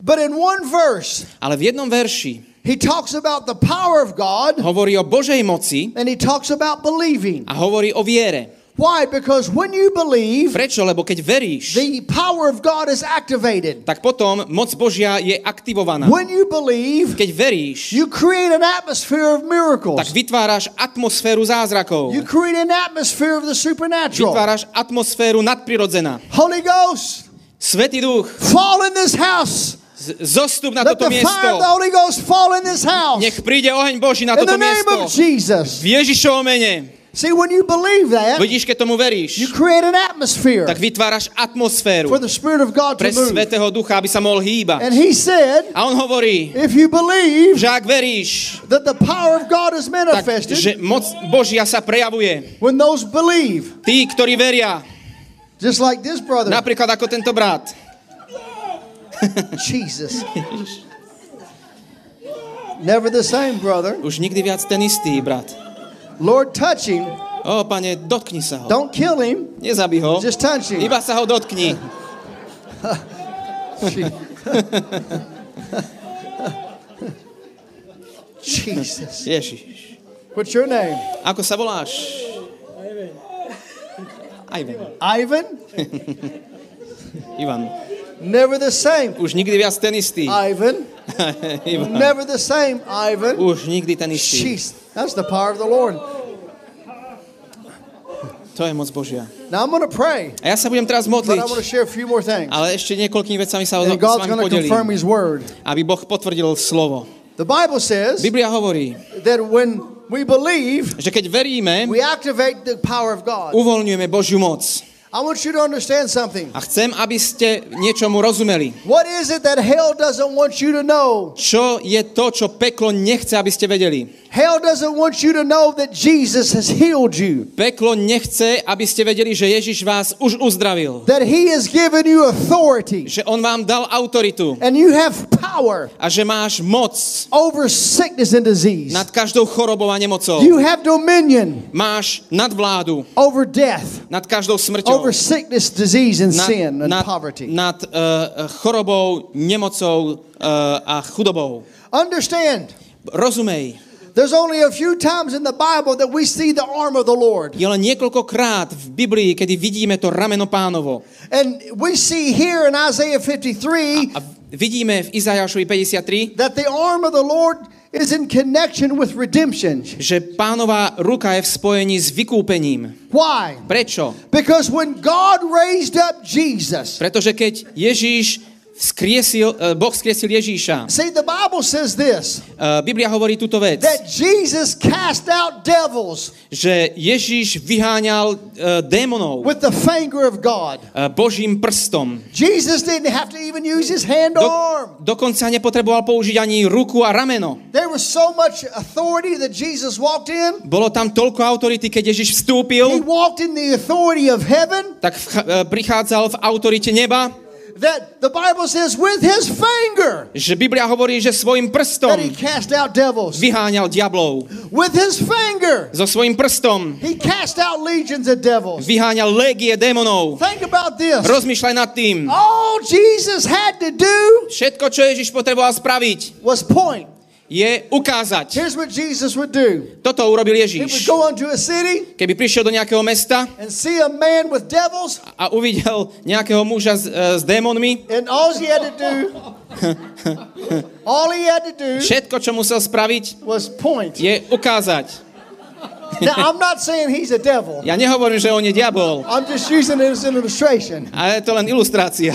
But in one verse, Ale v jednom verši he talks about the power of God hovorí o Božej moci and he talks about believing. a hovorí o viere. Why? Because when you believe, Prečo? Lebo keď veríš, the power of God is activated. tak potom moc Božia je aktivovaná. When you believe, Keď veríš, you create an atmosphere of miracles. tak vytváraš atmosféru zázrakov. You create an atmosphere of the supernatural. Vytváraš atmosféru nadprirodzená. Holy Ghost, Svetý duch, fall in this house. Zostup na Let toto miesto. Holy Ghost fall in this house. Nech príde oheň Boží na In toto miesto. V Ježišovom mene. See, when you believe that, Vidíš, keď tomu you veríš, create an atmosphere tak vytváraš atmosféru for the Spirit of God to pre move. Svetého Ducha, aby sa mohol hýbať. And he said, A on hovorí, if you believe že ak veríš, that the power of God is tak manifested, že moc Božia sa prejavuje. when those believe, Tí, ktorí veria, just like this brother, napríklad ako tento brat, Jesus. Never the same, brother. už nikdy viac ten istý brat. Lord, touch him. O, pane, dotkni sa ho. Don't kill him. Nezabij ho, Just touch him. iba sa ho dotkni. Jesus. Ježiš. What's your name? Ako sa voláš? Ivan. Ivan? Ivan. Never the same. Už nikdy viac ten istý. Ivan. Ivan. Never the same, Ivan. Už nikdy ten istý. Jeez, that's the power of the Lord. To je moc Božia. Now I'm to pray, A ja sa budem teraz modliť, share a few more things. ale ešte niekoľkými vecami sa And s God's vami podelím, confirm His word. aby Boh potvrdil slovo. The Bible says Biblia hovorí, that when we believe, že keď veríme, we activate the power of God. uvoľňujeme Božiu moc. I want you to understand something. A chcem, aby ste niečomu rozumeli. What is it that hell doesn't want you to know? Čo je to, čo peklo nechce, aby ste vedeli? Hell doesn't want you to know that Jesus has healed you, Peklo nechce, aby ste vedeli, že Ježiš vás už uzdravil. that He has given you authority, Že On vám dal autoritu and you have power a že máš moc over sickness and disease. nad každou chorobou a nemocou. You have dominion Máš nadvládu over death, nad každou smrťou. Over sickness, disease, and Nad, sin and nad, poverty. nad uh, chorobou, nemocou uh, a chudobou. Understand, Rozumej, there's only a few times in the Bible that we see the arm of the Lord. je len niekoľkokrát v Biblii, kedy vidíme to rameno pánovo. And we see here in Isaiah 53 A vidíme v Izajašovi 53, that the arm of the Lord is in connection with redemption. že pánová ruka je v spojení s vykúpením. Why? Prečo? Because when God raised up Jesus, Pretože keď Ježíš vzkriesil, eh, Boh vzkriesil Ježíša, see, the Bible says this eh, Biblia hovorí túto vec, that Jesus cast out devils že Ježíš vyháňal eh, démonov with the finger of God. Božím prstom. Jesus didn't have to even use his hand Do, arm. dokonca nepotreboval použiť ani ruku a rameno. There was so much authority that Jesus walked in. Bolo tam toľko autority, keď Ježiš He vstúpil, walked in the authority of heaven tak prichádzal v autorite neba, that the Bible says with his finger že Biblia hovorí, že svojim that prstom he cast out devils. vyháňal diablov. With his finger So svojim prstom he cast out legions of devils. vyháňal légie démonov. Think about this. Rozmýšľaj nad tým. All Jesus had to do Všetko, čo Ježiš potreboval spraviť, was point. Je ukázať. Here's what Jesus would do. Toto urobil Ježiš. go into a city Keby prišiel do nejakého mesta and see a man with devils, a uvidel nejakého muža s, e, s démonmi, and all he had to do, all he had to do všetko, čo musel spraviť, was point. je ukázať. Now, I'm not saying he's a devil. Ja nehovorím, že on je diabol, I'm just using it as an illustration. ale je to len ilustrácia.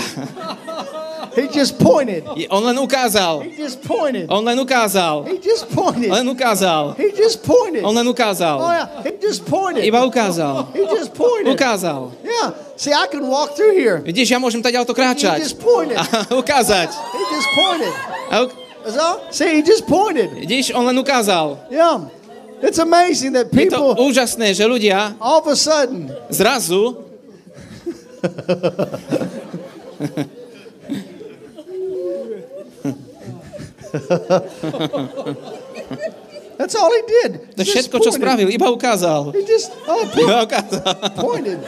He just pointed. On len ukázal. He just pointed. On len ukázal. He just pointed. Len ukázal. He just pointed. On len Oh ukázal. yeah, he just pointed. Iba ukázal. He just pointed. Ukázal. Yeah. See, I can walk through here. Vidíš, ja môžem tady auto He kráčať. just pointed. A ukázať. He just pointed. A uk-. See, he just pointed. vidíš, on len ukázal. Yeah. It's amazing that Je to people úžasné, že ľudia all of a sudden zrazu that's all he did. to všetko, čo spravil, iba ukázal. He just oh, Iba ukázal. pointed.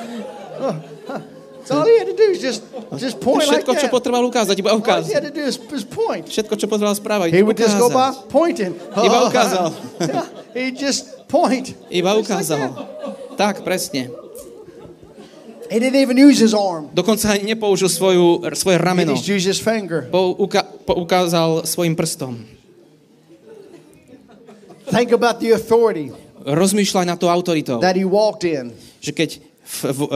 Oh, huh. That's all he had to do is just just point like Všetko, čo that. potreboval ukázať, iba All he had to do is, is point. Všetko, čo potreboval spraviť, He would just go by pointing. Iba ukázal. yeah, he just point. Iba like ukázal. that. Tak, presne. He didn't even use his arm. Dokonca nepoužil svoju, svoje He rameno. just used his finger. Pouka- poukázal svojim prstom. Think about the authority Rozmýšľaj na to autoritou. that he walked in. Že keď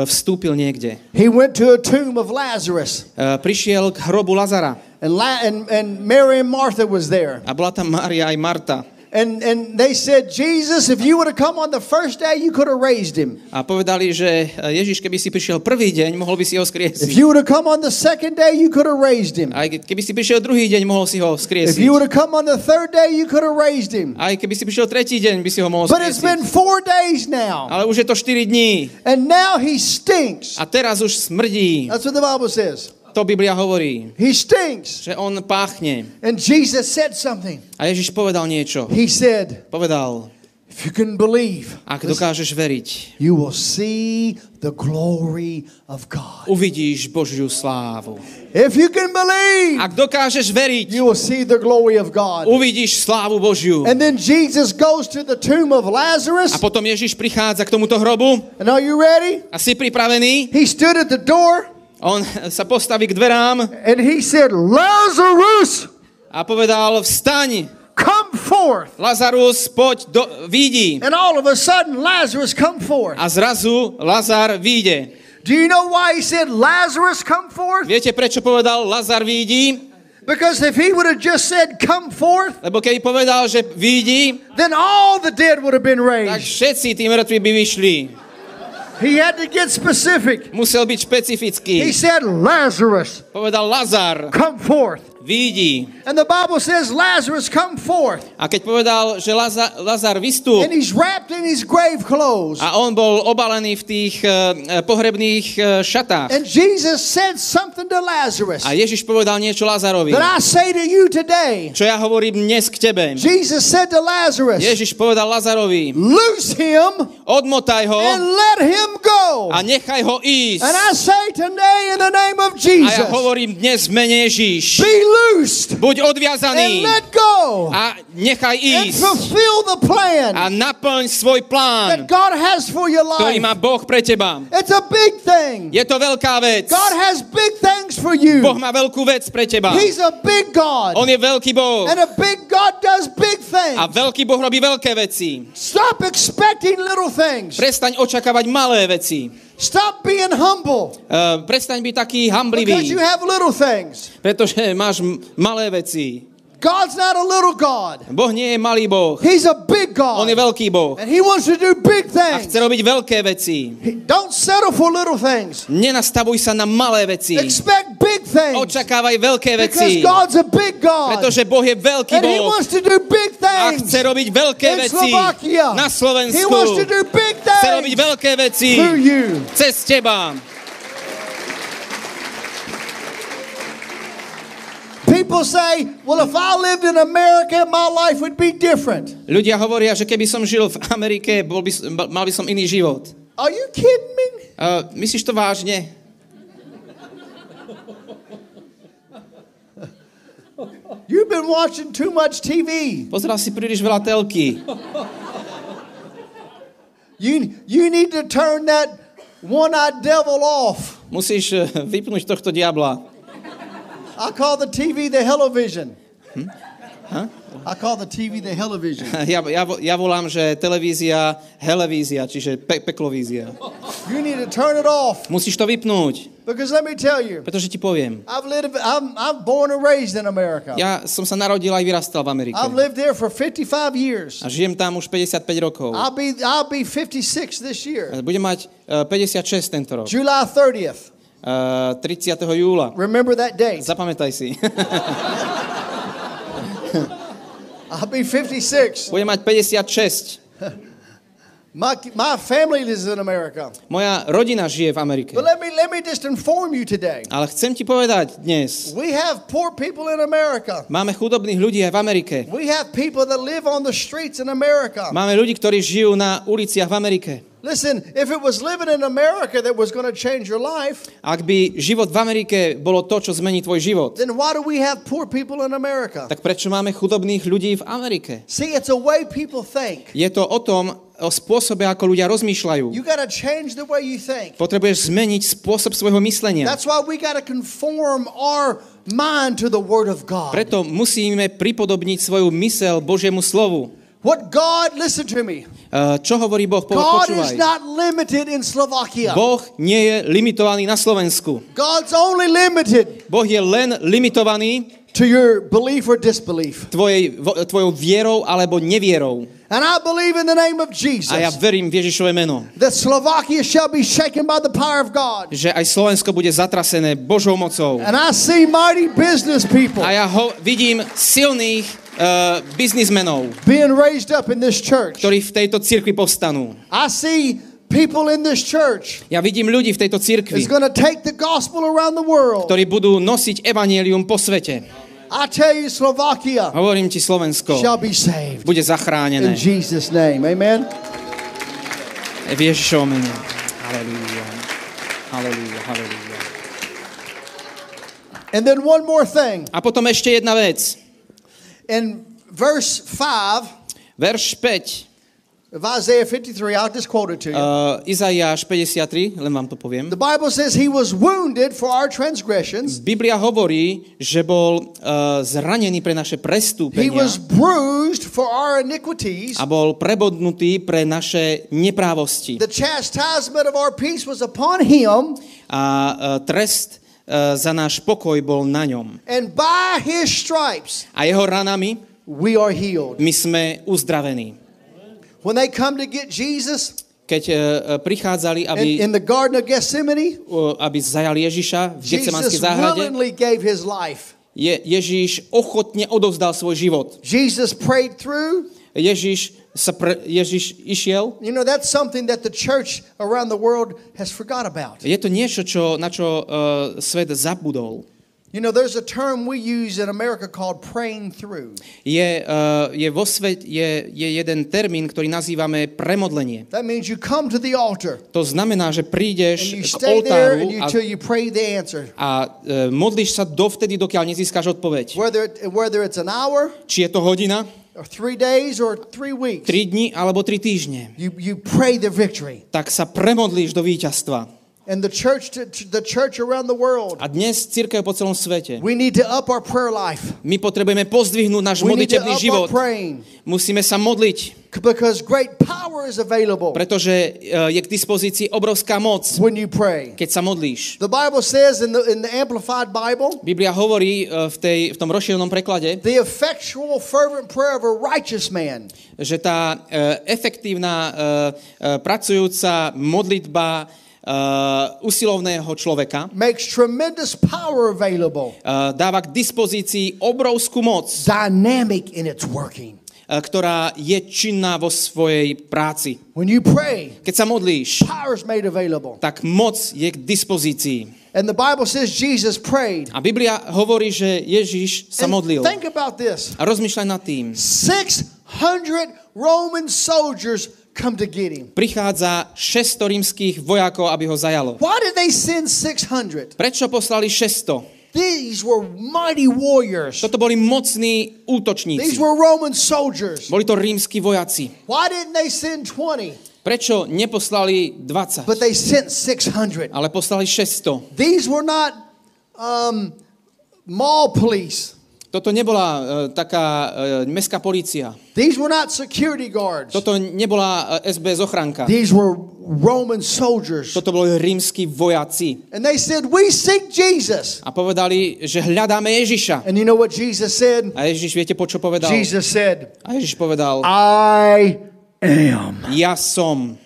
vstúpil niekde, He went to a tomb of Lazarus, e, prišiel k hrobu Lazara and, La- and, and Mary and Martha was there. a bola tam Mária aj Marta. And, and they said, Jesus, if you would have come on the first day, you could have raised him. A povedali, že Ježiš, keby si prišiel prvý deň, mohol by si ho If you would have come on the second day, you could have raised him. Aj ke- keby si prišiel druhý deň, mohol si ho If you would have come on the third day, you could have raised him. Aj keby si prišiel tretí deň, by si ho mohol But it's been four days now, Ale už je to 4 dní. and now he stinks. A teraz už smrdí. That's what the Bible says. To Biblia hovorí. He stinks. Že on páchne. And Jesus said something. A Ježiš povedal niečo. He said, Povedal, If you can believe, ak dokážeš veriť, you will see the glory of God. uvidíš Božiu slávu. If you can believe, Ak dokážeš veriť, you will see the glory of God. uvidíš slávu Božiu. And then Jesus goes to the tomb of Lazarus. A potom Ježiš prichádza k tomuto hrobu And are you ready? a si pripravený. He stood at the door On sa postaví k dverám and he said, Lazarus, a povedal, vstaň, come forth. Lazarus, poď, do, vidí. And all of a sudden, Lazarus come forth. A zrazu Lazar vyjde. Do you know why he said, Lazarus come forth? Viete, prečo povedal Lazar vidí? Because if he would have just said, come forth, Lebo keby povedal, že vidí, then all the dead would have been tak raised. všetci tí mŕtvi by vyšli. He had to get specific. Musel byť špecifický. He said, Lazarus, Povedal Lazar, come forth. Vidí. And the Bible says, Lazarus, come forth. A keď povedal, že Laza, Lazar vystúp And he's wrapped in his grave clothes. a on bol obalený v tých uh, pohrebných uh, šatách. And Jesus said something to Lazarus A Ježiš povedal niečo Lazarovi. that I say to you today. Čo ja hovorím dnes k tebe. Jesus said to Lazarus, Ježiš povedal Lazarovi, loose him odmotaj ho and let him go. a nechaj ho ísť. And I say today in the name of A ja Jesus, hovorím dnes v mene Ježiš. be loosed Buď and odviazaný let go a nechaj and ísť. fulfill the plan A naplň svoj that plán, God has for your ktorý má life. Boh pre teba. It's a big thing. Je to veľká vec. God has big things for you. Boh má veľkú vec pre teba. He's a big God. On je veľký Boh. And a big God does big things. A veľký Boh robí veľké veci. Stop expecting little things. Prestaň očakávať malé veci. Stop being humble Uh, prestaň byť taký because hamblivý, you have little things. pretože máš malé veci. God's not a little God. Boh nie je malý Boh. He's a big On je God. veľký Boh. And he wants to do big A things. chce robiť veľké veci. He- Don't settle for little things. Nenastavuj sa na malé veci. Expect big things. Očakávaj veľké Because veci. God's a big God. Pretože Boh je veľký And he wants to do big A things. chce robiť veľké In veci Slovakia. na He Slovensku. wants to do big Chce robiť things veľké veci through you. cez teba. People say, well, if I lived in America, my life would be different. Ľudia hovoria, že keby som žil v Amerike, bol by, mal by som iný život. Are you kidding me? Uh, myslíš to vážne? You've been watching too much TV. Pozeral si príliš veľa telky. You, you need to turn that one-eyed devil off. Musíš eh, vypnúť tohto diabla. I call the TV the Hellovision. I call the TV the Hellovision. Ja, ja, ja volám, že televízia, helevízia, čiže pe, peklovízia. You need to turn it off. Musíš to vypnúť, Because let me tell you, pretože ti poviem. I've lived, I'm, I'm born and raised in America. Ja som sa narodil aj vyrastal v Amerike. I've lived there for 55 years. A žijem tam už 55 rokov. I'll be, I'll be 56 this year, Budem mať eh, 56 tento rok. July 30th. Eh, 30. júla. Remember that date. Zapamätaj si. I'll be 56. Budem mať 56. My, my family lives in America. Moja rodina žije v Amerike. But let me, let me just inform you today. Ale chcem ti povedať dnes, We have poor people in America. máme chudobných ľudí aj v Amerike. We have people that live on the streets in America. Máme ľudí, ktorí žijú na uliciach v Amerike. Listen, if it was living in America that was going to change your life, Ak by život v Amerike bolo to, čo zmení tvoj život, then why do we have poor people in America? tak prečo máme chudobných ľudí v Amerike? See, it's a way people think. Je to o tom, o spôsobe, ako ľudia rozmýšľajú. You got to change the way you think. Potrebuješ zmeniť spôsob svojho myslenia. That's why we got to conform our mind to the Word of God. Preto musíme pripodobniť svoju mysel Božiemu slovu. What God, listen to me. Uh, Čo hovorí Boh? Po- God is not limited in Slovakia. Boh nie je limitovaný na Slovensku. God's only limited Boh je len limitovaný to your belief or disbelief. tvojej, vo- tvojou vierou alebo nevierou. And I believe in the name of Jesus A ja verím v Ježišové meno, that Slovakia shall be shaken by the power of God. že aj Slovensko bude zatrasené Božou mocou. And I see mighty business people A ja ho vidím silných uh, biznismenov, being raised up in this church. ktorí v tejto cirkvi povstanú. I see people in this church Ja vidím ľudí v tejto cirkvi, going to take the gospel around the world. ktorí budú nosiť evanielium po svete. I tell you, Slovakia Hovorím ti, Slovensko shall be saved bude in zachránené Jesus' name. Amen. v Ježišovom mene. Halelúja. Halelúja, halelúja. And then one more thing. A potom ešte jedna vec. In verse 5, Verš 5. of Isaiah 53, I'll just quote it to you. Uh, Izaiáš 53, len vám to poviem. the Bible says he was wounded for our transgressions, Biblia hovorí, že bol uh, zranený pre naše he prestúpenia was bruised for our iniquities. a bol prebodnutý pre naše neprávosti. The chastisement of our peace was upon him, A uh, trest za náš pokoj bol na ňom. and by his stripes A jeho ranami we are healed. my sme uzdravení. When they come to get Jesus Keď uh, uh, prichádzali, aby, in, in the Garden of Gethsemane, aby zajali Ježiša v Getsemanskej záhrade, gave his life. je, Ježiš ochotne odovzdal svoj život. Jesus prayed through. Ježiš, sa pre, Ježiš išiel. You know, that's something that the church around the world has forgot about. Je to niečo, čo, na čo uh, svet zabudol. You know, there's a term we use in America called praying through. Je, uh, je vo svet, je, je jeden termín, ktorý nazývame premodlenie. That means you come to the altar To znamená, že prídeš you k oltáru a, you pray the answer. a uh, modlíš sa dovtedy, dokiaľ nezískaš odpoveď. Whether, it, whether it's an hour Či je to hodina, three days or three weeks, 3 dni alebo 3 týždne. you, you pray the victory. Tak sa premodlíš do víťazstva. And the church, to, the church around the world, A dnes církev po celom svete. we need to up our prayer life. My potrebujeme pozdvihnúť náš modlitebný život. Musíme sa modliť, because great power is available pretože uh, je k dispozícii obrovská moc, when you pray. keď sa modlíš. The Bible says in the, in the Amplified Bible, Biblia hovorí uh, v, tej, v tom rozšírenom preklade, the effectual, fervent prayer of a righteous man že tá uh, efektívna, pracujúca modlitba uh, usilovného človeka makes tremendous power available, uh, dáva k dispozícii obrovskú moc, dynamic in its working. uh, ktorá je činná vo svojej práci. When you pray, Keď sa modlíš, made available. tak moc je k dispozícii. And the Bible says Jesus prayed. A Biblia hovorí, že Ježiš sa And modlil. think about this A rozmýšľaj nad tým. 600 Roman soldiers come to get him. Prichádza 600 rímskych vojakov, aby ho zajalo. Why did they send 600? Prečo poslali 600? These were mighty warriors. Toto boli mocní These útočníci. were Roman soldiers. Boli to rímski vojaci. Why didn't they send 20? Prečo neposlali 20, But they sent 600. ale poslali 600? These were not um, mall police. Toto nebola uh, taká uh, mestská polícia. These were not security guards. Toto nebola uh, SBS ochranka. These were Roman soldiers. Toto boli rímski vojaci. And they said, We seek Jesus. A povedali, že hľadáme Ježiša. And you know what Jesus said? A Ježiš, viete, po čo povedal? Jesus said, A Ježiš povedal, I am. ja som.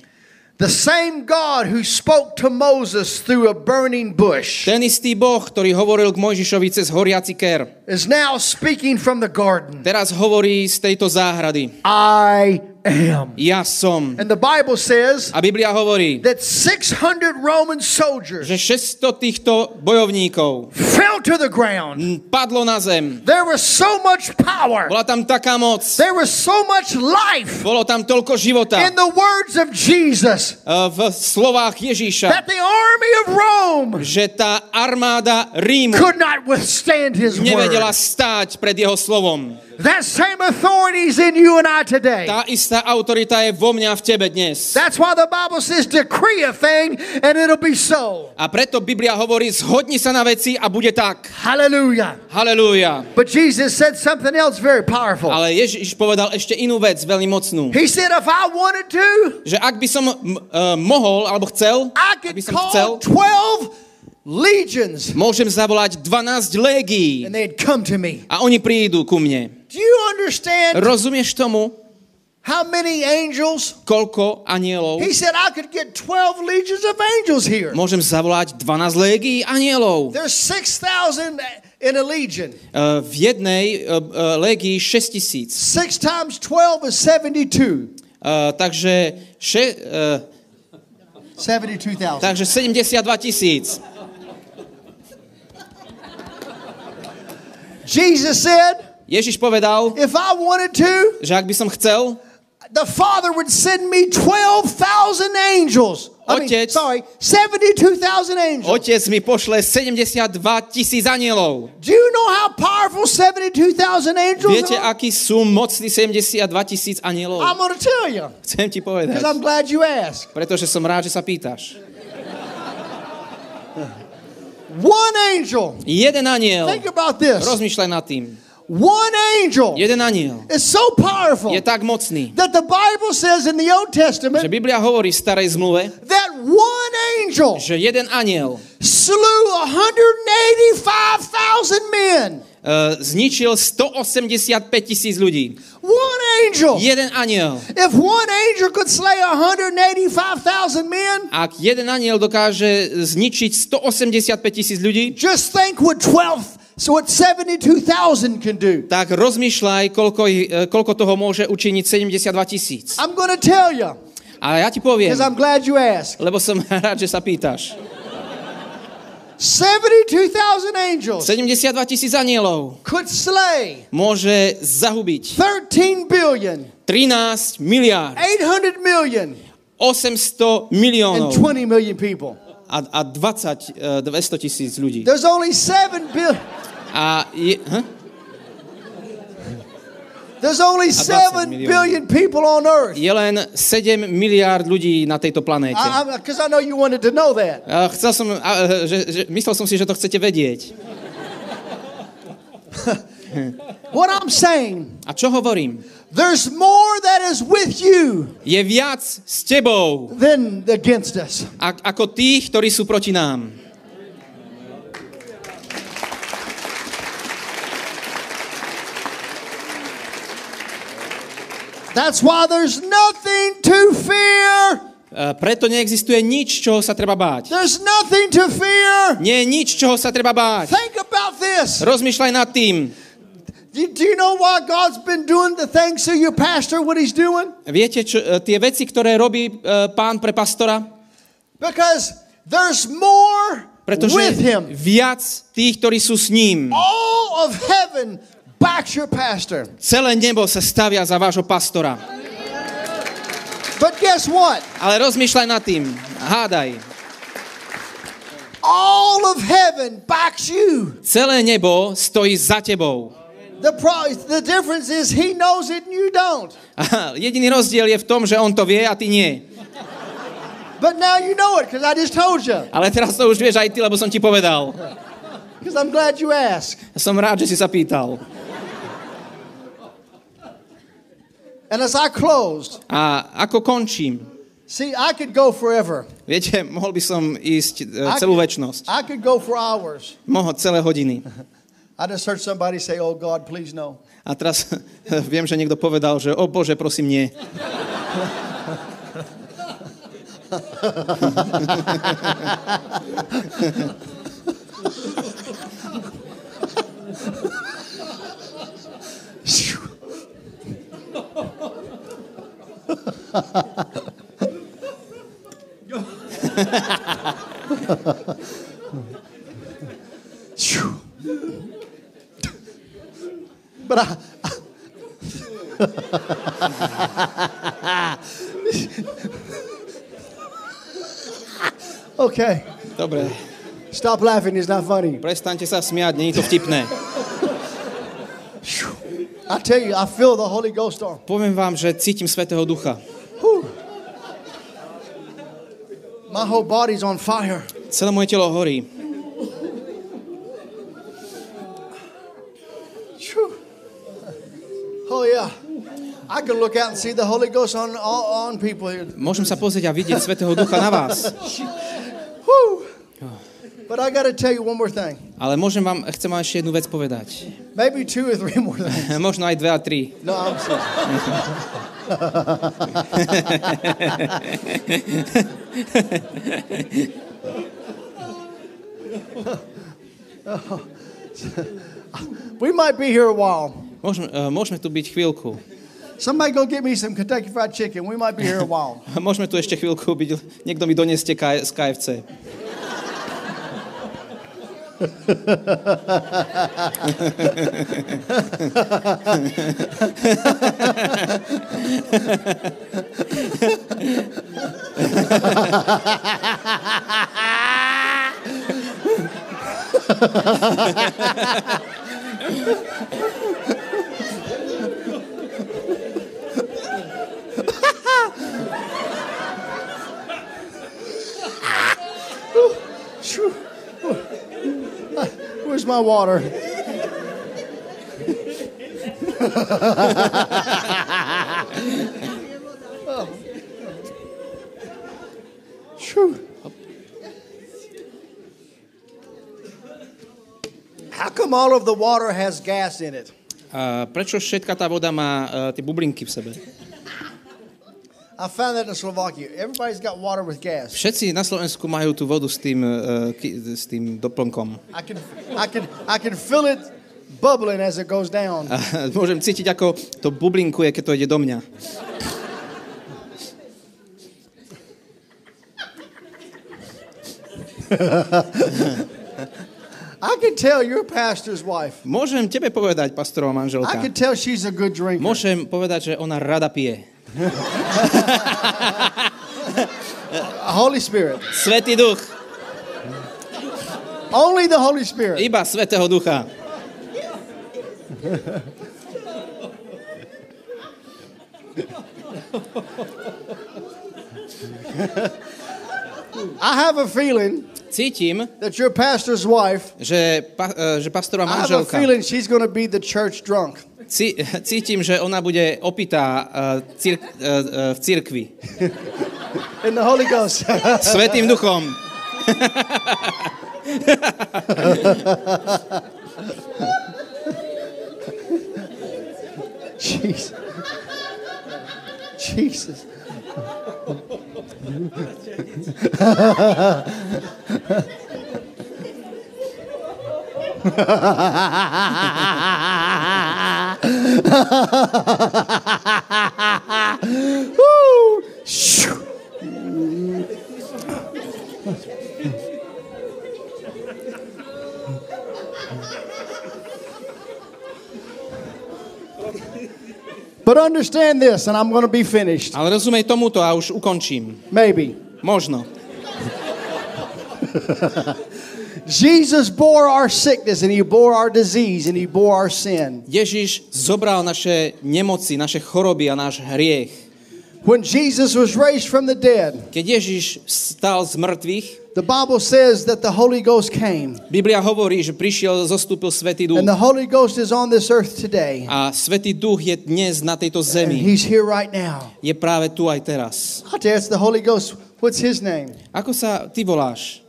The same God who spoke to Moses through a burning bush Ten istý Boh, ktorý hovoril k Mojžišovi cez horiaci ker, is now speaking from the garden. teraz hovorí z tejto záhrady. I am. Ja som. And the Bible says A Biblia hovorí, that 600 Roman soldiers že 600 týchto bojovníkov fell to the ground. padlo na zem. There was so much power. Bola tam taká moc. There was so much life Bolo tam toľko života in the words of Jesus eh, v slovách Ježíša, that the army of Rome že tá armáda Rímu could not withstand his nevedela word. stáť pred jeho slovom. That same authority is in you and I today. Tá istá autorita je vo mňa v tebe dnes. That's why the Bible says decree a thing and it'll be so. A preto Biblia hovorí, zhodni sa na veci a bude tak. Hallelujah. Halelúja. But Jesus said something else very powerful. Ale Ježiš povedal ešte inú vec, veľmi mocnú. He said, if I wanted to, Že ak by som uh, mohol, alebo chcel, I could som chcel, call 12 legions môžem zavolať 12 légií and they'd come to me. a oni prídu ku mne. Do you understand Rozumieš tomu, how many angels? koľko anielov? He said, I could get 12 legions of angels here. Môžem zavolať 12 légií anielov. There's 6,000 in a legion. Uh, v jednej uh, uh, légii 6 tisíc. 6 times 12 is 72. Uh, takže, še, uh, 72,000. takže 72 tisíc. Jesus said, Ježiš povedal, if I wanted to, že ak by som chcel, the Father would send me 12,000 angels. I mean, Otec- sorry, 72,000 angels. Otec mi pošle 72 tisíc anielov. Do you know how powerful 72,000 angels Viete, are? akí sú mocní 72 tisíc anielov? I'm to tell you Chcem ti povedať. because I'm glad you asked. Pretože som rád, že sa pýtaš. One angel, Jeden aniel. think about this. Rozmýšľaj nad tým. One angel Jeden aniel is so powerful je tak mocný, that the Bible says in the Old že Testament Biblia hovorí v starej zmluve, that one angel že jeden aniel slew 185,000 men. uh, zničil 185 tisíc ľudí. One angel. Jeden aniel. If one angel could slay 185,000 men, Ak jeden aniel dokáže zničiť 185 tisíc ľudí, just think what 12, so what 72,000 can do. tak rozmýšľaj, koľko, e, koľko toho môže učiniť 72 tisíc. I'm to tell you A ja ti poviem, I'm glad you asked. lebo som rád, že sa pýtaš. 72,000 angels 72 tisíc anielov could slay môže zahubiť 13 billion, 13 miliárd, 800 million, 800 and miliónov 20 million people. a, a 20, e, 200 tisíc ľudí. There's only 7 billion. A je, hm? There's only 7 million. billion people on earth. je len 7 miliárd ľudí na tejto planéte. Because I, know you wanted to know that. A chcel som, e, že, že, myslel som si, že to chcete vedieť. What I'm saying, A čo hovorím? there's more that is with you Je viac s tebou, than against us. a, ako tých, ktorí sú proti nám. That's why there's nothing to fear. E, preto neexistuje nič, čoho sa treba báť. There's nothing to fear. Nie je nič, čoho sa treba báť. Think about this. Rozmýšľaj nad tým. Do do you know why God's been doing the things to your pastor, what he's doing? Viete, čo, e, tie veci, ktoré robí e, pán pre pastora? Because there's more Pretože with him. viac tých, ktorí sú s ním. All of heaven backs your pastor. Celé nebo sa stavia za vášho pastora. But guess what? Ale rozmýšľaj nad tým. Hádaj. All of heaven backs you. Celé nebo stojí za tebou. The, pro- the difference is he knows it and you don't. Jediný rozdiel je v tom, že on to vie a ty nie. But now you know it because I just told you. Ale teraz to už vieš aj ty, lebo som ti povedal. Because I'm glad you asked. Som rád, že si sa pýtal. And as I closed, A ako končím? see, I could go forever. Viete, mohol by som ísť I celú väčnosť. I could go for hours. Mohol celé hodiny. I just heard somebody say, Oh God, please no. A teraz viem, že niekto povedal, že o Bože, prosím, nie. But I, okay, Dobre, stop laughing. It's not funny. prestaňte sa smiať, nie je to vtipné. I tell you, I feel the Holy Ghost on. Poviem vám, že cítim Svetého Ducha. Whew. My whole body's on fire. Celé moje telo horí. Oh yeah. I can look out and see the Holy Ghost on, on people here. Môžem sa pozrieť a vidieť Svetého Ducha na vás. But I got to tell you one more thing. Ale môžem vám, chcem vám ešte jednu vec povedať. Maybe two or three more things. Možno aj dve a tri. No, I'm serious. we might be here a while. Môžeme, uh, môžeme tu byť chvíľku. Somebody go get me some Kentucky Fried Chicken. We might be here a while. Môžeme tu ešte chvíľku byť. Niekto mi doneste K- z KFC. Shoo. Where's my water? Phew. How come all of the water has gas in it? A prečo všetka tá voda má uh, tie bublinky v sebe? I found that in Slovakia. Everybody's got water with gas. Všetci na Slovensku majú tú vodu s tým, uh, ki, s tým doplnkom. I can, I can, I can feel it bubbling as it goes down. A môžem cítiť, ako to bublinkuje, keď to ide do mňa. I can tell you're a pastor's wife. Môžem tebe povedať, pastorová I manželka. can tell she's a good drinker. Môžem povedať, že ona rada pije. Holy Spirit. Svetý duch. Only the Holy Spirit. Iba Svetého ducha. I have a feeling Cítim, that your pastor's wife, že, pa, že pastorová I have a feeling she's going to be the church drunk. Cí, cítim, že ona bude opitá uh, cír, uh, uh, v církvi. In the Holy Ghost. Svetým duchom. Jesus. Jesus. But understand this, and I'm going to be finished. Ale rozumej tomuto a už ukončím. Maybe. Možno. Jesus bore our sickness and he bore our disease and he bore our sin. Ježiš zobral naše nemoci, naše choroby a náš hriech. When Jesus was raised from the dead, Keď Ježiš stal z mŕtvych, the Bible says that the Holy Ghost came. Biblia hovorí, že prišiel, zostúpil Svetý duch. And the Holy Ghost is on this earth today. A Svetý duch je dnes na tejto And zemi. he's here right now. Je práve tu aj teraz. I tell you, it's the Holy Ghost. What's his name? Ako sa ty voláš?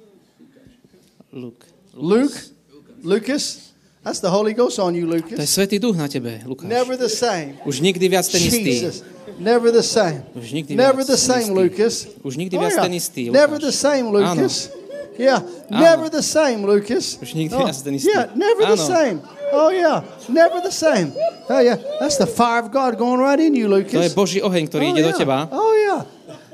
Luke. Luke? Lucas? That's the Holy Ghost on you, To je Lucas. Svetý duch na tebe, Lukáš. Never the same. Už nikdy viac ten istý. Jesus. Never the same. Už nikdy Never the same. Lucas. Už nikdy Oh, viac yeah. ten istý, Never Lukáš. the same, Lucas. Yeah. Never the same, Lucas. Už nikdy Oh, viac ten istý. Yeah, never the same. Oh, yeah. Never the same. Oh, yeah. That's the fire of God going right in you, Lucas. To je Boží oheň, ktorý oh, ide yeah. do teba. Oh, yeah.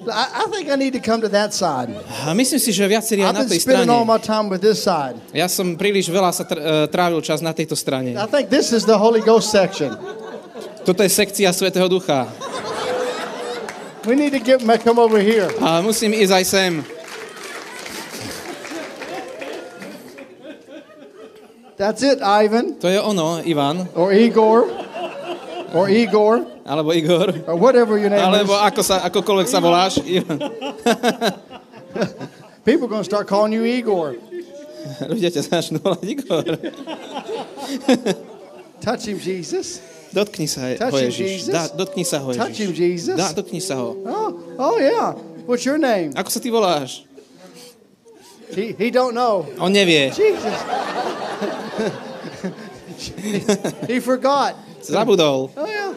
I, I think I need to come to that side. Myslím si, že viacerí I've na been tej spending all strane. my time with this side. Ja som príliš veľa sa tr- eh, trávil čas na tejto strane. I think this is the Holy Ghost section. Toto je sekcia Svetého Ducha. We need to get come over here. A musím ísť aj sem. That's it, Ivan, To je ono, Ivan, or Igor, or Igor, alebo Igor, or whatever your name alebo is. ako sa, akokoľvek sa voláš. People are going to start calling you Igor. Ľudia ťa začnú volať Igor. Touch him, Jesus. Dotkni sa ho, Touch him, Ježiš. Jesus. Dá, dotkni sa ho, Touch him, Ježiš. Jesus. Dá, dotkni sa ho. Oh, oh yeah. What's your name? Ako sa ty voláš? He, he don't know. On nevie. Jesus. he, he forgot. Zabudol. Oh yeah.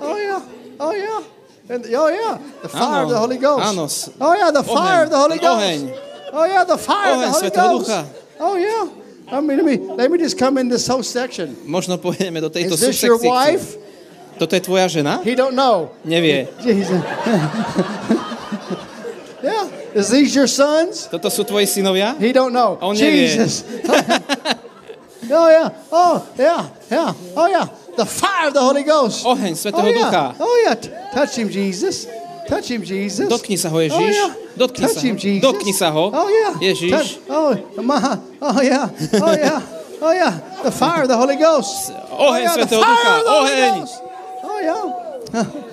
Oh yeah. Oh yeah. And, oh yeah. The fire of the Áno. Holy Ghost. Áno. s- Oh yeah, the fire Oheň. of the Holy Ghost. oheň. Oh yeah, the fire Oheň of the Holy Svätého Ghost. Ducha. Oh yeah. I mean, let me let me just come in this whole section. Možno pôjdeme do tejto Is this your wife? Toto je tvoja žena? He don't know. Nevie. Yeah, Is these your sons? Toto sú tvoji synovia? He don't know. On nevie. Jesus. oh yeah. Oh yeah. Yeah. Oh yeah. The fire of the Holy Ghost. Oheň Oh Svetého Ducha. yeah. Oh yeah. Touch him, Jesus. Touch him, Jesus. Dotkni sa ho, Oh yeah. Dotkni Touch sa him, ho. Jesus. Dotkni sa ho. Oh yeah. Ježiš. Touch- Oh. Oh yeah. Oh yeah. Oh yeah. The fire of the Holy Ghost. Oh Oheň yeah. The Svetého Ducha. of the Holy Oheň. Oh yeah.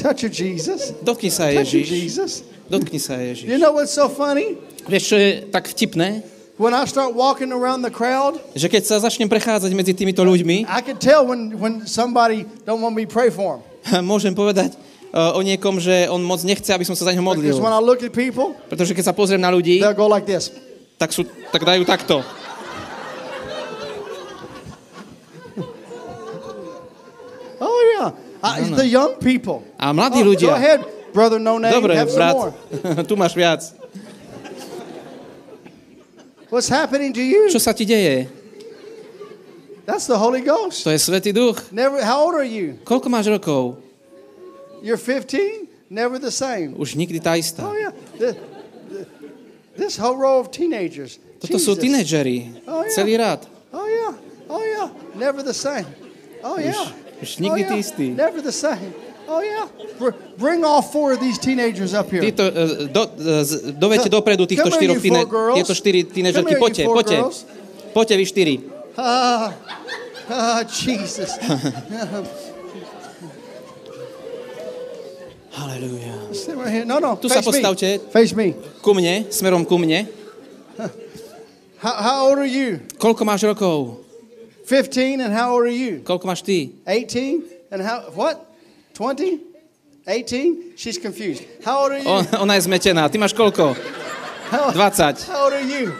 Touch her, Jesus. Dotkni sa, Touch Ježiš. Jesus. Dotkni sa, Ježiš. You know what's so funny? Vieš, čo je tak vtipné? When I start walking around the crowd, Že keď sa začnem prechádzať medzi týmito ľuďmi, I can tell when, when somebody don't want me to pray for them. môžem povedať uh, o niekom, že on moc nechce, aby som sa za ňo modlil. Because when I look at people, Pretože keď sa pozriem na ľudí, go like this. tak, sú, tak dajú takto. Yeah, I, the young people. A mladí Oh, go ľudia. ahead, brother. No name. Dobre, have some brat, more. tu máš viac. What's happening to you? Čo sa ti deje? That's the Holy Ghost. To je Svetý Duch. Never. How old are you? Koľko máš rokov? You're 15. Never the same. Už nikdy tá istá. Oh yeah. The- the- this whole row of teenagers. Toto sú tínedžeri. Oh, yeah. Celý rád. Oh yeah. Oh yeah. Never the same. Oh yeah. už nikdy oh, yeah. istí. Never the same. Oh yeah. Br- Bring all four of these teenagers up here. Títo, uh, do, dovedte Come- dopredu týchto štyroch tíne, tieto štyri tínežerky. Poďte, poďte. Poďte vy štyri. Ah, ah, Jesus. Halelujá. No, no. Tu sa postavte. Face me. Ku mne, smerom ku mne. How, how old are you? Koľko máš rokov? 15, and how old are you? Koľko máš ty? 18, and how, what? 20? 18? She's confused. How old are you? On, ona je zmetená. Ty máš koľko? How, 20. how old are you?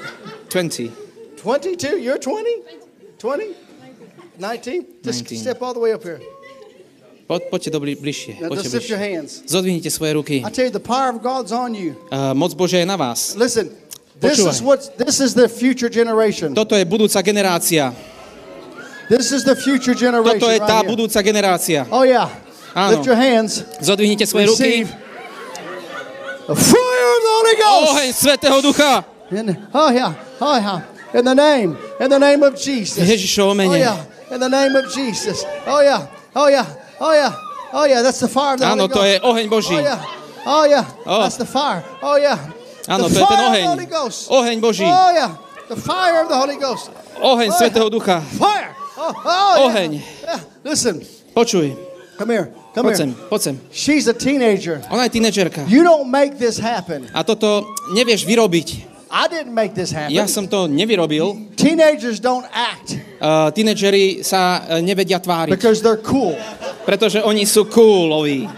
20. 22? You're 20? 20? 19? Just 19. step all the way up here. Po, poďte do bli, bližšie. Now Poďte your bližšie. hands. Zodvihnite svoje ruky. I tell you, the power of God's on you. Uh, moc Božia je na vás. Listen, this Počúvaj. is what this is the future generation. Toto je budúca generácia. This is the future generation. Toto je tá right budúca generácia. Oh yeah. Áno. Lift your hands. Zodvihnite svoje ruky. The fire of the Holy Ghost. Oheň Svetého Ducha. In, oh yeah. Oh yeah. In the name. In the name of Jesus. Ježišovo Oh mene. yeah. In the name of Jesus. Oh yeah. Oh yeah. Oh yeah. Oh yeah. That's the fire of the Áno, Holy to Ghost. je oheň Boží. Oh yeah. Oh yeah. Oh. That's the fire. Oh yeah. Áno, the to je ten oheň. Oheň Boží. Oh yeah. The fire of the Holy Ghost. Oheň Oh, Svetého Ducha. Fire. Oh, oh Oheň. Listen. Počuj, Come here. Come poď sem, poď sem. She's a teenager. Ona je tínedžerka. You don't make this happen. A toto nevieš vyrobiť. I didn't make this happen. Ja som to nevyrobil. Teenagers don't act Uh, tínedžeri sa uh, nevedia tváriť, because they're cool. pretože oni sú cooloví.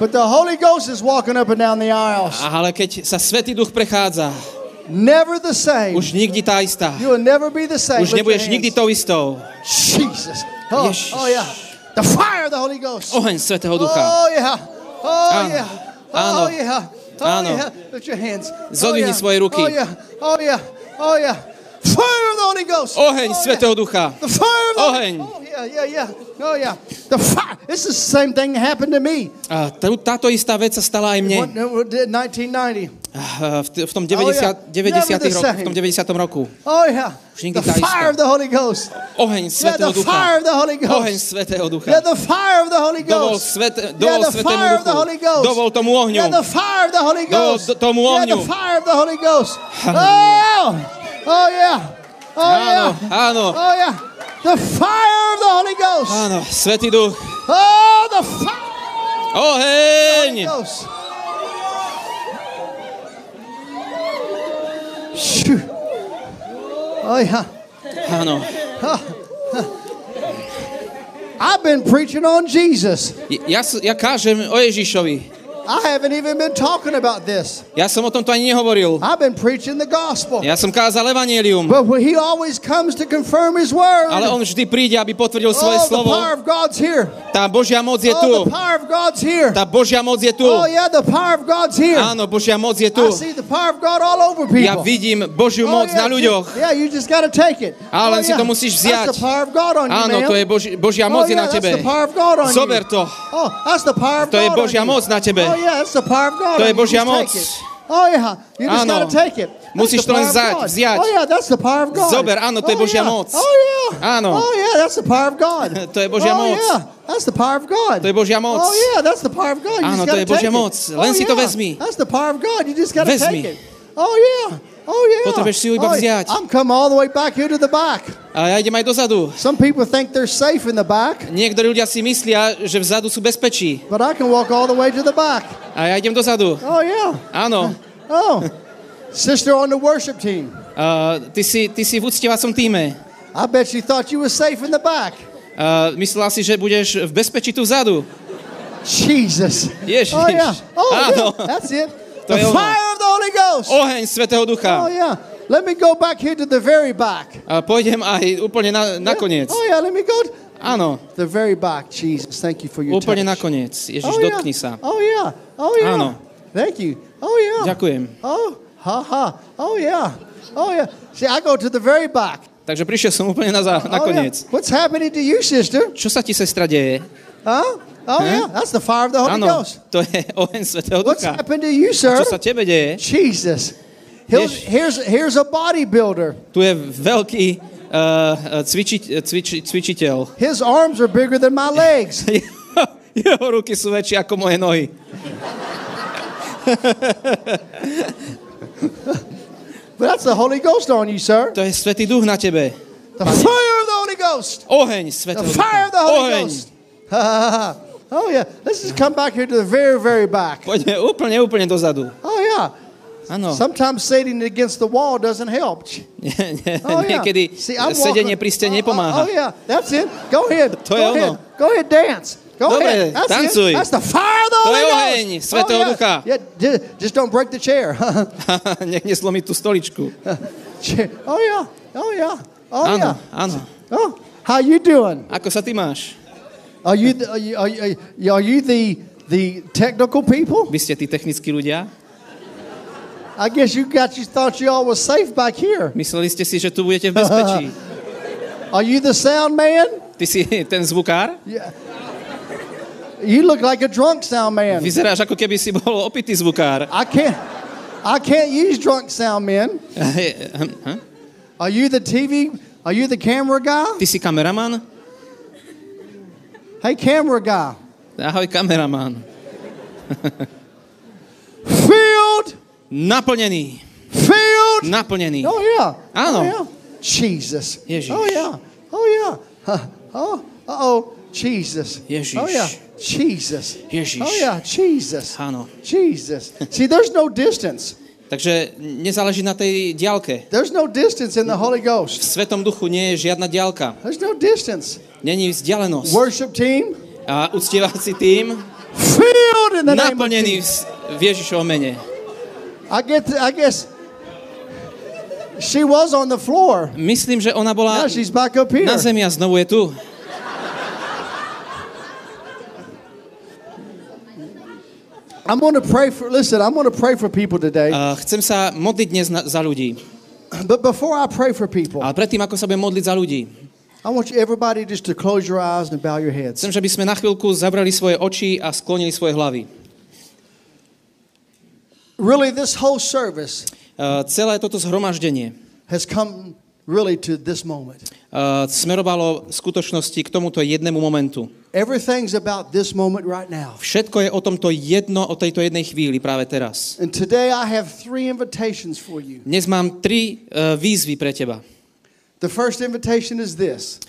But the Holy Ghost is walking up and down the aisles. Ale keď sa Svetý Duch prechádza, Never the same. už nikdy tá istá. You will never be the same. Už nebudeš nikdy tou istou. Jesus. Oh, Ježiš. oh yeah. The fire of the Holy Ghost. Oheň Svetého Ducha. Oh yeah. Oh Áno. yeah. Áno. Oh yeah. Oh yeah. Lift your hands. Zodvihni oh, svoje ruky. Oh yeah. Oh yeah. Oh yeah. Fire Oheň oh, Svetého. Ducha. The fire of the Oheň. Oh. Oh táto istá vec sa stala aj mne. 1990. Ah, V, tom Oh, yeah. 90, 90 Never the roku, v tom 90. roku. Oh yeah. Už nikdy The tá istá. Oheň Svetého Ducha. Oheň. Svetého Ducha. Yeah, the fire of the Holy Dovol, svet, dovol the Svetému fire of the Duchu. Holy Ghost. Dovol tomu ohňu. Dovol tomu ohňu. Oh, oh yeah. Oh Áno, yeah. áno, Oh yeah. The fire of the Holy Ghost. áno. Svetý Duch. Oh, the fire of Oheň! the Ghost. Shoo. Oh yeah. Áno. I've been preaching on Jesus. Ja, ja kážem o Ježišovi. I haven't even been talking about this. Ja som o tomto ani nehovoril. I've been preaching the gospel. Ja som kázal evanielium. But he always comes to confirm his word. Ale on vždy príde, aby potvrdil svoje oh, the slovo. power of God's here. Tá Božia moc je Oh, tu. the power of God's here. Tá Božia moc je tu. Oh, yeah, the power of God's here. Áno, Božia moc je I tu. see the power of God all over people. Ja vidím Božiu Oh, moc yeah, na ľuďoch. Yeah, you just got to take it. Ale len oh, si yeah. to musíš That's vziať. the power of God on you, Áno, man. to je Boži, Božia oh, moc je yeah, na that's tebe. the Zober you. to. Oh, that's the power of To je Božia you. moc na tebe. Oh, yeah, that's the power of God To je. Božia moc. Oh, yeah, you just Áno. take it. That's Musíš to len of vziať. Oh, yeah, that's the power of God. Zober, áno, to je Oh, Božia moc. Oh, yeah. Áno. Oh, yeah, that's the power of God. To je Božia moc. That's the power of God. To je Božia moc. Oh, yeah, that's the power of God. You Áno, to gotta je Božia moc. Len si to vezmi. That's the power of God. You just got to Vezmi. take it. Oh, yeah. Oh, yeah. Potrebuješ si ju iba vziať. I'm come all the way back here to the back. A ja idem aj dozadu. Some people think they're safe in the back, Niektorí ľudia si myslia, že vzadu sú bezpečí. but I can walk all the way to the back. A ja idem dozadu. Oh, yeah. Áno. Oh, sister on the worship team. A ty, si, ty si v uctievacom týme. I bet you thought you were safe in the back. A myslela si, že budeš v bezpečí tu vzadu. Jesus. Ježiš. Oh, yeah. Oh, Áno. yeah. That's it. To The je ono. fire of the Holy Ghost. Oheň Svetého Oh, Ducha. yeah. Let me go back here to the very back. A pôjdem aj úplne na, nakoniec. Oh, yeah. Let me go Áno, the very back. Jesus, thank you for your úplne touch. nakoniec. Ježiš, Oh, yeah. dotkni sa. Oh, yeah. Oh, yeah. Áno. Thank you. Oh, yeah. Ďakujem. Oh, ha, ha. Oh, yeah. Oh, yeah. See, I go to the very back. Takže prišiel som úplne na za, Oh, yeah. nakoniec. What's happening to you, sister? Čo sa ti, sestra, deje? Huh? Oh, Huh? yeah. That's the fire of the Holy Áno, Ghost. to je oheň Svetého What's happened to you, sir? Čo sa tebe deje? Jesus. He'll, here's, here's a bodybuilder. Tu je veľký uh, cviči, cviči, cvičiteľ. His arms are bigger than my legs. Jeho ruky sú väčšie ako moje nohy. But that's the Holy Ghost on you, sir. To je Svetý Duch na tebe. The fire of the Holy Ghost. Oheň The Svetého fire of the Holy Oheň. Ghost. Oh, yeah. Let's just come back here to the very, very back. Poďme úplne, úplne dozadu. Oh, yeah. Áno. Sometimes sitting against the wall doesn't help. Oh, yeah. Niekedy See, I'm sedenie pri stene Oh, oh, nepomáha. Oh, yeah. That's it. Go ahead. To Go je ahead. ono. Go ahead, dance. Go Dobre, ahead. That's tancuj. it. That's the fire of the To Holy je Ghost. oheň Svätého yeah. Ducha. Yeah, ju- just don't break the chair. Nech neslomí tú stoličku. Oh, yeah. Oh, yeah. Oh, Áno, yeah. áno. Oh, how you doing? Ako sa ty máš? Are you the, are you, are you, are you the the technical people? Vy ste tí technickí ľudia? I guess you got you thought you all was safe back here. Mysleli ste si, že tu budete v bezpečí. Are you the sound man? Ty si ten zvukár? Yeah. You look like a drunk sound man. Vyzeráš, ako keby si bol opitý zvukár. I can't I can't use drunk sound men. Are you the TV? Are you the camera guy? Ty si kameraman? Hey, camera guy. Ahoj, kameraman. Filled, Naplnený. filled. Naplnený. Oh yeah. Áno. Oh, yeah. Jesus. Ježiš. Oh yeah. Oh yeah. Huh. Oh. Uh-oh. Jesus. Ježiš. Oh yeah. Jesus. Ježiš. Oh yeah. Jesus. Áno. Jesus. See, there's no distance. Takže nezáleží na tej diálke. There's no distance in the Holy V Ghost. Svetom duchu nie je žiadna diálka. There's no distance. Není vzdialenosť. Worship team, A uctievací tým filled in the name naplnený v v Ježišovom mene. I get. I guess she was on the floor. Myslím, že ona bola Now she's back up here. na zemi a znovu je tu. I'm going to pray for. Listen, I'm going to pray for people today. A chcem sa modliť dnes na, za ľudí. But before I pray for people, Ale predtým, ako sa budem modliť za ľudí, I want you everybody just to close your eyes and bow your heads. chcem, že by sme na chvíľku zabrali svoje oči a sklonili svoje hlavy. Really, this whole service Uh, celé toto zhromaždenie has come really to this moment. Uh, smerovalo skutočnosti k tomuto jednému momentu. Everything's about this moment right now. Všetko je o tomto jedno, o tejto jednej chvíli práve teraz. And today I have three invitations for you. Dnes mám tri uh, výzvy pre teba. The first invitation is this.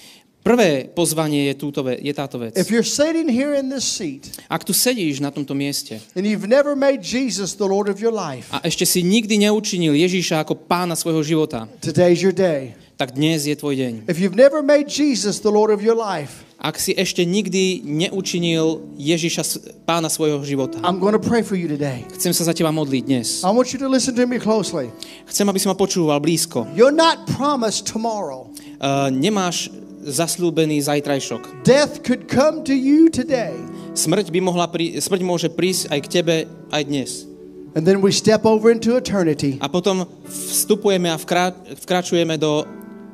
Prvé pozvanie je, túto je táto vec. If you're sitting here in this seat Ak tu sedíš na tomto mieste and you've never made Jesus the Lord of your life, a ešte si nikdy neučinil Ježíša ako pána svojho života, today's your day. Tak dnes je tvoj deň. If you've never made Jesus the Lord of your life, Ak si ešte nikdy neučinil Ježíša s- pána svojho života, I'm going to pray for you today. chcem sa za teba modliť dnes. I want you to listen to me closely. Chcem, aby si ma počúval blízko. You're not promised tomorrow. Uh, nemáš zaslúbený zajtrajšok. Death could come to you today. Smrť, by mohla prí, smrť môže prísť aj k tebe aj dnes. And then we step over into eternity. A potom vstupujeme a vkrá, vkračujeme do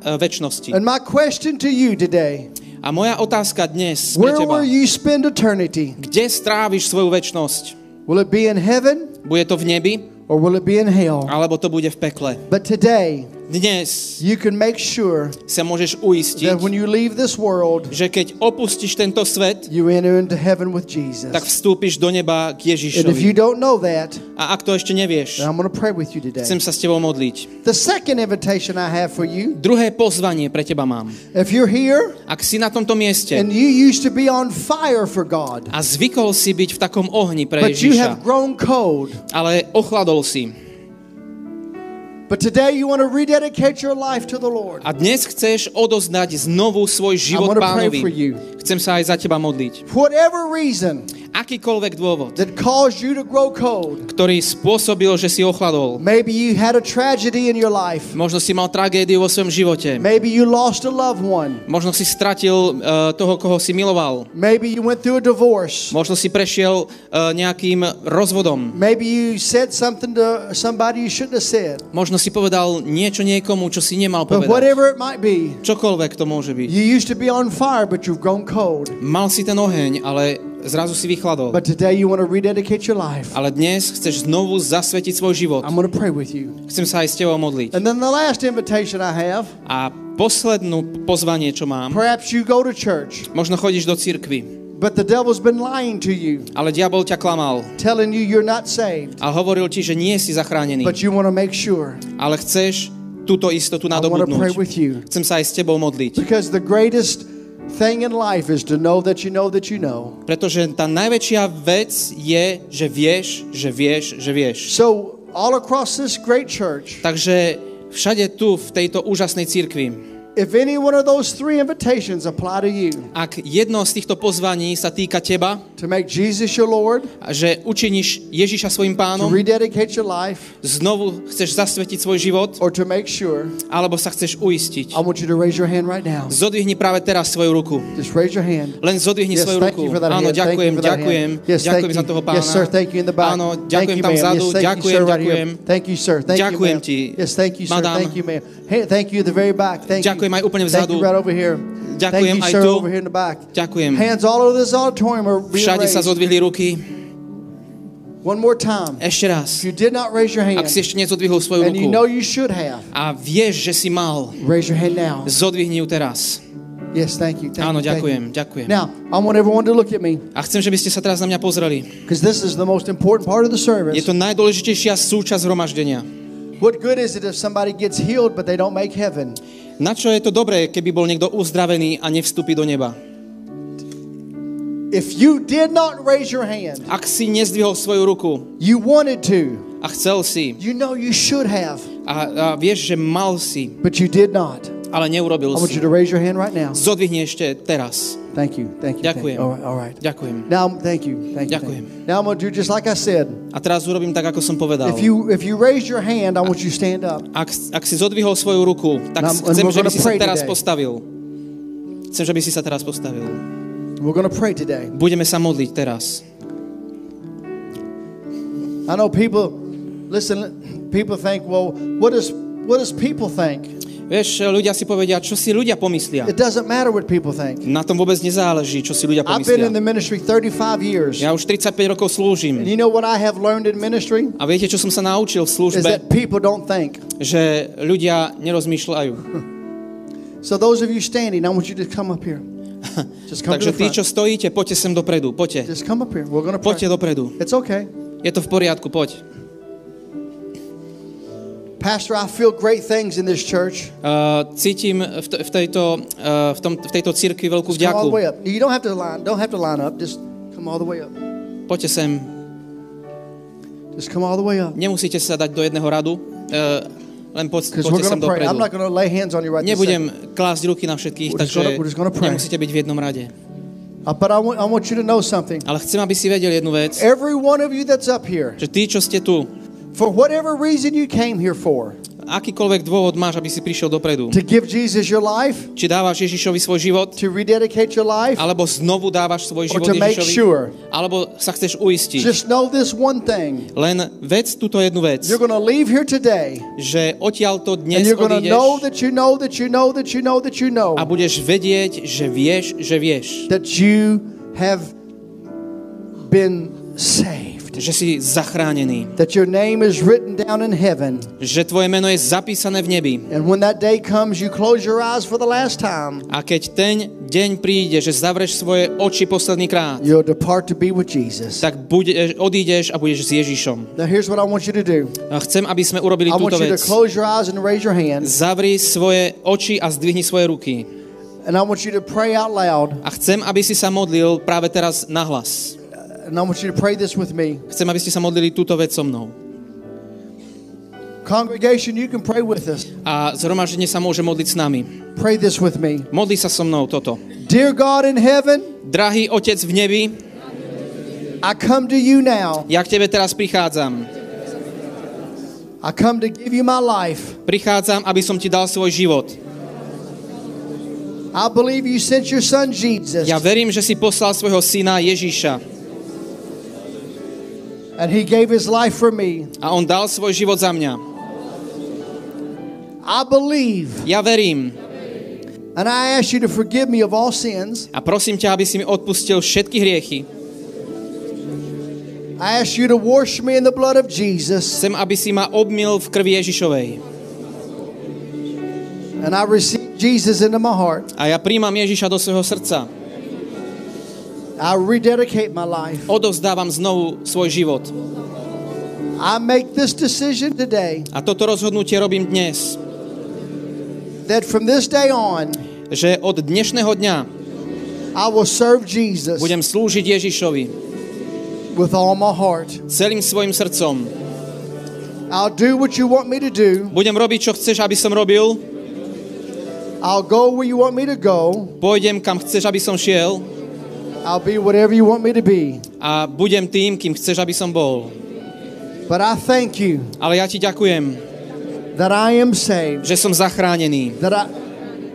väčšnosti. And my question to you today A moja otázka dnes pre where teba. will you spend eternity? Kde stráviš svoju väčnosť? Will it be in heaven Bude to v nebi, or will it be in hell? alebo to bude v pekle? But today, Dnes you can make sure sa môžeš uistiť, that when you leave this world, že keď opustíš tento svet, you enter into heaven with Jesus. tak vstúpiš do neba k And if you Ježišovi. don't know that, A ak to ešte nevieš, then I'm pray with you today. chcem sa s tebou modliť. The second invitation I have for you, Druhé pozvanie pre teba mám. if you're here Ak si na tomto mieste and you used to be on fire for God, a zvykol si byť v takom ohni pre but you have Ježiša, grown cold, ale ochladol si but today you want to rededicate your life to the Lord. a dnes chceš odozdať znovu svoj život pánovi, for you. chcem sa aj za teba modliť. Whatever reason Akýkoľvek dôvod, that caused you to grow cold, ktorý spôsobil, že si ochladol, maybe you had a tragedy in your life, možno si mal tragédiu vo svojom živote, maybe you lost a loved one, možno si stratil uh, toho, koho si miloval, maybe you went through a divorce, možno si prešiel uh, nejakým rozvodom, maybe you said something to somebody you shouldn't have said. možno si povedal niečo niekomu, čo si nemal povedať. be, Čokoľvek to môže byť. you used to be on fire, but you've grown cold. Mal si ten oheň, ale zrazu si vychladol. But today you want to rededicate your life. Ale dnes chceš znovu zasvetiť svoj život. I'm going to pray with you. Chcem sa aj s tebou modliť. And then the last invitation I have, A poslednú pozvanie, čo mám, perhaps you go to church, možno chodíš do cirkvy, but the devil's been lying to you, ale diabol ťa klamal telling you you're not saved, a hovoril ti, že nie si zachránený, but you want to make sure. ale chceš túto istotu nadobudnúť. Chcem sa aj s tebou modliť, Because the greatest thing in life is to know that you know that you know. pretože tá najväčšia vec je, že vieš, že vieš, že vieš. So, all across this great church, Takže všade tu, v tejto úžasnej cirkvi, if any one of those three invitations apply to you, ak jedno z týchto pozvaní sa týka teba, to make Jesus your Lord, a že učiníš Ježiša svojim to pánom, rededicate your life, znovu chceš zasvetiť svoj život, or to make sure, alebo sa chceš uistiť. I want you to raise your hand right now. Zodvihni práve teraz svoju ruku. Just raise your hand. Len zodvihni Yes, svoju thank ruku. Áno, hand. Thank ďakujem, ďakujem. Yes, thank ďakujem za toho pána. Yes, sir, thank you in the back. Áno, Thank ďakujem tam vzadu. Yes, thank you, ďakujem, ďakujem. Thank you, sir. Thank Ďakujem ti, Yes, thank you, sir. Thank you, ma'am. Hey, thank you at the very back. Thank Ďakujem you. aj úplne Thank vzadu. you right over here. Ďakujem thank you, aj sir, tu. over here in the back. Ďakujem. Hands all over this auditorium are Všade sa zodvihli ruky. One more time. Ešte raz. If you did not raise your hand, Ak si ešte nezodvihol svoju and you ruku know you have, a vieš, že si mal, raise your hand now. zodvihni ju teraz. Yes, thank you. Thank Áno, ďakujem, ďakujem. Now, I want everyone to look at me A chcem, že by ste sa teraz na mňa pozreli. this is the most important part of the service. Je to najdôležitejšia súčasť zhromaždenia. What good is it if somebody gets healed but they don't make heaven? Na čo je to dobré, keby bol niekto uzdravený a nevstúpi do neba? If you did not raise your hand, Ak si nezdvihol svoju ruku you wanted to, a chcel si you know you should have, a, a vieš, že mal si, but you did not. ale neurobil I want you si. to raise your hand right now. Zodvihni ešte teraz. Thank you. Thank you. Thank you. Ďakujem. All right. All right. Ďakujem. Now, thank you. Thank you. Ďakujem. Thank you. Now I'm going to do just like I said. A teraz urobím tak, ako som povedal. If you if you raise your hand, I want you to stand up. Ak, ak si zodvihol svoju ruku, tak Now, chcem, že by si sa teraz today. postavil. Chcem, že by si sa teraz postavil. We're going to pray today. Budeme sa modliť teraz. I know people. Listen, people think, well, what does what does people think? Vieš, ľudia si povedia, čo si ľudia pomyslia. It doesn't matter what people think. Na tom vôbec nezáleží, čo si ľudia I've been in pomyslia. the ministry 35 years. Ja už 35 rokov And slúžim. you know what I have learned in ministry? A viete, čo som sa naučil v Is službe? that people don't think. Že ľudia nerozmýšľajú. So those of you standing, I want you to come up here. Takže tí, čo stojíte, poďte sem dopredu. Poďte. Just come up here. We're to pray. Poďte dopredu. It's okay. Je to v poriadku, poď. Pastor, I feel great things in this church. Uh, cítim v, t- v, tejto, uh, v, tom, v tejto cirkvi veľkú Just come all the way vďaku. up. You don't have to line. Don't have to line up. Just come all the way up. Poďte sem. Just come all the way up. Nemusíte sa dať do jedného radu. Uh, len we're poďte sem dopredu. Right. Nebudem klásť ruky na všetkých, We're takže gonna- nemusíte byť v jednom rade. Uh, but I want, I want you to know something. Ale chcem, aby si vedel jednu vec, Every one of you that's up here, že tí, čo ste tu, for whatever reason you came here for, akýkoľvek dôvod máš, aby si prišiel dopredu. to give Jesus your life, Či dávaš Ježišovi svoj život, to rededicate your life, alebo znovu dávaš svoj or život to make Ježišovi, sure. alebo sa chceš uistiť. Just know this one thing. Len vec túto jednu vec, You're to leave here today že odtiaľ to and dnes you're going to know odídeš that you know that you know that you know that you know a budeš vedieť, že vieš, že vieš, that you have been saved. Že si zachránený, That your name is written down in heaven. že tvoje meno je zapísané v nebi. And when that day comes, you close your eyes for the last time. A keď ten deň príde, že zavreš svoje oči posledný krát, You'll depart to be with Jesus. tak budeš, odídeš a budeš s Ježišom. Now, here's what I want you to do A chcem, aby sme urobili I want túto you to vec. close your eyes and raise your hands. Zavri svoje oči a zdvihni svoje ruky. And I want you to pray out loud. A chcem, aby si sa modlil práve teraz nahlas. And I want you to pray this with me. Chcem, aby ste sa modlili túto vec so mnou. Congregation, you can pray with us. A zhromaždenie sa môže modliť s nami. Pray this with me. Modli sa so mnou toto. Dear God in heaven, Drahý Otec v nebi, I come to you now. ja k Tebe teraz prichádzam. I come to give you my life. Prichádzam, aby som Ti dal svoj život. I believe you sent your son Jesus. Ja verím, že si poslal svojho syna Ježíša And he gave his life for me. a on dal svoj život za mňa. I believe. Ja verím And I ask you to forgive me of all sins. a prosím ťa, aby si mi odpustil všetky hriechy. I ask you to wash me in the blood of Jesus. Chcem, aby si ma obmil v krvi Ježišovej. And I receive Jesus into my heart. A ja príjmam Ježiša do svojho srdca. I rededicate my life. Odovzdávam znovu svoj život. I make this decision today A toto rozhodnutie robím dnes, that from this day on, že od dnešného dňa I will serve Jesus budem slúžiť Ježišovi with all my heart. celým svojim srdcom. I'll do what you want me to do. Budem robiť, čo chceš, aby som robil. I'll go where you want me to go. Pôjdem, kam chceš, aby som šiel. I'll be whatever you want me to be. A budem tým, kým chceš, aby som bol. But I thank you Ale ja ti ďakujem, that I am saved, že som zachránený. that I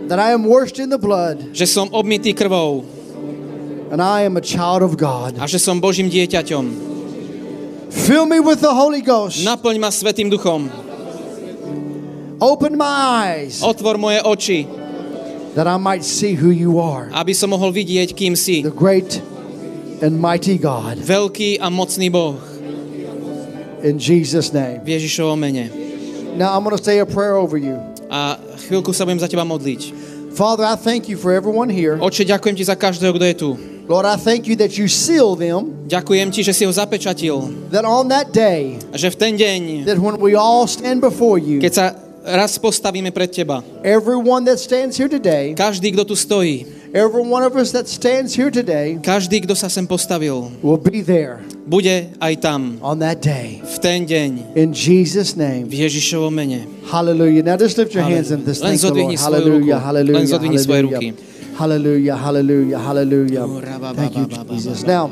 that I am washed in the blood, Že som obmytý krvou. and I am a child of God. A že som Božím dieťaťom. Fill me with the Holy Ghost. Naplň ma Svetým duchom. Open my eyes Otvor moje oči, that I might see who you are, aby som mohol vidieť, kým si. the great and mighty God. Veľký a mocný Boh. In Jesus' name. V Ježišovom mene. Now I'm going to say a prayer over you. A chvíľku sa budem za teba modliť. Father, I thank you for everyone here. Oče, ďakujem ti za každého, kto je tu. Lord, I thank you that you seal them, Ďakujem ti, že si ho zapečatil. that on that day, že v ten deň, that when we all stand before you, keď sa raz postavíme pred teba, everyone that stands here today, každý, kto tu stojí, every one of us that stands here today každý, kto sa sem postavil, will be there bude aj tam on that day. v ten deň In Jesus' name. v Ježišovom mene. Hallelujah. Now just lift your hands and this thank the Lord. Hallelujah. Hallelujah. Len zodvihni svoje ruky. Hallelujah. Hallelujah. Hallelujah. Thank you, Jesus. Now,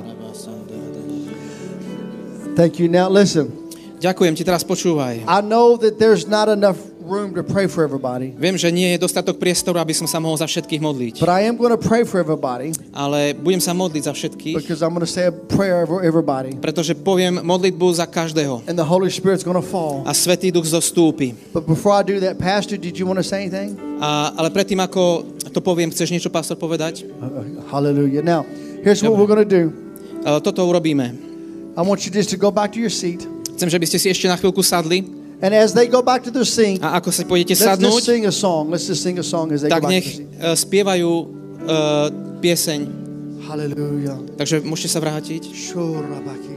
thank you. Now, listen. Ďakujem ti, teraz počúvaj. I know that there's not enough room to pray for everybody, Viem, že nie je dostatok priestoru, aby som sa mohol za všetkých modliť. but I am going to pray for everybody Ale budem sa modliť za všetkých, because I'm going to say a prayer over everybody, pretože poviem modlitbu za každého. and the Holy Spirit's going to fall. A Svetý Duch zostúpi. But before I do that, Pastor, did you want to say anything? A, ale predtým, ako to poviem, chceš niečo, pastor, povedať? Uh, hallelujah. Now, here's what we're going to do. E, Toto urobíme. I want you just to go back to your seat, Chcem, že by ste si ešte na chvíľku sadli and as they go back to their seat, a ako sa pôjdete let's just sadnúť, sing a song. Let's just sing a song as they tak go back nech to their e, spievajú e, pieseň. Hallelujah. Takže môžete sa vrátiť. Shurabakita.